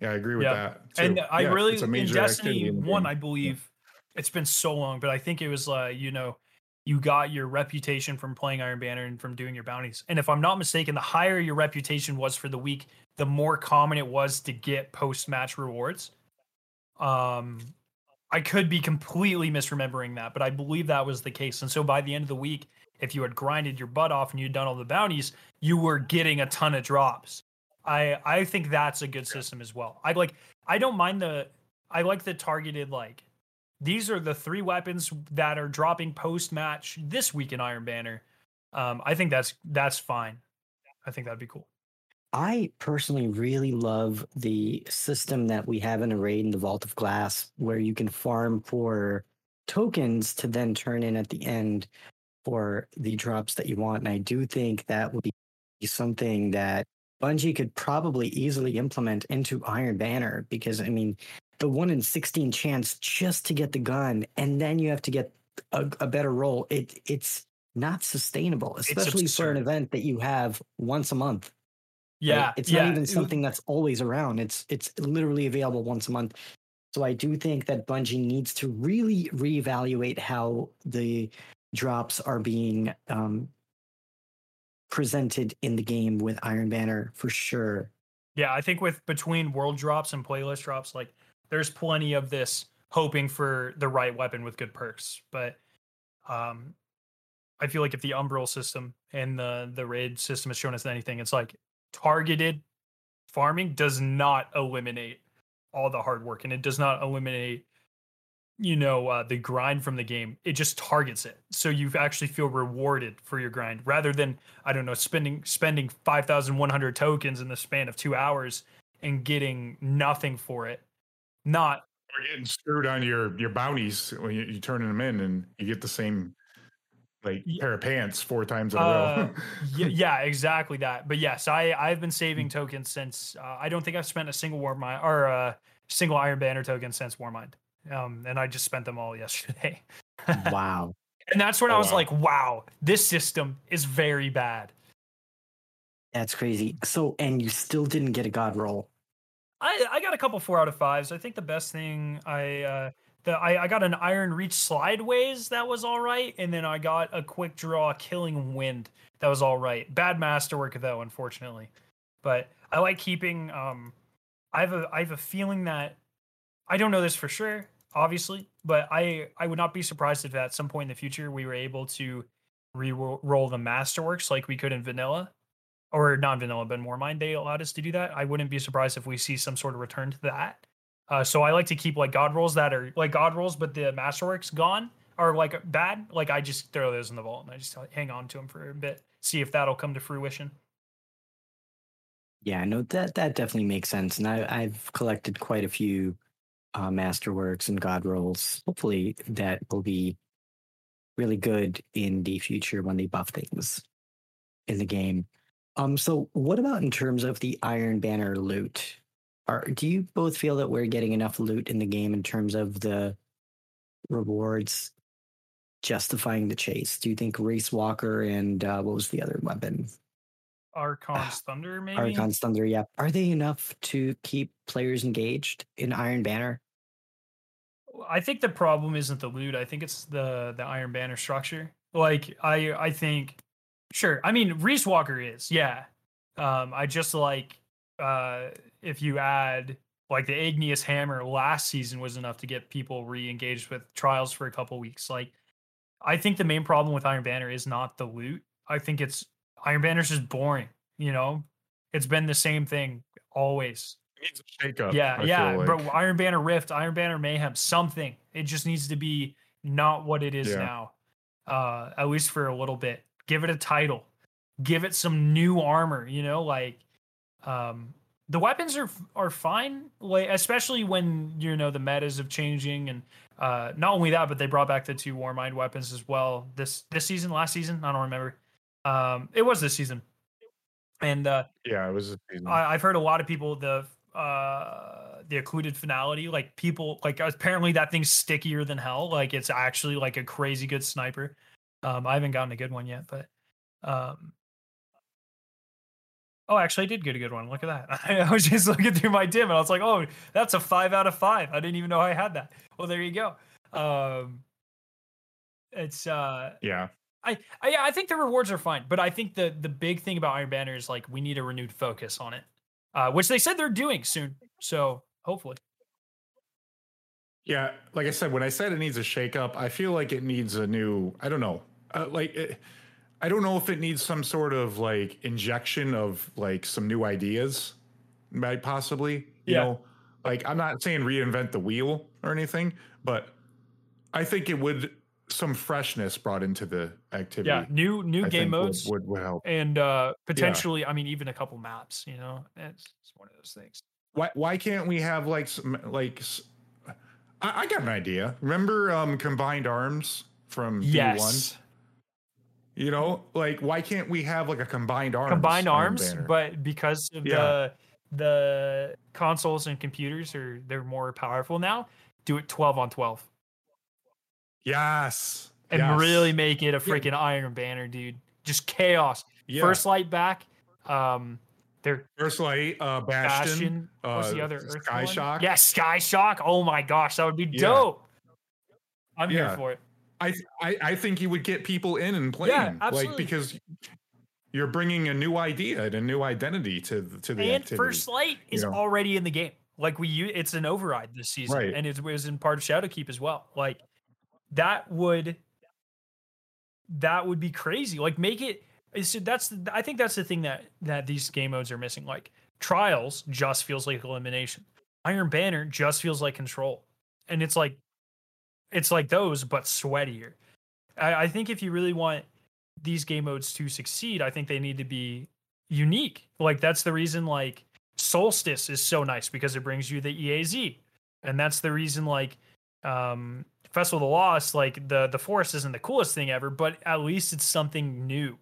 Yeah, I agree with Yeah. that. Too. And I Yeah, really it's a in Destiny in One. I believe it's been so long, but I think it was uh, you know, you got your reputation from playing Iron Banner and from doing your bounties. And if I'm not mistaken, the higher your reputation was for the week, the more common it was to get post match rewards. Um I could be completely misremembering that, but I believe that was the case. And so by the end of the week, if you had grinded your butt off and you'd done all the bounties, you were getting a ton of drops. I I think that's a good system as well. I like I don't mind the I like the targeted like these are the three weapons that are dropping post match this week in Iron Banner. Um, I think that's that's fine. I think that'd be cool. I personally really love the system that we have in Array in the Vault of Glass, where you can farm for tokens to then turn in at the end for the drops that you want. And I do think that would be something that Bungie could probably easily implement into Iron Banner because, I mean, the one in 16 chance just to get the gun, and then you have to get a, a better roll. It It's not sustainable, especially for an event that you have once a month. Right? Yeah, it's yeah. not even something that's always around. It's it's literally available once a month. So I do think that Bungie needs to really reevaluate how the drops are being um, presented in the game with Iron Banner for sure. Yeah, I think with between world drops and playlist drops, like there's plenty of this hoping for the right weapon with good perks. But um I feel like if the Umbral system and the the raid system has shown us anything, it's like targeted farming does not eliminate all the hard work and it does not eliminate you know uh, the grind from the game. It just targets it. So you actually feel rewarded for your grind rather than i don't know spending spending 5100 tokens in the span of two hours and getting nothing for it. Not Or getting screwed on your your bounties when you, you turning them in and you get the same like Ye- pair of pants four times in a Uh, row. y- yeah, exactly that. But yes, I I've been saving tokens since uh, I don't think I've spent a single Warmind or a single Iron Banner token since Warmind. Um, and I just spent them all yesterday. wow. and that's when Oh, I was wow. like, wow, this system is very bad. That's crazy. So and you still didn't get a god roll. I I got a couple four out of fives. I think the best thing I uh the I, I got an Iron Reach Slideways that was all right, and then I got a quick draw Killing Wind that was all right. Bad masterwork though, unfortunately. But I like keeping um I have a I have a feeling that I don't know this for sure, obviously, but I I would not be surprised if at some point in the future we were able to re-roll the masterworks like we could in vanilla or non vanilla but Warmind they allowed us to do that. I wouldn't be surprised if we see some sort of return to that. Uh, so I like to keep like god rolls that are like god rolls, but the masterworks gone are like bad. Like I just throw those in the vault and I just hang on to them for a bit, see if that'll come to fruition. Yeah, no, that that definitely makes sense. And I, I've collected quite a few uh, masterworks and god rolls. Hopefully, that will be really good in the future when they buff things in the game. Um, so what about in terms of the Iron Banner loot? Are do you both feel that we're getting enough loot in the game in terms of the rewards? justifying the chase? Do you think Riiswalker and uh, what was the other weapon? Archon's Thunder, maybe. Archon's Thunder, yeah. Are they enough to keep players engaged in Iron Banner? I think the problem isn't the loot. I think it's the the Iron Banner structure. Like I I think sure. I mean Riiswalker is, yeah. Um I just like uh if you add like the Igneous Hammer last season was enough to get people re-engaged with trials for a couple weeks. Like I think the main problem with Iron Banner is not the loot. I think it's Iron Banner's just boring, you know? It's been the same thing always. It needs a shakeup. Yeah, I yeah. But. Iron Banner Rift, Iron Banner Mayhem, something. It just needs to be not what it is Yeah. now. Uh, at least for a little bit. Give it a title. Give it some new armor. You know, like um, the weapons are are fine. Like especially when you know the metas of changing and uh, not only that, but they brought back the two Warmind weapons as well. This this season, last season, I don't remember. Um, it was this season, and uh, yeah, it was. I, I've heard a lot of people the uh the occluded finality like people like apparently that thing's stickier than hell like it's actually like a crazy good sniper um i haven't gotten a good one yet but um oh actually i did get a good one look at that i was just looking through my dim and i was like oh that's a five out of five i didn't even know i had that well there you go um it's uh yeah, I, I yeah, I think the rewards are fine, but I think the the big thing about Iron Banner is like we need a renewed focus on it, uh, which they said they're doing soon. So hopefully, yeah. Like I said, when I said it needs a shakeup, I feel like it needs a new. I don't know. Uh, like, it, I don't know if it needs some sort of like injection of like some new ideas, might possibly. You Yeah. know, like I'm not saying reinvent the wheel or anything, but I think it would some freshness brought into the activity. yeah, new new I game modes would, would help. and uh potentially, I mean, even a couple maps. You know, it's, it's one of those things. why why can't we have like some like I got an idea. Remember um combined arms from D1? Yes, You know, like why can't we have like a combined arms? combined arms, Banner? but because of Yeah. the the consoles and computers are they're more powerful now. Do it twelve on twelve. yes, and yes. really make it a freaking Iron Banner, dude. Just chaos. Yeah. First light back. Um, they're first light uh Bastion, Bastion. What's the uh, other Sky one? Shock. Yeah, Sky Shock. Oh my gosh, that would be Yeah. dope. I'm here for it. I, I I think you would get people in and playing, like absolutely. because you're bringing a new idea and a new identity to the- to the And activity. First Light is know. already in the game. Like we, it's an override this season, Right. and it was in part of Shadowkeep as well. Like that would, that would be crazy. Like make it. Uh, so that's I think that's the thing that that these game modes are missing. Like Trials just feels like elimination. Iron Banner just feels like control, and it's like, it's like those but sweatier. I, I think if you really want these game modes to succeed, I think they need to be unique. Like that's the reason like Solstice is so nice because it brings you the EAZ. And that's the reason like um Festival of the Lost, like the the forest isn't the coolest thing ever, but at least it's something new.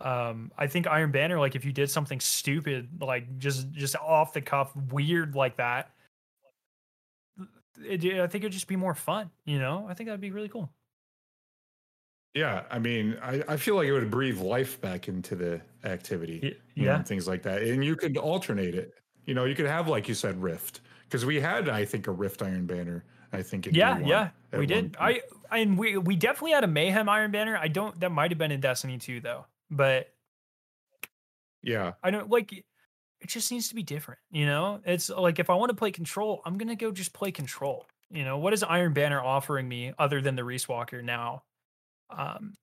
Um I think Iron Banner, like if you did something stupid, like just just off the cuff, weird like that, it, I think it'd just be more fun, you know? I think that'd be really cool. Yeah, I mean, I, I feel like it would breathe life back into the activity. Know, yeah. and things like that. And you could alternate it. You know, you could have, like you said, Rift. Because we had, I think, a Rift Iron Banner. I think. In Yeah, yeah, we did. point. I and we we definitely had a Mayhem Iron Banner. I don't. That might have been in Destiny 2 though. But Yeah, I don't like. It just needs to be different. You know, it's like if I want to play Control, I'm gonna go just play Control. You know, what is Iron Banner offering me other than the Riiswalker now? Um,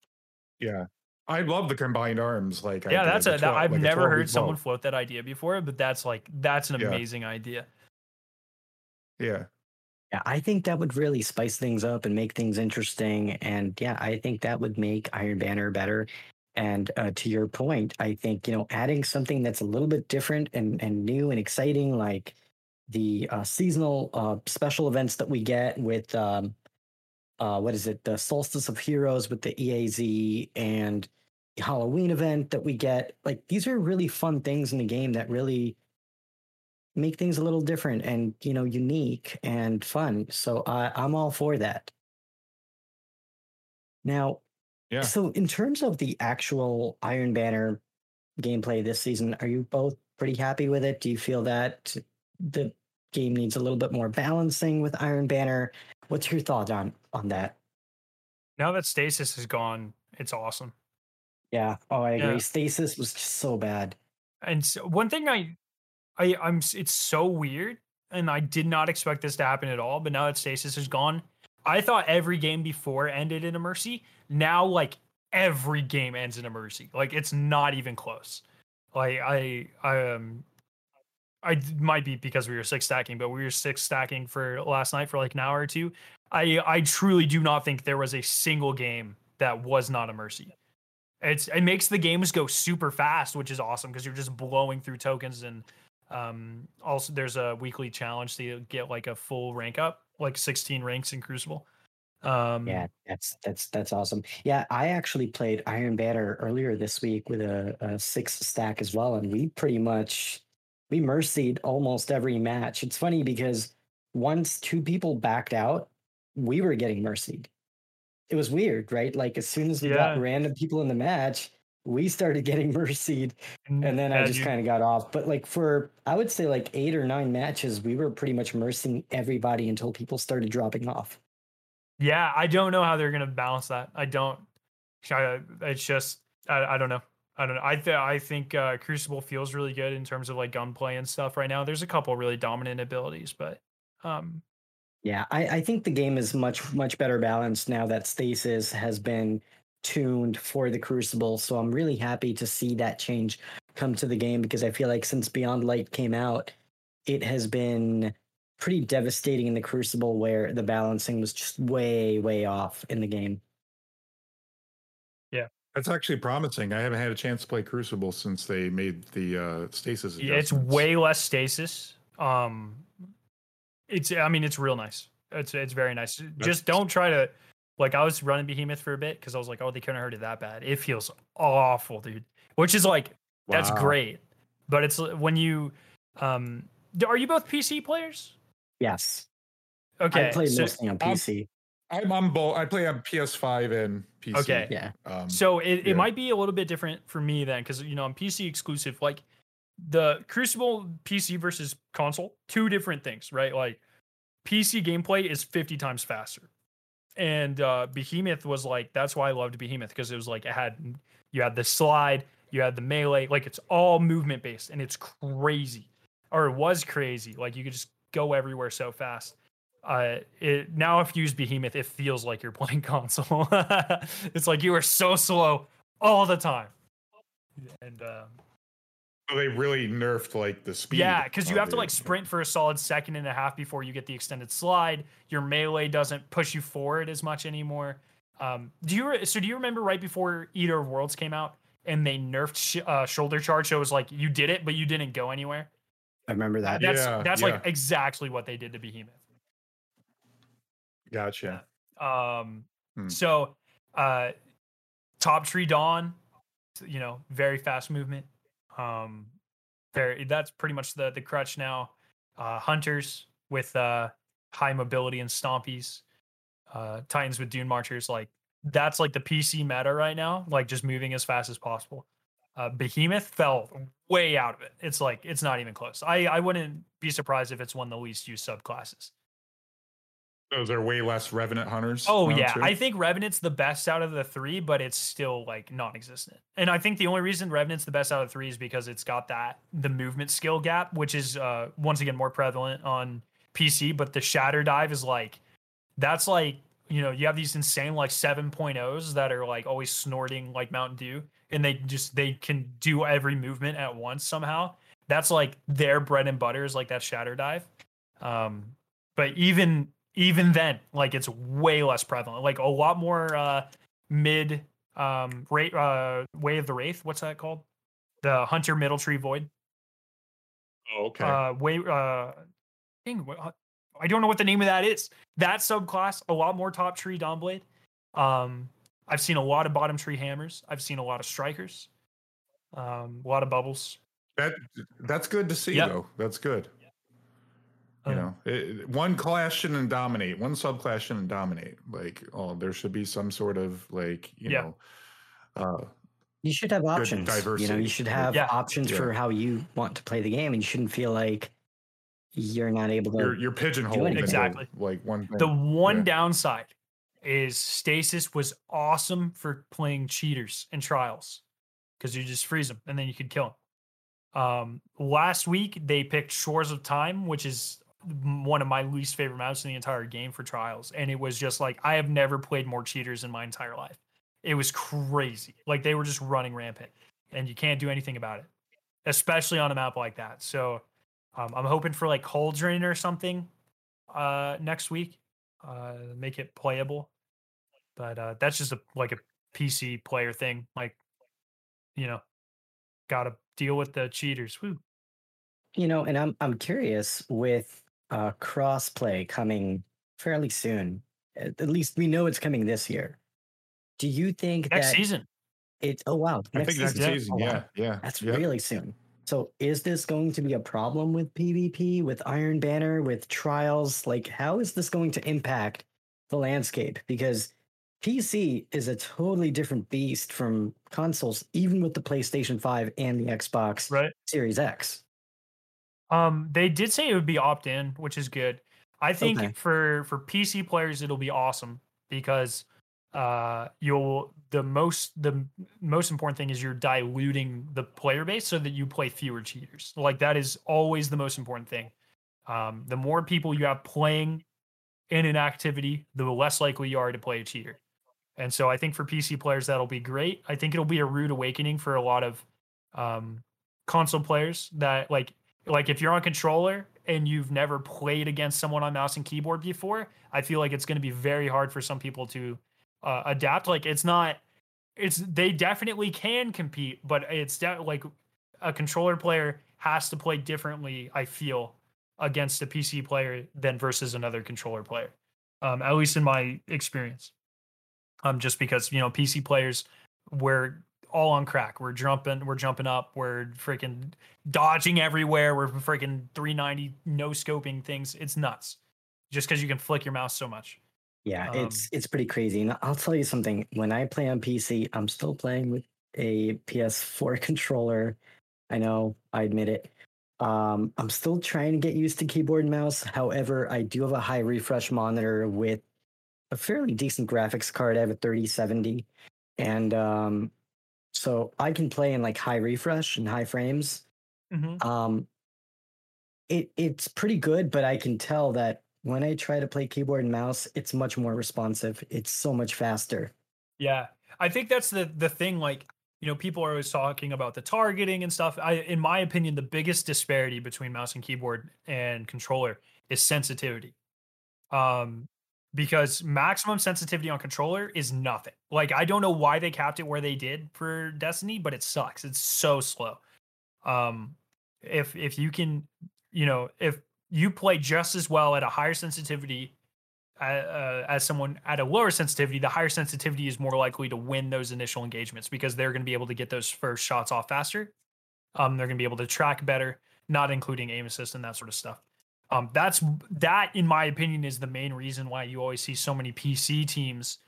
yeah. I love the combined arms. Like, I yeah, did, that's the a. That, 12 I've like never 12 heard someone bow. float that idea before, but that's like that's an Yeah. amazing idea. Yeah, Yeah, I think that would really spice things up and make things interesting. And yeah, I think that would make Iron Banner better. And uh, to your point, I think you know adding something that's a little bit different and and new and exciting, like the uh, seasonal uh, special events that we get with um, uh, what is it, the Solstice of Heroes with the EAZ and the Halloween event that we get. Like these are really fun things in the game that really make things a little different and you know unique and fun. So I'm all for that. Now, Yeah. so in terms of the actual Iron Banner gameplay this season, are you both pretty happy with it? Do you feel that the game needs a little bit more balancing with Iron Banner? What's your thought on on that? Now that stasis is gone, it's awesome. Yeah. Oh, I agree. Yeah. Stasis was just so bad. And so one thing I, I, I'm. It's so weird, and I did not expect this to happen at all. But now that stasis is gone, I thought every game before ended in a mercy. Now, like every game ends in a mercy. Like it's not even close. Like I, I um, I might be because we were six stacking, but we were six stacking for last night for like an hour or two. I, I truly do not think there was a single game that was not a mercy. It's it makes the games go super fast, which is awesome because you're just blowing through tokens and um also there's a weekly challenge to get like a full rank up, like 16 ranks in Crucible. Um Yeah, that's that's that's awesome. Yeah, I actually played Iron Banner earlier this week with a, a six stack as well, and we pretty much we mercied almost every match. It's funny because once two people backed out, we were getting mercied. It was weird, right? Like as soon as we got random people in the match, we started getting mercied, and then I just you- kind of got off. But like for I would say like eight or nine matches, we were pretty much mercing everybody until people started dropping off. Yeah, I don't know how they're gonna balance that. I don't. I, it's just I, I don't know. I don't know. I th- I think uh, Crucible feels really good in terms of like gunplay and stuff right now. There's a couple really dominant abilities, but um, Yeah, I, I think the game is much much better balanced now that Stasis has been tuned for the Crucible. So I'm really happy to see that change come to the game because I feel like since Beyond Light came out, it has been pretty devastating in the Crucible where the balancing was just way way off in the game. Yeah, that's actually promising. I haven't had a chance to play Crucible since they made the uh, stasis. yeah, it's way less stasis. Um, it's I mean it's real nice. It's it's very nice. Just don't try to like I was running Behemoth for a bit because I was like, oh, they couldn't hurt it that bad. It feels awful, dude. Which is like that's great, but it's when you um, are you both PC players? Yes, Okay, I play so, mostly on I'm- PC. I'm on both. I play on PS5 and PC. Okay. yeah, Um, So it, it might be a little bit different for me then, because you know I'm PC exclusive. Like the Crucible PC versus console, two different things, right? Like PC gameplay is 50 times faster. And uh Behemoth was like, that's why I loved Behemoth, because it was like it had you had the slide, you had the melee, like it's all movement based and it's crazy. Or it was crazy. Like you could just go everywhere so fast. Uh it now if you use Behemoth, it feels like you're playing console. it's like you are so slow all the time. And um so they really nerfed like the speed. yeah, because you have to like sprint for a solid second and a half before you get the extended slide. Your melee doesn't push you forward as much anymore. Um, do you re- so? Do you remember right before Eater of Worlds came out and they nerfed sh- uh, shoulder charge? So it was like you did it, but you didn't go anywhere. I remember that. That's Yeah, that's yeah. like exactly what they did to Behemoth. Gotcha. Um, Hmm. so uh, top tree dawn, you know, very fast movement. Um, very that's pretty much the the crutch now. Uh, hunters with uh high mobility and stompies. Uh, Titans with dune marchers, like that's like the PC meta right now. Like just moving as fast as possible. Uh, Behemoth fell way out of it. It's like it's not even close. I I wouldn't be surprised if it's one of the least used subclasses. Those are way less Revenant hunters. Oh yeah, too? I think Revenant's the best out of the three, but it's still like non-existent. And I think the only reason Revenant's the best out of three is because it's got that the movement skill gap, which is uh once again more prevalent on PC. But the Shatter Dive is like that's like you know you have these insane like 7.0s that are like always snorting like Mountain Dew, and they just they can do every movement at once somehow. That's like their bread and butter is like that Shatter Dive. Um, but even even then like it's way less prevalent like a lot more uh mid um rate uh way of the wraith what's that called the hunter middle tree void Oh, okay. uh way uh dang, what, i don't know what the name of that is that subclass a lot more top tree dawnblade um i've seen a lot of bottom tree hammers i've seen a lot of strikers um a lot of bubbles that that's good to see Yep. though. That's good. You Uh, know, it, one class shouldn't dominate. One subclass shouldn't dominate. Like, oh, there should be some sort of like, you Yeah. know, uh, You should have options. You know, diversity. you should have Yeah. options Yeah. for how you want to play the game, and you shouldn't feel like you're not able to. you're you're pigeonholed Exactly. like one thing. The one Yeah. downside is Stasis was awesome for playing cheaters and trials because you just freeze them and then you could kill them. Um, last week they picked Shores of Time, which is one of my least favorite maps in the entire game for trials, and it was just like I have never played more cheaters in my entire life. It was crazy. Like they were just running rampant, and you can't do anything about it, especially on a map like that. So um, I'm hoping for like Cauldron or something uh, next week, uh, make it playable. But uh, that's just a like a PC player thing. Like, you know, got to deal with the cheaters. Woo. you know, and I'm I'm curious with uh crossplay coming fairly soon. At at least we know it's coming this year. Do you think Next that season. it's oh wow I think next season. season. Oh, wow. Yeah, yeah. That's yep. really soon. So is this going to be a problem with PvP, with Iron Banner, with trials? Like, how is this going to impact the landscape? Because PC is a totally different beast from consoles, even with the PlayStation 5 and the Xbox Right. Series X. Um, they did say it would be opt in, which is good. I think Okay. for for PC players it'll be awesome because uh you'll the most the most important thing is you're diluting the player base so that you play fewer cheaters. Like that is always the most important thing. Um, the more people you have playing in an activity, the less likely you are to play a cheater. And so I think for PC players that'll be great. I think it'll be a rude awakening for a lot of um console players that like like if you're on controller and you've never played against someone on mouse and keyboard before, I feel like it's going to be very hard for some people to uh, adapt. Like it's not, it's they definitely can compete, but it's de- like a controller player has to play differently. I feel against a PC player than versus another controller player, um, at least in my experience. Um, just because you know PC players, we're all on crack. We're jumping, we're jumping up, we're freaking dodging everywhere. We're freaking 390 no scoping things. It's nuts. Just because you can flick your mouse so much. Yeah, Um, it's it's pretty crazy. And I'll tell you something. When I play on PC, I'm still playing with a PS4 controller. I know, I admit it. Um, I'm still trying to get used to keyboard and mouse. However, I do have a high refresh monitor with a fairly decent graphics card. I have a 3070, and um, so I can play in like high refresh and high frames. Mhm. Um, it it's pretty good, but I can tell that when I try to play keyboard and mouse, it's much more responsive. It's so much faster. Yeah, I think that's the the thing. Like, you know, people are always talking about the targeting and stuff. I, in my opinion, the biggest disparity between mouse and keyboard and controller is sensitivity. Um, because maximum sensitivity on controller is nothing. Like, I don't know why they capped it where they did for Destiny, but it sucks. It's so slow. Um, if if you can, you know, if you play just as well at a higher sensitivity uh, uh, as someone at a lower sensitivity, the higher sensitivity is more likely to win those initial engagements because they're going to be able to get those first shots off faster. Um, they're going to be able to track better, not including aim assist and that sort of stuff. Um, that's that, in my opinion, is the main reason why you always see so many PC teams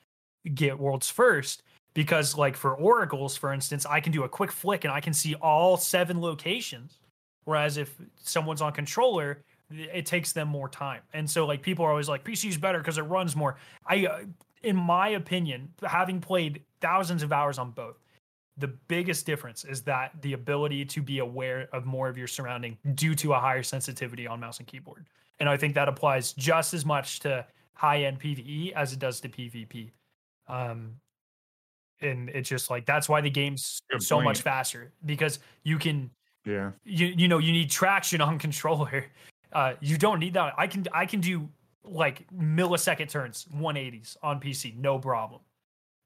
get worlds first. Because, like for Oracles, for instance, I can do a quick flick and I can see all seven locations. Whereas if someone's on controller, it takes them more time. And so like people are always like PC is better because it runs more. I uh, in my opinion, having played thousands of hours on both, the biggest difference is that the ability to be aware of more of your surrounding due to a higher sensitivity on mouse and keyboard. And I think that applies just as much to high-end PvE as it does to PvP. Um and it's just like that's why the game's Good so much faster because you can Yeah. you you know you need traction on controller. Uh, you don't need that. I can I can do like millisecond turns, 180s on PC, no problem.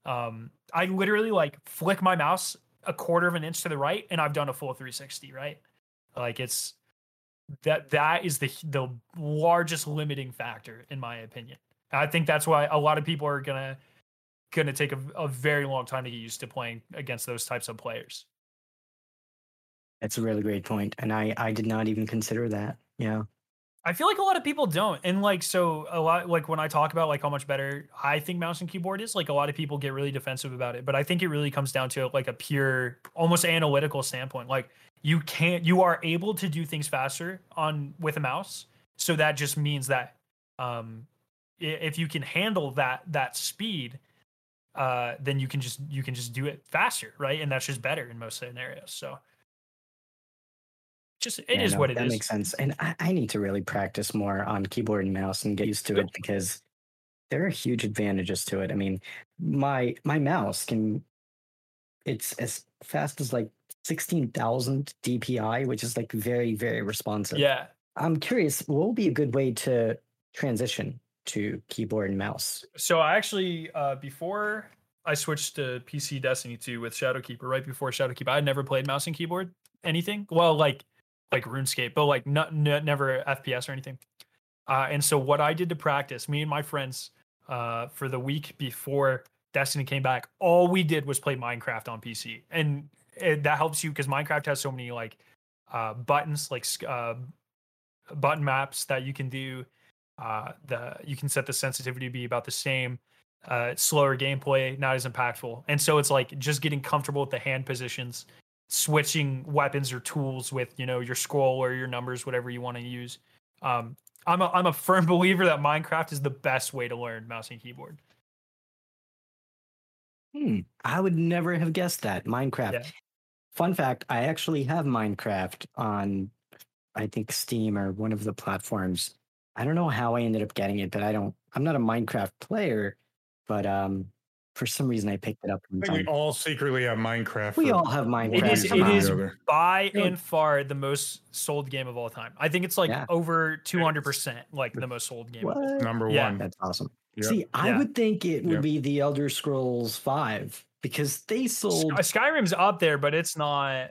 Um, I literally like flick my mouse a quarter of an inch to the right, and I've done a full 360. Right, like it's that that is the the largest limiting factor in my opinion. I think that's why a lot of people are gonna gonna take a, a very long time to get used to playing against those types of players. That's a really great point, and I I did not even consider that. Yeah, I feel like a lot of people don't. And like so a lot like when I talk about like how much better I think mouse and keyboard is, like a lot of people get really defensive about it. But I think it really comes down to like a pure almost analytical standpoint. Like you can't you are able to do things faster on with a mouse. So that just means that um if you can handle that that speed, uh then you can just you can just do it faster, right? And that's just better in most scenarios. So just it Yeah, is no, what it that is. makes sense. And I, I need to really practice more on keyboard and mouse and get used to it because there are huge advantages to it. I mean, my my mouse can it's as fast as like 16,000 DPI, which is like very, very responsive. Yeah. I'm curious, what would be a good way to transition to keyboard and mouse? So I actually uh before I switched to PC Destiny 2 with Shadowkeeper, right before Shadowkeeper, I had never played mouse and keyboard anything. Well, like like RuneScape, but like not, never FPS or anything. Uh, and so what I did to practice, me and my friends, uh, for the week before Destiny came back, all we did was play Minecraft on PC, and it, that helps you because Minecraft has so many like uh, buttons, like uh, button maps that you can do. Uh, the you can set the sensitivity to be about the same. Uh, slower gameplay, not as impactful, and so it's like just getting comfortable with the hand positions, switching weapons or tools with you know your scroll or your numbers, whatever you want to use. Um, I'm a I'm a firm believer that Minecraft is the best way to learn mouse and keyboard. Hmm, I would never have guessed that. Minecraft. Yeah. Fun fact, I actually have Minecraft on I think Steam or one of the platforms. I don't know how I ended up getting it, but I don't I'm not a Minecraft player, but um for some reason I picked it up from we all secretly have Minecraft. We all have Minecraft. is reason it or is the other. by Yeah. and far the most sold game of all time. I think it's like Yeah. over 200 percent like the most sold game. What? number Yeah. one. That's awesome. Yep. See, I Yeah. would think it would Yep. be the Elder Scrolls 5 because they sold Sky- Skyrim's up there, but it's not.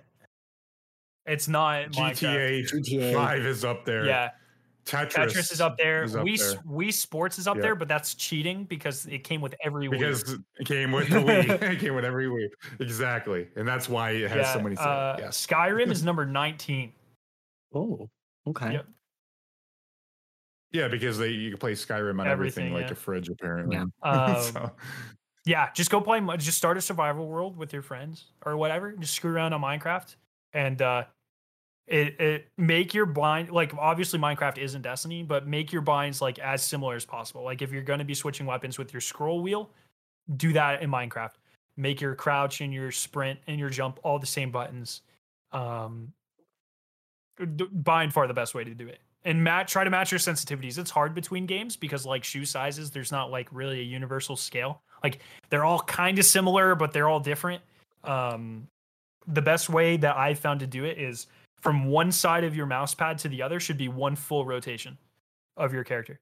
It's not Minecraft. GTA, GTA. Five is up there. Yeah, Tetris, Tetris is up there. is up Wii there. S- Wii Sports is up Yeah. there, but that's cheating because it came with every Wii. because it came with the Wii. it came with every Wii. Exactly, and that's why it has so many. sales. uh, yes. Skyrim is number 19. Oh, okay. Yep. Yeah, because they you can play Skyrim on everything, Everything, like yeah. a fridge, apparently. Yeah. Um, So, yeah, just go play. Just start a survival world with your friends or whatever. Just screw around on Minecraft and uh, it it make your bind like obviously Minecraft isn't Destiny, but make your binds like as similar as possible. Like if you're going to be switching weapons with your scroll wheel, do that in Minecraft. Make your crouch and your sprint and your jump all the same buttons. Um, d- by far the best way to do it. And match try to match your sensitivities. It's hard between games because like shoe sizes, there's not like really a universal scale. Like they're all kind of similar, but they're all different. Um, the best way that I found to do it is from one side of your mouse pad to the other should be one full rotation of your character.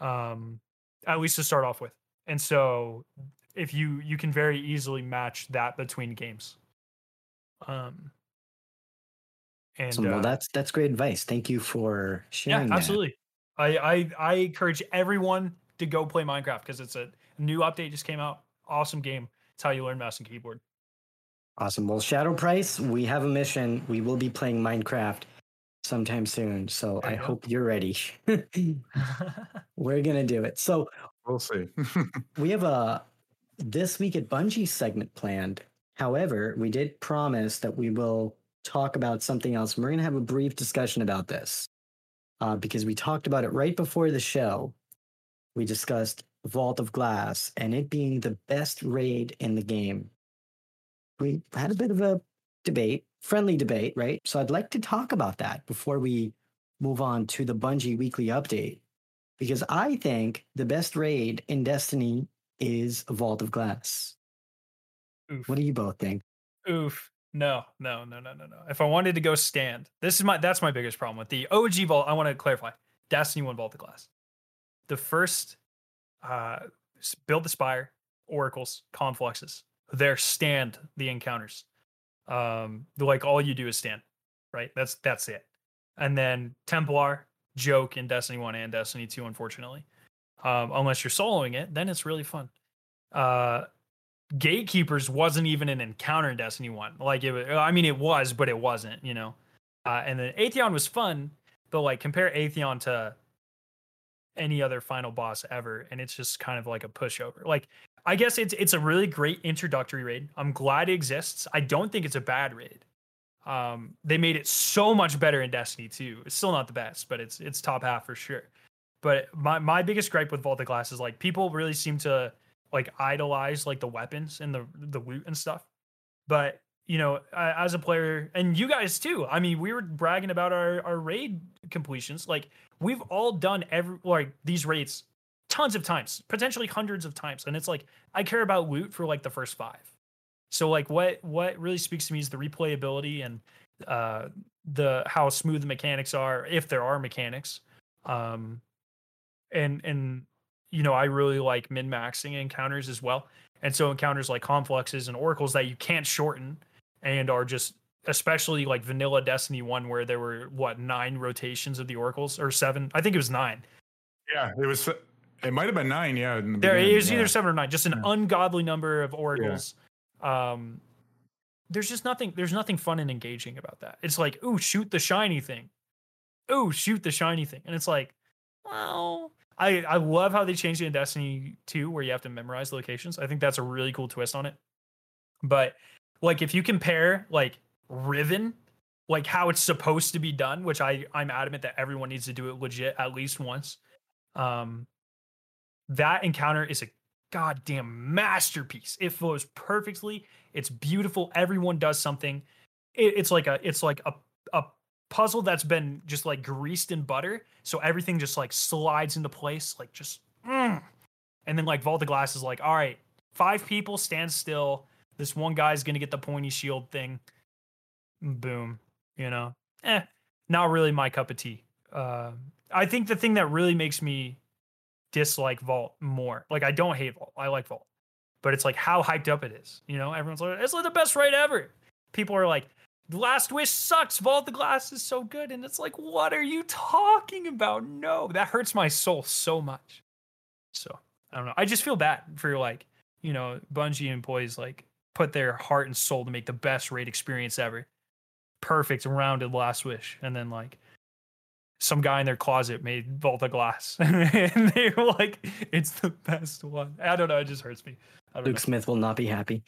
Um, at least to start off with. And so if you you can very easily match that between games. Um and So, well, uh, that's that's great advice. Thank you for yeah, sharing that. absolutely. I, I I encourage everyone to go play Minecraft because it's a new update just came out. Awesome game. It's how you learn mouse and keyboard. Awesome. Well, Shadow Price, we have a mission. We will be playing Minecraft sometime soon. So I hope you're ready. We're gonna do it. So we'll see. we have a this week at Bungie segment planned. However, we did promise that we will talk about something else. and We're gonna have a brief discussion about this uh, because we talked about it right before the show. We discussed Vault of Glass and it being the best raid in the game. We had a bit of a debate, friendly debate, right? So I'd like to talk about that before we move on to the Bungie weekly update because I think the best raid in Destiny is Vault of Glass. Oof. What do you both think? Oof. No, no, no, no, no, no. If I wanted to go stand, this is my that's my biggest problem with the OG vault. I want to clarify. Destiny one vault of glass. The first uh build the spire, oracles, confluxes. There stand the encounters. Um like all you do is stand, right? That's that's it. And then Templar, joke in Destiny 1 and Destiny 2, unfortunately. Um, unless you're soloing it, then it's really fun. Uh gatekeepers wasn't even an encounter in Destiny One. Like it was, I mean, it was, but it wasn't. You know. Uh, and then Atheon was fun, but like compare Atheon to any other final boss ever, and it's just kind of like a pushover. Like I guess it's it's a really great introductory raid. I'm glad it exists. I don't think it's a bad raid. Um, they made it so much better in Destiny 2. It's still not the best, but it's it's top half for sure. But my my biggest gripe with Vault of Glass is like people really seem to like idolize like the weapons and the the loot and stuff. But you know, as a player, and you guys too. I mean, we were bragging about our our raid completions. Like we've all done every like these raids tons of times, potentially hundreds of times, and it's like I care about loot for like the first five. So like what what really speaks to me is the replayability and uh the how smooth the mechanics are, if there are mechanics. Um and and you know, I really like min maxing encounters as well. And so encounters like confluxes and oracles that you can't shorten and are just especially like vanilla Destiny one where there were what nine rotations of the oracles or seven. I think it was nine. Yeah, it was. It might have been nine. Yeah, the there it was yeah. either seven or nine. Just an yeah. ungodly number of oracles. Yeah. Um, there's just nothing. There's nothing fun and engaging about that. It's like, ooh, shoot the shiny thing. Ooh, shoot the shiny thing, and it's like, well, I I love how they changed it in Destiny 2 where you have to memorize the locations. I think that's a really cool twist on it. But like if you compare like Riven, like how it's supposed to be done, which I I'm adamant that everyone needs to do it legit at least once. Um, that encounter is a goddamn masterpiece. It flows perfectly. It's beautiful. Everyone does something. It, it's like a it's like a a puzzle that's been just like greased in butter, so everything just like slides into place, like just. Mm. And then like of Glass is like, all right, five people stand still. This one guy's gonna get the pointy shield thing boom, you know, eh, not really my cup of tea. Uh, I think the thing that really makes me dislike Vault more, like I don't hate Vault, I like Vault, but it's like how hyped up it is. You know, everyone's like, it's like the best raid ever. People are like, Last Wish sucks. Vault the Glass is so good. And it's like, what are you talking about? No, that hurts my soul so much. So I don't know. I just feel bad for like, you know, Bungie employees like put their heart and soul to make the best raid experience ever perfect rounded last wish and then like some guy in their closet made Vault of Glass and they were like it's the best one i don't know it just hurts me luke know. smith will not be happy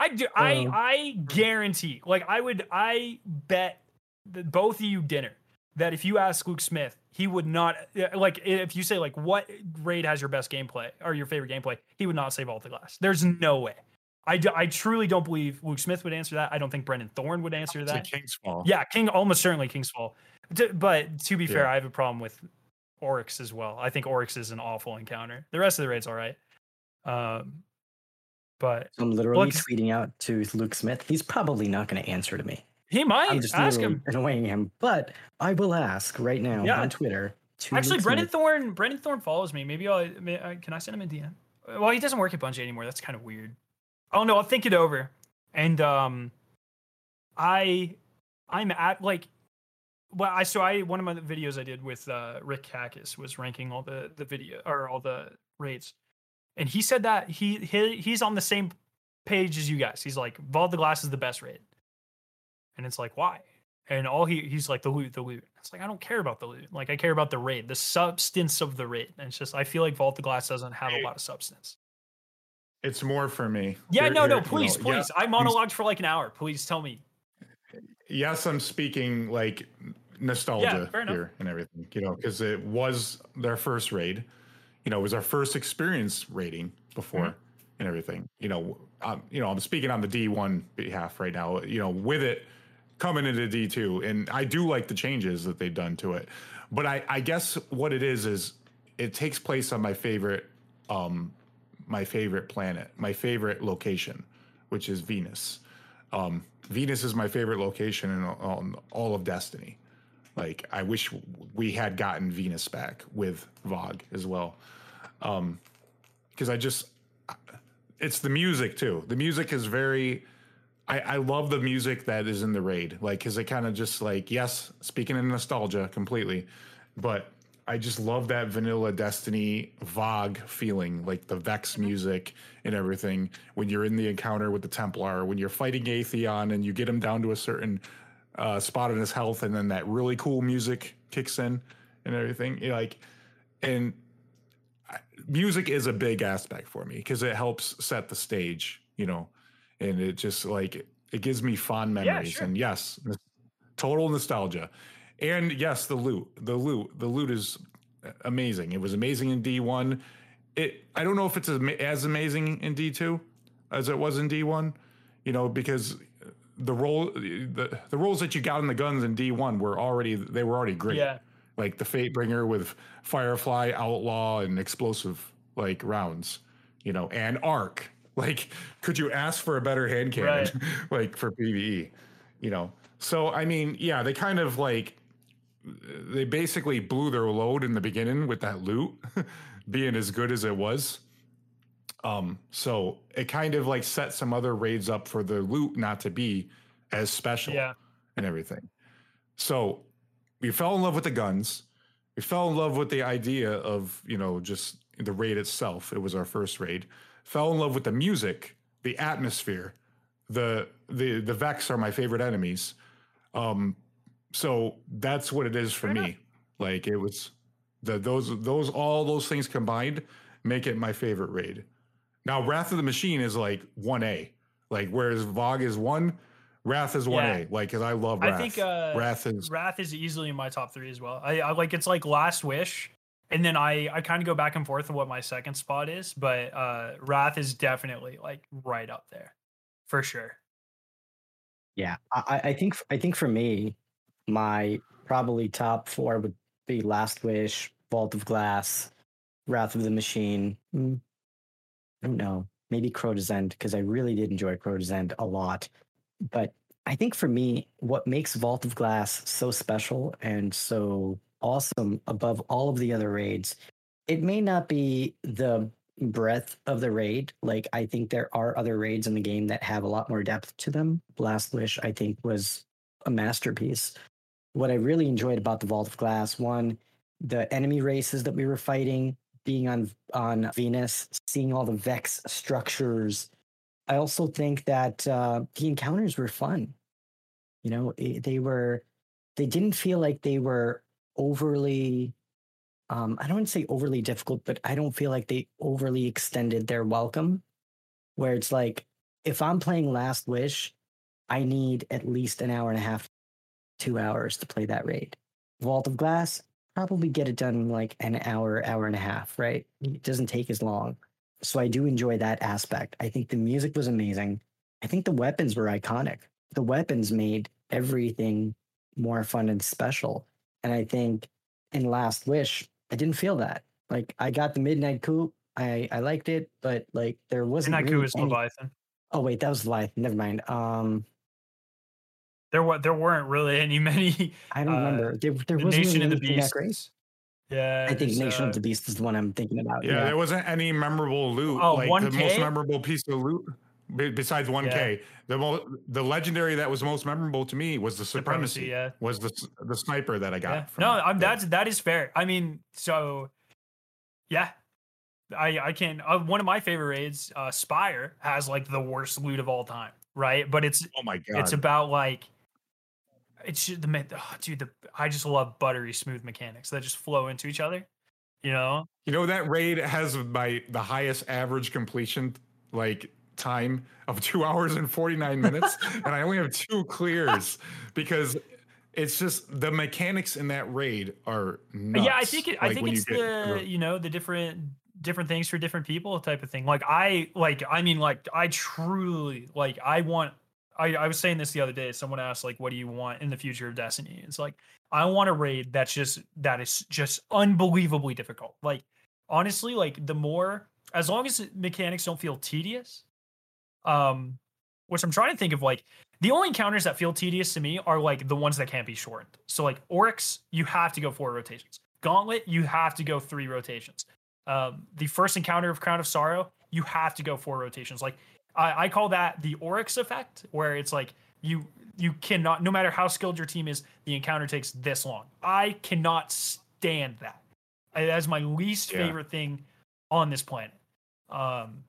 i do i um, i guarantee like i would i bet that both of you dinner that if you ask luke smith he would not like if you say like what raid has your best gameplay or your favorite gameplay he would not say Vault of Glass there's no way I, do, I truly don't believe Luke Smith would answer that. I don't think Brendan Thorn would answer that. King's Fall. Yeah, King almost certainly King's Fall. But to be yeah. fair, I have a problem with Oryx as well. I think Oryx is an awful encounter. The rest of the raids all right. Um, but I'm literally look, tweeting out to Luke Smith. He's probably not going to answer to me. He might. I'm just ask him, annoying him, but I will ask right now yeah. on Twitter. Actually, Luke Brendan Smith. Thorn. Brendan Thorn follows me. Maybe I'll. Can I send him a DM? Well, he doesn't work at Bungie anymore. That's kind of weird. Oh no, I'll think it over. And um I I'm at like well I so I one of my videos I did with uh Rick Hackis was ranking all the the video or all the rates. And he said that he, he he's on the same page as you guys. He's like Vault the Glass is the best raid. And it's like why? And all he he's like the loot, the loot. It's like I don't care about the loot. Like I care about the raid, the substance of the raid. And it's just I feel like Vault the Glass doesn't have a lot of substance. It's more for me. Yeah, no, no, please, you know, please. Yeah, I monologued for like an hour. Please tell me. Yes, I'm speaking like nostalgia yeah, here and everything, you know, because it was their first raid. You know, it was our first experience raiding before mm-hmm. and everything. You know, um, you know, I'm speaking on the D1 behalf right now. You know, with it coming into D2, and I do like the changes that they've done to it. But I, I guess what it is is it takes place on my favorite um, my favorite planet, my favorite location, which is Venus. Um, Venus is my favorite location in all, all of Destiny. Like, I wish we had gotten Venus back with VOG as well. Um, because I just, it's the music too. The music is very, I, I love the music that is in the raid. Like, cause it kind of just like, yes, speaking in nostalgia completely, but I just love that vanilla Destiny VOG feeling, like the Vex mm-hmm. music and everything. When you're in the encounter with the Templar, when you're fighting Atheon and you get him down to a certain uh, spot on his health, and then that really cool music kicks in and everything. Like, and music is a big aspect for me because it helps set the stage. You know, and it just like it gives me fond Yeah, memories. sure. And yes, total nostalgia. And yes, the loot, the loot, the loot is amazing. It was amazing in D one. It I don't know if it's as, as amazing in D two as it was in D one. You know, because the roll the the rolls that you got in the guns in D one were already they were already great. Yeah. Like the Fatebringer with Firefly, Outlaw, and explosive like rounds. You know, and Arc. Like, could you ask for a better hand cannon? Right. like for PVE, you know. So I mean, yeah, they kind of like they basically blew their load in the beginning with that loot being as good as it was. Um, so it kind of like set some other raids up for the loot not to be as special Yeah. and everything. So we fell in love with the guns. We fell in love with the idea of, you know, just the raid itself. It was our first raid. Fell in love with the music, the atmosphere. The the the Vex are my favorite enemies. Um so that's what it is for Fair me. enough. Like it was the those those all those things combined make it my favorite raid. Now Wrath of the Machine is like 1A. Like whereas VOG is 1, Wrath is 1A. Like cuz I love Wrath. I think uh, Wrath is Wrath is easily in my top three as well. I, I like it's like Last Wish, and then I I kind of go back and forth on what my second spot is, but uh Wrath is definitely like right up there, for sure. Yeah, I, I- I think I think for me, my probably top four would be Last Wish, Vault of Glass, Wrath of the Machine. I don't know, maybe Crota's End because I really did enjoy Crota's End a lot. But I think for me, what makes Vault of Glass so special and so awesome above all of the other raids, it may not be the breadth of the raid. Like I think there are other raids in the game that have a lot more depth to them. Last Wish, I think, was a masterpiece. What I really enjoyed about the Vault of Glass, one, the enemy races that we were fighting, being on on Venus, seeing all the Vex structures. I also think that uh, the encounters were fun. You know, i- they were, they didn't feel like they were overly um, I don't want to say overly difficult, but I don't feel like they overly extended their welcome. Where it's like, if I'm playing Last Wish, I need at least an hour and a half, two hours to play that raid. Vault of Glass, probably get it done in like an hour, hour and a half, right? It doesn't take as long. So I do enjoy that aspect. I think the music was amazing. I think the weapons were iconic. The weapons made everything more fun and special. And I think in Last Wish, I didn't feel that. Like I got the Midnight Coup. I I liked it, but like there wasn't. Midnight Coup really is any- Leviathan. Oh wait, that was Leviathan. Never mind. Um, There were there weren't really any many. I don't Uh, remember. There there the wasn't Nation of the Beast that great. Beasts. Yeah, I think Nation uh, of the Beast is the one I'm thinking about. Yeah, there wasn't any memorable loot. Oh, like the most memorable piece of loot besides 1K. The mo- the legendary that was most memorable to me was the Supremacy, supremacy. yeah. Was the the sniper that I got. Yeah. From No. I'm, that's that is fair. I mean, so yeah, I I can. Uh, one of my favorite raids, uh, Spire, has like the worst loot of all time, right? But it's Oh my god. it's about like it's ju- the oh, dude. The I just love buttery smooth mechanics that just flow into each other. You know, You know that raid has my the highest average completion like time of two hours and 49 minutes, and I only have two clears because it's just the mechanics in that raid are nuts. yeah. I think it, I think you it's get the you know the different different things for different people type of thing. Like I like I mean like I truly like I want. I, I was saying this the other day. Someone asked like, "What do you want in the future of Destiny?" It's like I want a raid that's just that is just unbelievably difficult. Like honestly, like the more as long as mechanics don't feel tedious, um, which I'm trying to think of like the only encounters that feel tedious to me are like the ones that can't be shortened. So like Oryx, you have to go four rotations. Gauntlet, you have to go three rotations. Um, the first encounter of Crown of Sorrow, you have to go four rotations. Like I, I call that the Oryx effect, where it's like you you cannot, no matter how skilled your team is, the encounter takes this long. I cannot stand that. That's my least Yeah. favorite thing on this planet. Um,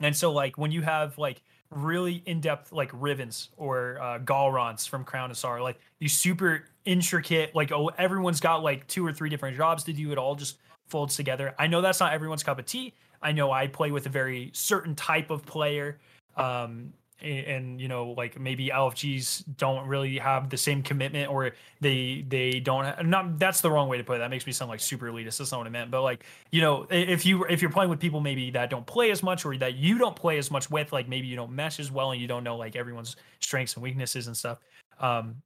And so like when you have like really in-depth like Rivens or uh Gahlrans from Crown of Sorrow, like these super intricate, like oh everyone's got like two or three different jobs to do, it all just folds together. I know that's not everyone's cup of tea. I know I play with a very certain type of player. Um and, and, you know like maybe lfgs don't really have the same commitment or they they don't have, not that's the wrong way to put it. That makes me sound like super elitist. That's not what i meant. But like you know if you if you're playing with people maybe that don't play as much or that you don't play as much with like maybe you don't mesh as well and you don't know like everyone's strengths and weaknesses and stuff um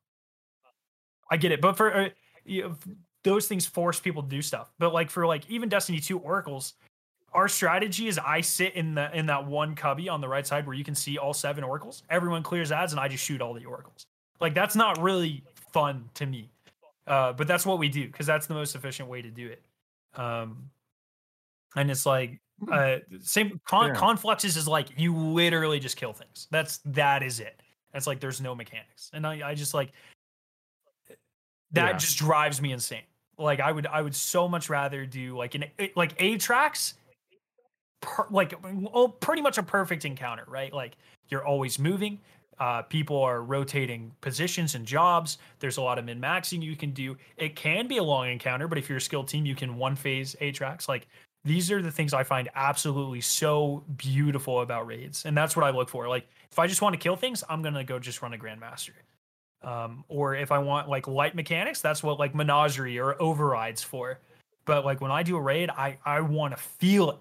i get it. But for uh, you know, those things force people to do stuff. But like for like even destiny 2 oracles our strategy is I sit in the in that one cubby on the right side where you can see all seven oracles. Everyone clears ads, and I just shoot all the oracles. Like that's not really fun to me, uh, but that's what we do because that's the most efficient way to do it. Um, and it's like uh, same con- confluxes is like you literally just kill things. That's that is it. That's like there's no mechanics, and I I just like that yeah. just drives me insane. Like I would I would so much rather do like an like Atraks per, like oh, pretty much a perfect encounter, right? Like you're always moving. Uh, people are rotating positions and jobs. There's a lot of min maxing you can do. It can be a long encounter, but if you're a skilled team, you can one phase Atraks. Like these are the things I find absolutely so beautiful about raids, and that's what I look for. Like if I just want to kill things, I'm gonna go just run a grandmaster. Um, or if I want like light mechanics, that's what like menagerie or overrides for. But like when I do a raid, I I want to feel it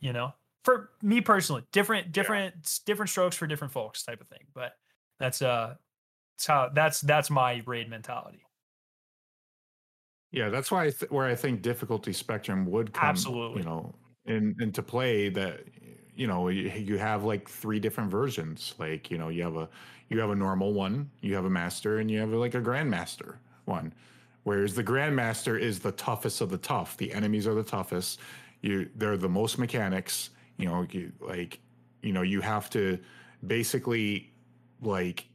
you know for me personally different different yeah. different strokes for different folks type of thing but that's uh that's how that's that's my raid mentality yeah that's why I th- where i think difficulty spectrum would come absolutely you know in into play that you know you, you have like three different versions like you know you have a you have a normal one you have a master and you have like a grandmaster one whereas the grandmaster is the toughest of the tough the enemies are the toughest you they're the most mechanics you know you, like you know you have to basically like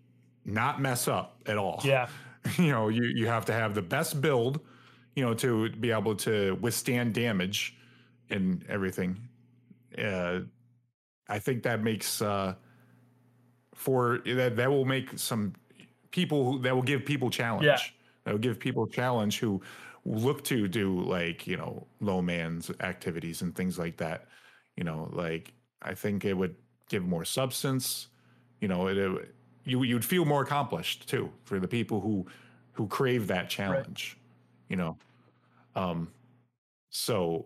not mess up at all. Yeah. You know you you have to have the best build you know to be able to withstand damage and everything. Uh i think that makes uh for that that will make some people that will give people challenge. Yeah. that will give people challenge who look to do like you know low man's activities and things like that. You know like i think it would give more substance. You know it, it you you'd feel more accomplished too for the people who who crave that challenge right. you know? Um so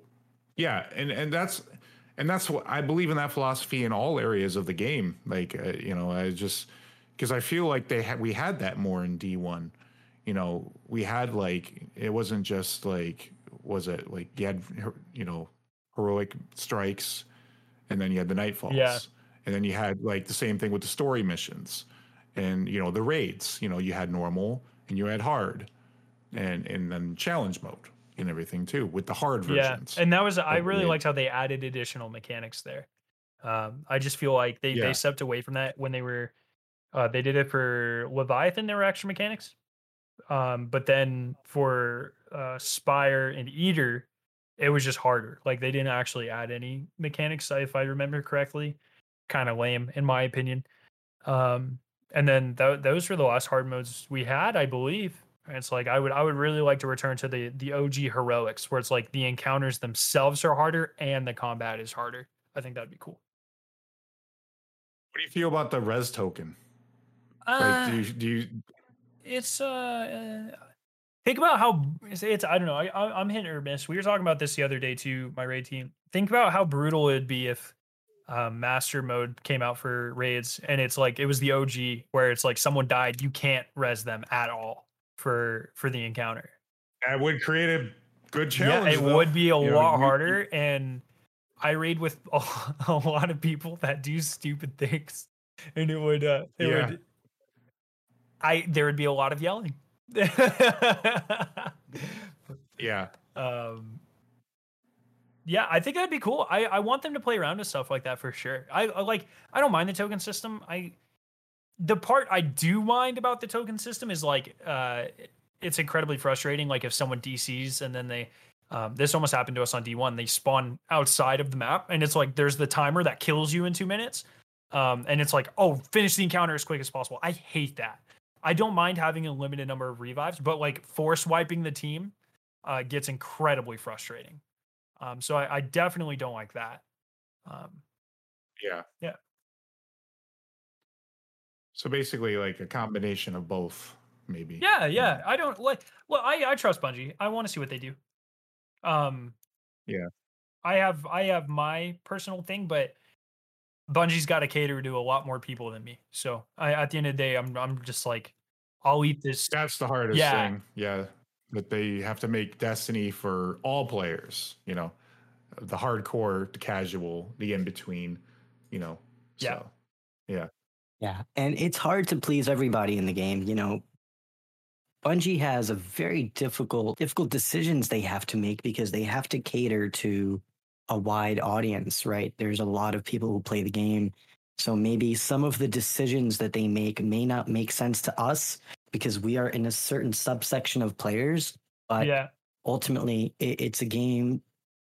yeah and and that's and that's what i believe in that philosophy in all areas of the game. Like uh, you know i just because i feel like they had we had that more in d1 you know, we had like it wasn't just like was it like you had you know heroic strikes, and then you had the nightfalls, yeah. and then you had like the same thing with the story missions, and you know the raids. You know, you had normal and you had hard, and and then challenge mode and everything too with the hard versions. Yeah, and that was I really liked how they added additional mechanics there. Um, I just feel like they yeah. they stepped away from that when they were uh, they did it for Leviathan. There were extra mechanics, um, but then for uh, Spire and Eater, it was just harder. Like they didn't actually add any mechanics, if I remember correctly. Kind of lame, in my opinion. Um, and then th- those were the last hard modes we had, I believe. And it's like I would I would really like to return to the the OG heroics, where it's like the encounters themselves are harder and the combat is harder. I think that'd be cool. What do you feel about the res token? Uh, like, do you, do you it's uh, think about how it's, it's I don't know. I, am hitting or miss. We were talking about this the other day too. My raid team. Think about how brutal it'd be if um, master mode came out for raids and it's like it was the OG where it's like someone died, you can't res them at all for for the encounter. That would create a good challenge. Yeah, it though. would be a you lot know, harder. and I raid with a, a, lot of people that do stupid things, and it would uh, it yeah. would I there would be a lot of yelling. yeah. Um yeah, I think that'd be cool. I, I want them to play around with stuff like that for sure. I, I like I don't mind the token system. I the part I do mind about the token system is like uh it's incredibly frustrating like if someone DCs and then they Um, this almost happened to us on D1. They spawn outside of the map, and it's like there's the timer that kills you in two minutes. Um, and it's like, oh, finish the encounter as quick as possible. I hate that. I don't mind having a limited number of revives, but like force wiping the team uh, gets incredibly frustrating. Um, so I, I, definitely don't like that. Um, yeah. Yeah. So basically, like a combination of both, maybe. Yeah, yeah. I don't like. Well, I I trust Bungie. I want to see what they do. Um. Yeah. I have I have my personal thing, but Bungie's got to cater to a lot more people than me. So I, at the end of the day, I'm I'm just like, I'll eat this. That's the hardest yeah. thing. Yeah, that they have to make Destiny for all players. You know, the hardcore, the casual, the in between. You know. So, yeah. Yeah. Yeah, and it's hard to please everybody in the game. You know, Bungie has a very difficult difficult decisions they have to make because they have to cater to a wide audience, right? There's a lot of people who play the game. So maybe some of the decisions that they make may not make sense to us because we are in a certain subsection of players. But yeah. ultimately, it, it's a game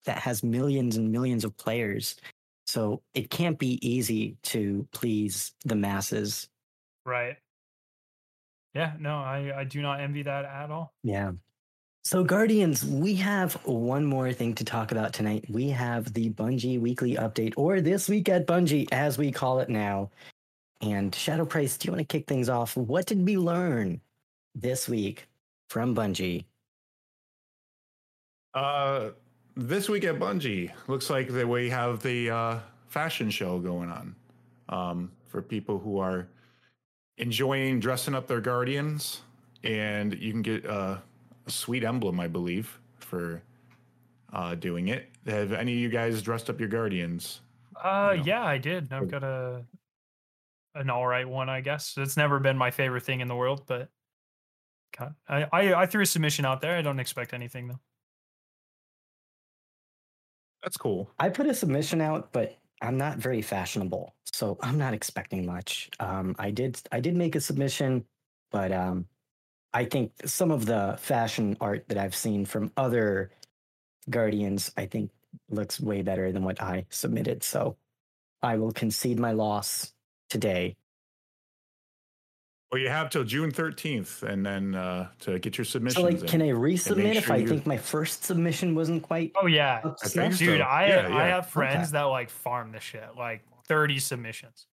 that has millions and millions of players. So it can't be easy to please the masses. Right. Yeah, no, I, I do not envy that at all. Yeah. So, Guardians, we have one more thing to talk about tonight. We have the Bungie weekly update, or this week at Bungie, as we call it now. And Shadow Price, do you want to kick things off? What did we learn this week from Bungie? Uh, this week at Bungie, looks like that we have the uh, fashion show going on um, for people who are enjoying dressing up their Guardians, and you can get. Uh, sweet emblem, I believe, for uh, doing it. Have any of you guys dressed up your guardians? Uh, you know? yeah, I did. I've got a an all right one, I guess. It's never been my favorite thing in the world, but I, I I threw a submission out there. I don't expect anything though. That's cool. I put a submission out, but I'm not very fashionable, so I'm not expecting much. Um, I did I did make a submission, but um, I think some of the fashion art that I've seen from other Guardians, I think looks way better than what I submitted. So I will concede my loss today. Well, you have till June 13th and then uh, to get your submission. So, like, can I resubmit if I think my first submission wasn't quite? Oh, yeah. I Dude. I, yeah, yeah. I have friends okay. that like farm this shit, like 30 submissions.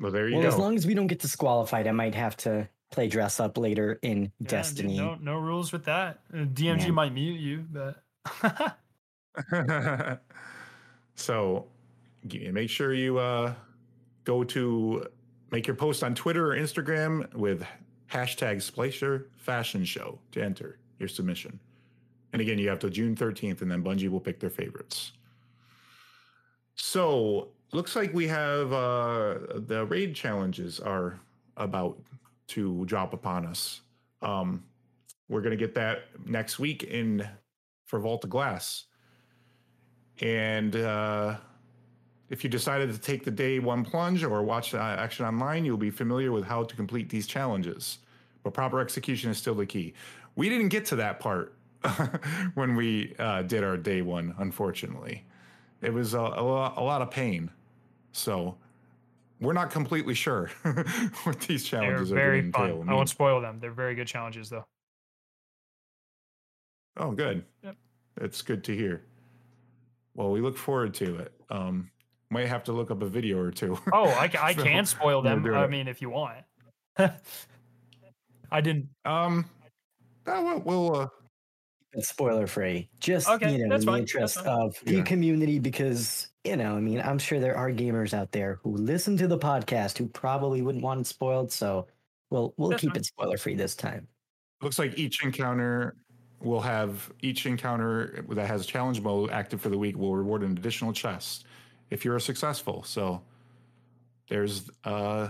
Well, there you well, go. As long as we don't get disqualified, I might have to play dress up later in yeah, Destiny. Dude, no, no rules with that. Uh, DMG might mute you, but. so, make sure you uh, go to make your post on Twitter or Instagram with hashtag Splicer Fashion Show to enter your submission. And again, you have till June 13th, and then Bungie will pick their favorites. So, looks like we have uh, the raid challenges are about to drop upon us. Um, we're going to get that next week in for Vault of Glass. And uh, if you decided to take the day one plunge or watch the action online, you'll be familiar with how to complete these challenges. But proper execution is still the key. We didn't get to that part when we uh, did our day one, unfortunately. It was a, a, a lot of pain. So we're not completely sure what these challenges They're very are fun. Entail. I, mean, I won't spoil them. They're very good challenges, though. Oh, good. Yep. It's good to hear. Well, we look forward to it. Um, might have to look up a video or two. oh, I, I so can spoil them. I mean, if you want. I didn't. Um, we'll, we'll uh, it's spoiler free. Just okay, you know, in the fine. interest of the yeah. community, because you know, I mean, I'm sure there are gamers out there who listen to the podcast who probably wouldn't want it spoiled. So we'll we'll that's keep fine. it spoiler free this time. Looks like each encounter will have each encounter that has challenge mode active for the week will reward an additional chest if you're successful. So there's uh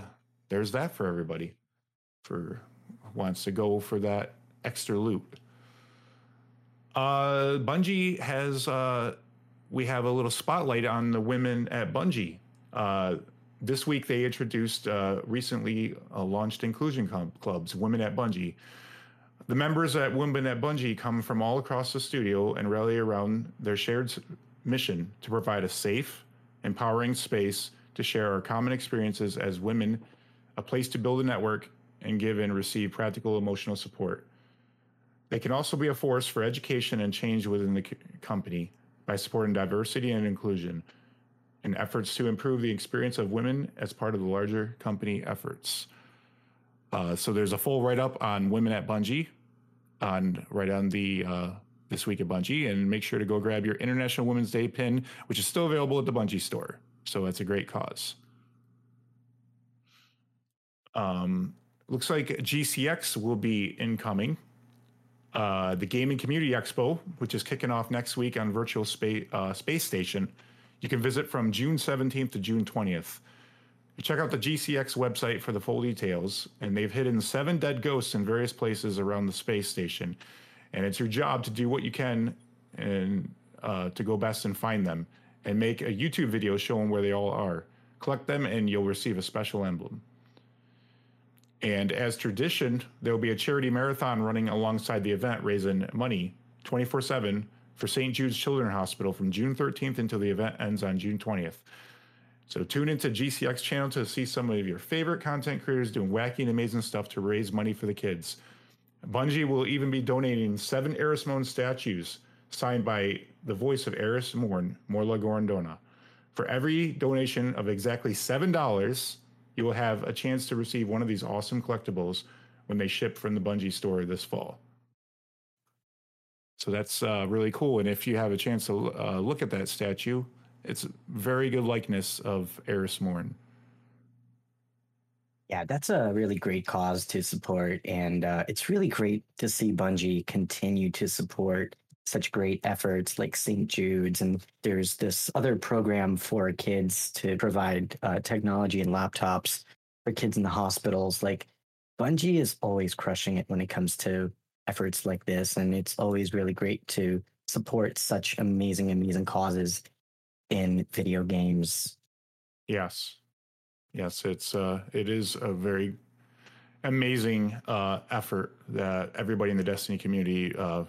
there's that for everybody for wants to go for that extra loot. Uh, Bungie has uh, we have a little spotlight on the women at Bungie. Uh, this week they introduced uh, recently uh, launched inclusion clubs, Women at Bungie. The members at Women at Bungie come from all across the studio and rally around their shared mission to provide a safe, empowering space to share our common experiences as women, a place to build a network, and give and receive practical emotional support. They can also be a force for education and change within the company by supporting diversity and inclusion and efforts to improve the experience of women as part of the larger company efforts. Uh, so there's a full write up on women at Bungie, on right on the uh, this week at Bungie, and make sure to go grab your International Women's Day pin, which is still available at the Bungie store. So that's a great cause. Um, looks like GCX will be incoming. Uh, the Gaming Community Expo, which is kicking off next week on Virtual Space uh, Space Station, you can visit from June 17th to June 20th. You check out the GCX website for the full details, and they've hidden seven dead ghosts in various places around the space station. And it's your job to do what you can and uh, to go best and find them, and make a YouTube video showing where they all are. Collect them, and you'll receive a special emblem. And as tradition, there will be a charity marathon running alongside the event, raising money 24 7 for St. Jude's Children's Hospital from June 13th until the event ends on June 20th. So tune into GCX channel to see some of your favorite content creators doing wacky and amazing stuff to raise money for the kids. Bungie will even be donating seven Eris Morn statues signed by the voice of Eris Morn, Morla Gorrondona. For every donation of exactly $7, you will have a chance to receive one of these awesome collectibles when they ship from the Bungie store this fall. So that's uh, really cool. And if you have a chance to uh, look at that statue, it's very good likeness of Eris Morn. Yeah, that's a really great cause to support. And uh, it's really great to see Bungie continue to support such great efforts like St. Jude's. And there's this other program for kids to provide uh, technology and laptops for kids in the hospitals. Like Bungie is always crushing it when it comes to efforts like this. And it's always really great to support such amazing, amazing causes in video games. Yes. Yes, it's uh it is a very amazing uh effort that everybody in the Destiny community uh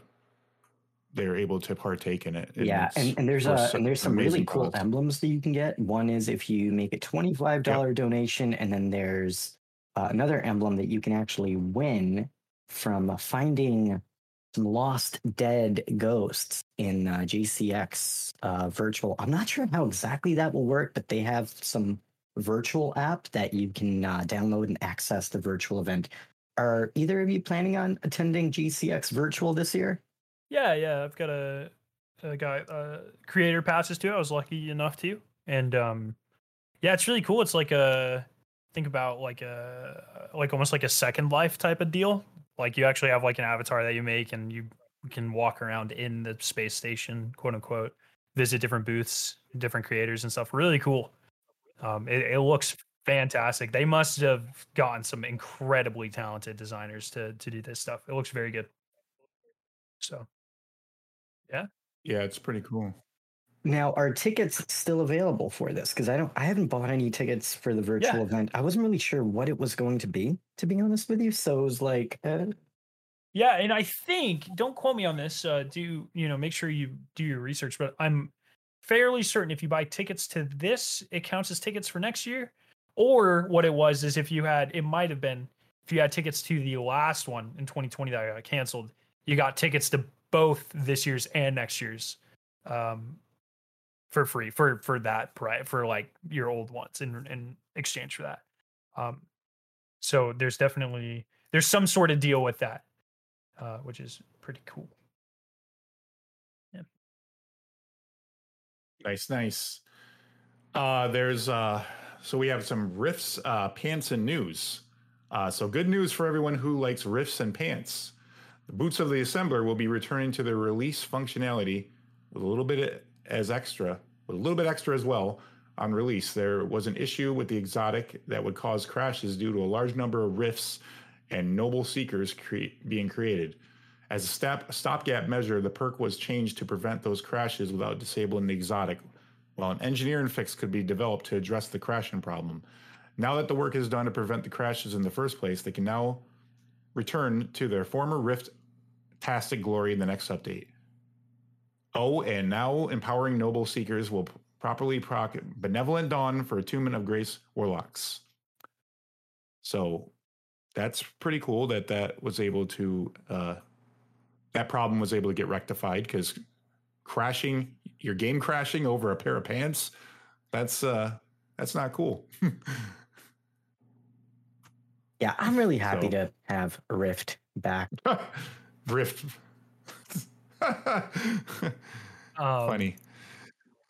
they're able to partake in it. And yeah, and, and there's a and there's some really cool cause. emblems that you can get. One is if you make a twenty five dollar yep. donation, and then there's uh, another emblem that you can actually win from finding some lost dead ghosts in uh, GCX uh, virtual. I'm not sure how exactly that will work, but they have some virtual app that you can uh, download and access the virtual event. Are either of you planning on attending GCX virtual this year? Yeah, yeah, I've got a, a guy uh, creator passes too. I was lucky enough to, and um, yeah, it's really cool. It's like a think about like a like almost like a second life type of deal like you actually have like an avatar that you make and you can walk around in the space station, quote unquote, visit different booths, different creators and stuff. Really cool. Um, it, it looks fantastic. They must have gotten some incredibly talented designers to to do this stuff. It looks very good. So, yeah, yeah, it's pretty cool. Now, are tickets still available for this? Because I don't, I haven't bought any tickets for the virtual yeah. event. I wasn't really sure what it was going to be, to be honest with you. So it was like, uh... yeah, and I think, don't quote me on this. Uh, do you know? Make sure you do your research. But I'm fairly certain if you buy tickets to this, it counts as tickets for next year. Or what it was is if you had, it might have been if you had tickets to the last one in 2020 that got canceled, you got tickets to both this year's and next year's. Um, for free for for that price for like your old ones in in exchange for that. Um, so there's definitely there's some sort of deal with that, uh, which is pretty cool. Yeah. Nice, nice. Uh, there's uh, so we have some riffs, uh, pants, and news. Uh, so good news for everyone who likes riffs and pants. The boots of the assembler will be returning to their release functionality with a little bit as extra, with a little bit extra as well on release. There was an issue with the exotic that would cause crashes due to a large number of rifts and noble seekers cre- being created. As a stop, stopgap measure, the perk was changed to prevent those crashes without disabling the exotic, while an engineering fix could be developed to address the crashing problem. Now that the work is done to prevent the crashes in the first place, they can now return to their former Rift tastic glory in the next update. Oh, and now empowering noble seekers will properly proc benevolent dawn for attunement of grace warlocks. So that's pretty cool that that was able to uh, that problem was able to get rectified because crashing your game crashing over a pair of pants that's uh that's not cool yeah i'm really happy So- to have rift back rift Um, funny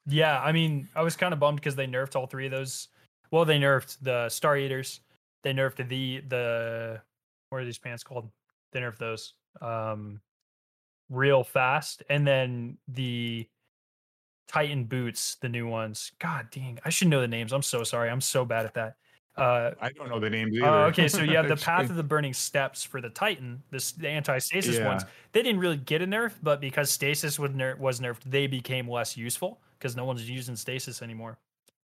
Yeah, I mean, I was kind of bummed because they nerfed all three of those. Well, they nerfed the Star Eaters. They nerfed the the what are these pants called? They nerfed those um real fast, and then the Titan boots, the new ones. God dang, I should know the names. I'm so sorry. I'm so bad at that. Uh, i don't know the names either Oh, okay. So you have the Path of the Burning Steps for the Titan, this the anti-stasis Yeah. ones. They didn't really get a nerf, but because stasis was, ner- was nerfed, they became less useful because no one's using stasis anymore.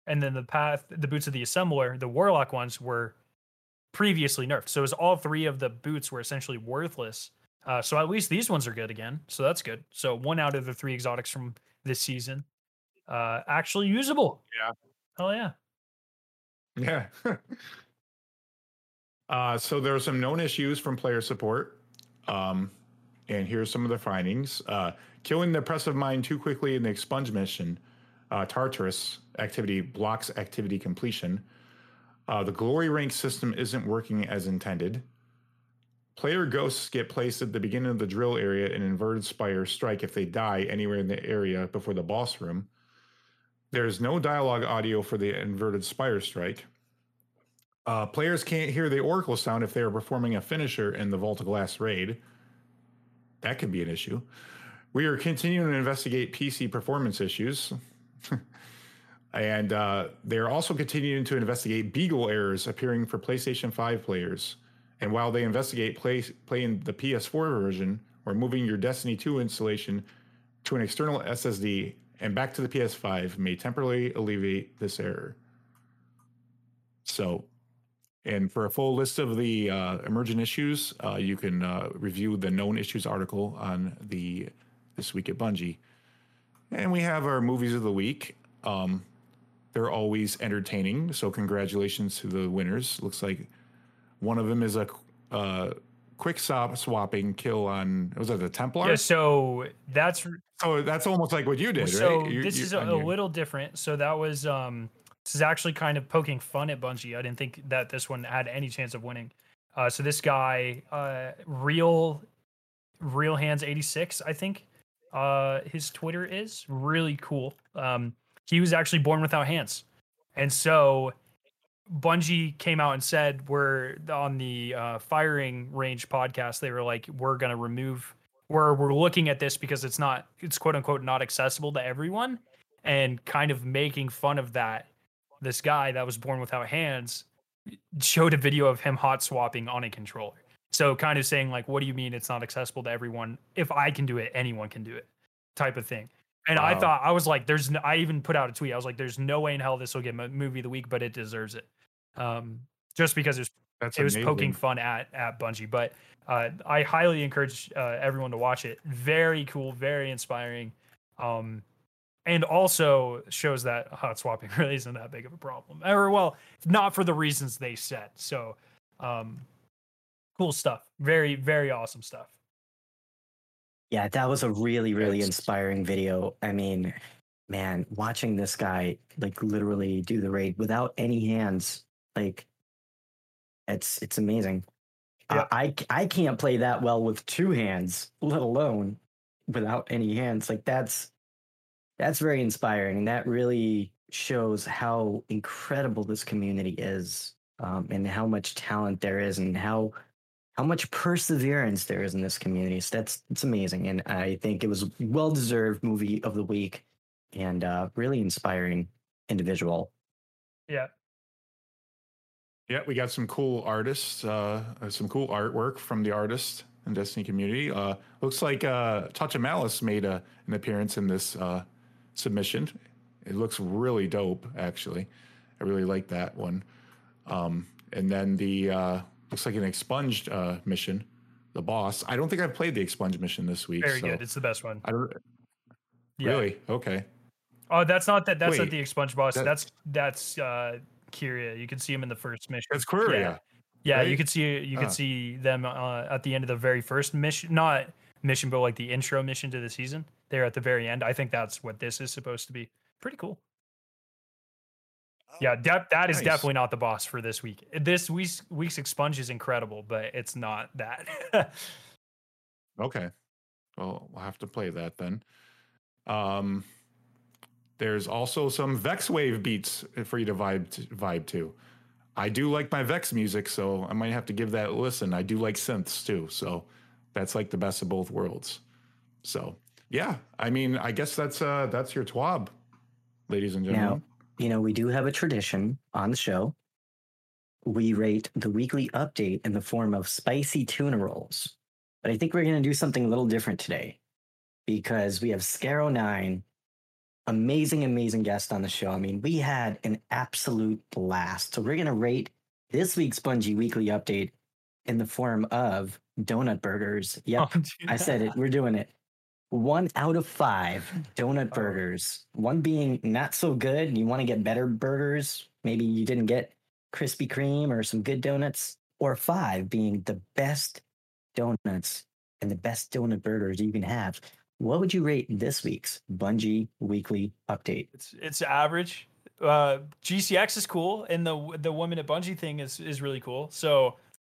And then the path, the boots of the assembler, the warlock ones were previously nerfed. So it was all three of the boots were essentially worthless. Uh, so at least these ones are good again. So that's good. So one out of the three exotics from this season, uh, actually usable. Yeah. Hell yeah. Yeah. uh, so there are some known issues from player support. Um, and here's some of the findings. Uh, killing the oppressive mind too quickly in the expunge mission, uh, Tartarus activity blocks activity completion. Uh, the glory rank system isn't working as intended. Player ghosts get placed at the beginning of the drill area and inverted spire strike if they die anywhere in the area before the boss room. There is no dialogue audio for the inverted spire strike. Uh, players can't hear the oracle sound if they are performing a finisher in the Vault of Glass raid. That could be an issue. We are continuing to investigate PC performance issues. and uh, they are also continuing to investigate Beagle errors appearing for PlayStation 5 players. And while they investigate play, playing the PS4 version or moving your Destiny 2 installation to an external SSD and back to the PS5 may temporarily alleviate this error. So, and for a full list of the uh, emergent issues, uh, you can uh, review the known issues article on the this week at Bungie. And we have our movies of the week. Um, they're always entertaining, so congratulations to the winners. Looks like one of them is a uh, quick swap swapping kill on was that the Templar? Yeah, so that's So that's almost like what you did, so right? You- this you- is a, a little different. So that was um this is actually kind of poking fun at Bungie. I didn't think that this one had any chance of winning. Uh, so this guy, uh, real, real hands eighty six, I think, uh, his Twitter is really cool. Um, he was actually born without hands, and so Bungie came out and said we're on the uh, firing range podcast. They were like, we're gonna remove. We're we're looking at this because it's not it's quote unquote not accessible to everyone, and kind of making fun of that. This guy that was born without hands showed a video of him hot swapping on a controller. So kind of saying like, what do you mean it's not accessible to everyone? If I can do it, anyone can do it, type of thing. And I thought I was like, there's no, I even put out a tweet. I was like, there's no way in hell this will get mo- movie of the week, but it deserves it. Um, just because it was That's it was poking fun at at Bungie. But uh, I highly encourage uh, everyone to watch it. Very cool, very inspiring, um, and also shows that hot swapping really isn't that big of a problem. Or well, not for the reasons they said. So, um, cool stuff. Very very awesome stuff. Yeah, that was a really, really It's- inspiring video. I mean, man, watching this guy like literally do the raid without any hands, like it's it's amazing. I, I can't play that well with two hands, let alone without any hands. Like that's that's very inspiring, and that really shows how incredible this community is, um, and how much talent there is, and how how much perseverance there is in this community. So that's it's amazing, and I think it was well deserved movie of the week, and uh, really inspiring individual. Yeah. Yeah, we got some cool artists, uh, some cool artwork from the artist and Destiny community. Uh, looks like uh, Touch of Malice made a, an appearance in this uh, submission. It looks really dope, actually. I really like that one. Um, and then the uh, looks like an expunged uh, mission the boss. I don't think I've played the expunge mission this week. Very so good. It's the best one. I don't Yeah. really okay. Oh, that's not that. That's not the expunge boss. that- that's that's uh Quria. You can see him in the first mission. It's Quria. Yeah. Yeah, you can see you can see them uh, at the end of the very first mission, not mission, but like the intro mission to the season. They're at the very end. I think that's what this is supposed to be. Pretty cool. Yeah, that that is Nice. definitely not the boss for this week. This week's week's expunge is incredible, but it's not that. Okay. Well, we'll have to play that then. Um, there's also some Vex Wave beats for you to vibe to, vibe to. I do like my Vex music, so I might have to give that a listen. I do like synths too, so that's like the best of both worlds. So yeah, I mean, I guess that's uh that's your twab, ladies and gentlemen. Now, you know, we do have a tradition on the show. We rate the weekly update in the form of spicy tuna rolls. But I think we're to do something a little different today because we have Skarrow9, amazing, amazing guest on the show. I mean, we had an absolute blast. So we're going to rate this week's Bungie weekly update in the form of donut burgers. Yep. Oh. I said it. We're doing it. One out of five donut Oh. burgers. One being not so good. You want to get better burgers. Maybe you didn't get Krispy Kreme or some good donuts. Or five being the best donuts and the best donut burgers you can have. What would you rate this week's Bungie weekly update? It's it's average. Uh, GCX is cool, and the the one minute Bungie thing is is really cool. So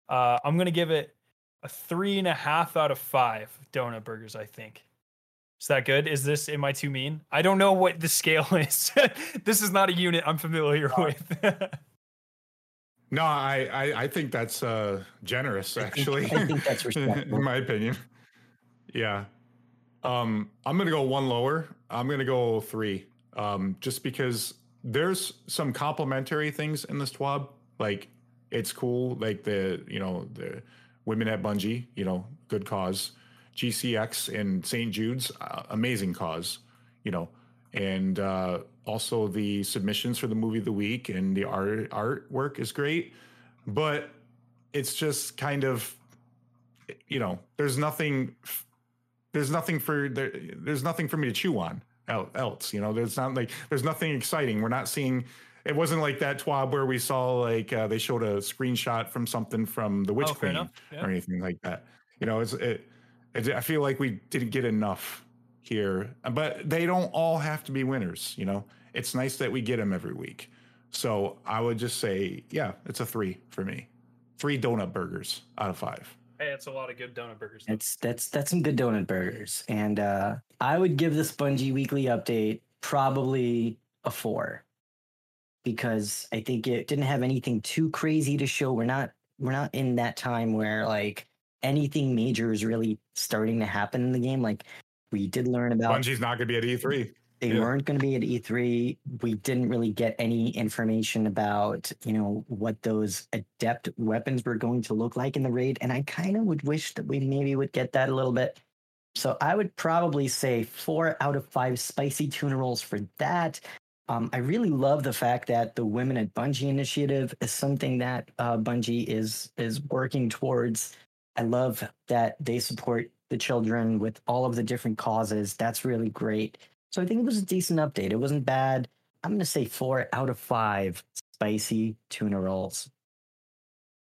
uh, I'm gonna give it a three and a half out of five donut burgers. I think. Is that good? Is this am I too mean? I don't know what the scale is. this is not a unit I'm familiar with. No, I, I I think that's uh generous actually. I think that's respectable. in my opinion. Yeah. Um I'm going to go one lower. I'm going to go 3. Um just because there's some complementary things in this twab like it's cool like the you know the women at Bungie, you know, good cause. GCX and St. Jude's uh, amazing cause, you know. And uh also the submissions for the movie of the week and the art artwork is great but it's just kind of you know there's nothing there's nothing for there, there's nothing for me to chew on else you know? There's not like there's nothing exciting. We're not seeing it wasn't like that twab where we saw like uh, they showed a screenshot from something from the witch Oh, queen. Yeah. or anything like that. You know it's it, it i feel like we didn't get enough here but they don't all have to be winners you know? It's nice that we get them every week. So i would just say yeah it's a three for me. Three donut burgers out of five hey, it's a lot of good donut burgers. though. That's that's that's some good donut burgers. And uh I would give this Bungie weekly update probably a four. Because I think it didn't have anything too crazy to show. We're not we're not in that time where like anything major is really starting to happen in the game. Like we did learn about bungie's not going to be at E e3 they Yeah. weren't going to be at E3. We didn't really get any information about, you know, what those adept weapons were going to look like in the raid. And I kind of would wish that we maybe would get that a little bit. So I would probably say four out of five spicy tuna rolls for that. Um, I really love the fact that the Women at Bungie initiative is something that uh, Bungie is is working towards. I love that they support the children with all of the different causes. That's really great. So I think it was a decent update. It wasn't bad. I'm going to say four out of five spicy tuna rolls.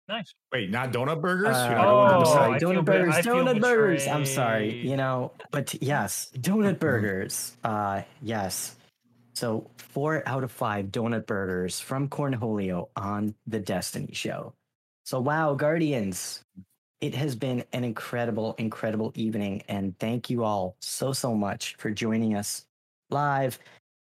nice. wait not donut burgers Uh, oh, I'm sorry, I donut burgers, I donut burgers. I'm sorry, you know, but yes, donut burgers. Uh, yes. So four out of five donut burgers from Cornholio on the Destiny Show. So wow, Guardians, it has been an incredible, incredible evening, and thank you all so so much for joining us live.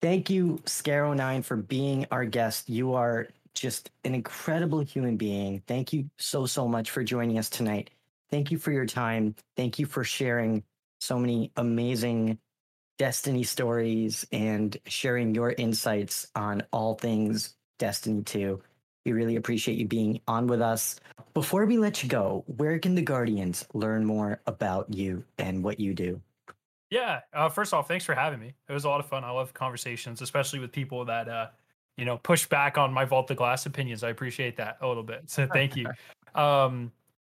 Thank you, Skarrow9, for being our guest. You are just an incredible human being. Thank you so, so much for joining us tonight. Thank you for your time. Thank you for sharing so many amazing Destiny stories and sharing your insights on all things Destiny 2. We really appreciate you being on with us. Before we let you go, where can the Guardians learn more about you and what you do? Yeah. Uh, first off, thanks for having me. It was a lot of fun. I love conversations, especially with people that uh, you know push back on my vault the glass opinions. I appreciate that a little bit. So thank you. Um,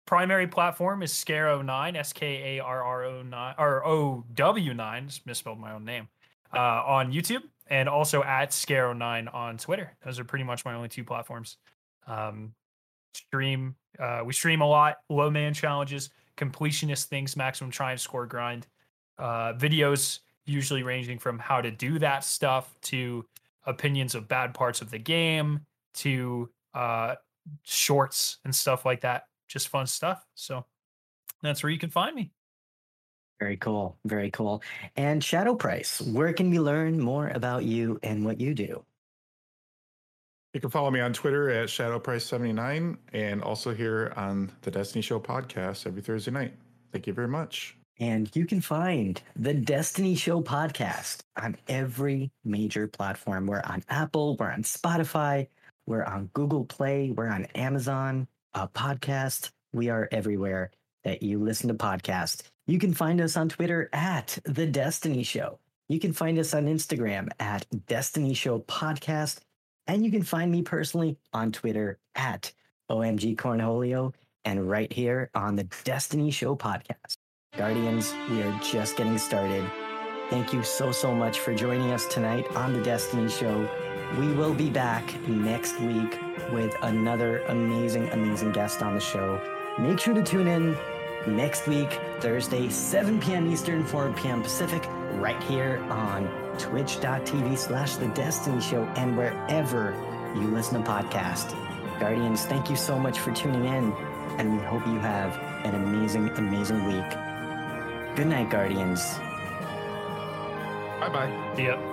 primary platform is Skarrow9, S K A R R O 9 or O W 9, misspelled my own name, uh, on YouTube and also at Skarrow9 on Twitter. Those are pretty much my only two platforms. Um, stream, uh, we stream a lot, low man challenges, completionist things, maximum try and score grind, uh, videos usually ranging from how to do that stuff to opinions of bad parts of the game to uh, shorts and stuff like that. Just fun stuff. So that's where you can find me. Very cool. Very cool. And Shadow Price, where can we learn more about you and what you do? You can follow me on Twitter at ShadowPrice79 and also here on the Destiny Show podcast every Thursday night. Thank you very much. And you can find the Destiny Show podcast on every major platform. We're on Apple, we're on Spotify, we're on Google Play, we're on Amazon uh, Podcast. We are everywhere that you listen to podcasts. You can find us on Twitter at The Destiny Show. You can find us on Instagram at Destiny Show Podcast. And you can find me personally on Twitter at OMG Cornholio and right here on the Destiny Show Podcast. Guardians, we are just getting started. Thank you so, so much for joining us tonight on the Destiny Show. We will be back next week with another amazing, amazing guest on the show. Make sure to tune in next week, Thursday, 7 p.m. Eastern, 4 p.m. Pacific, right here on twitch.tv slash the Destiny Show and wherever you listen to podcasts. Guardians, thank you so much for tuning in, and we hope you have an amazing, amazing week. Good night, Guardians. Bye bye. Yep.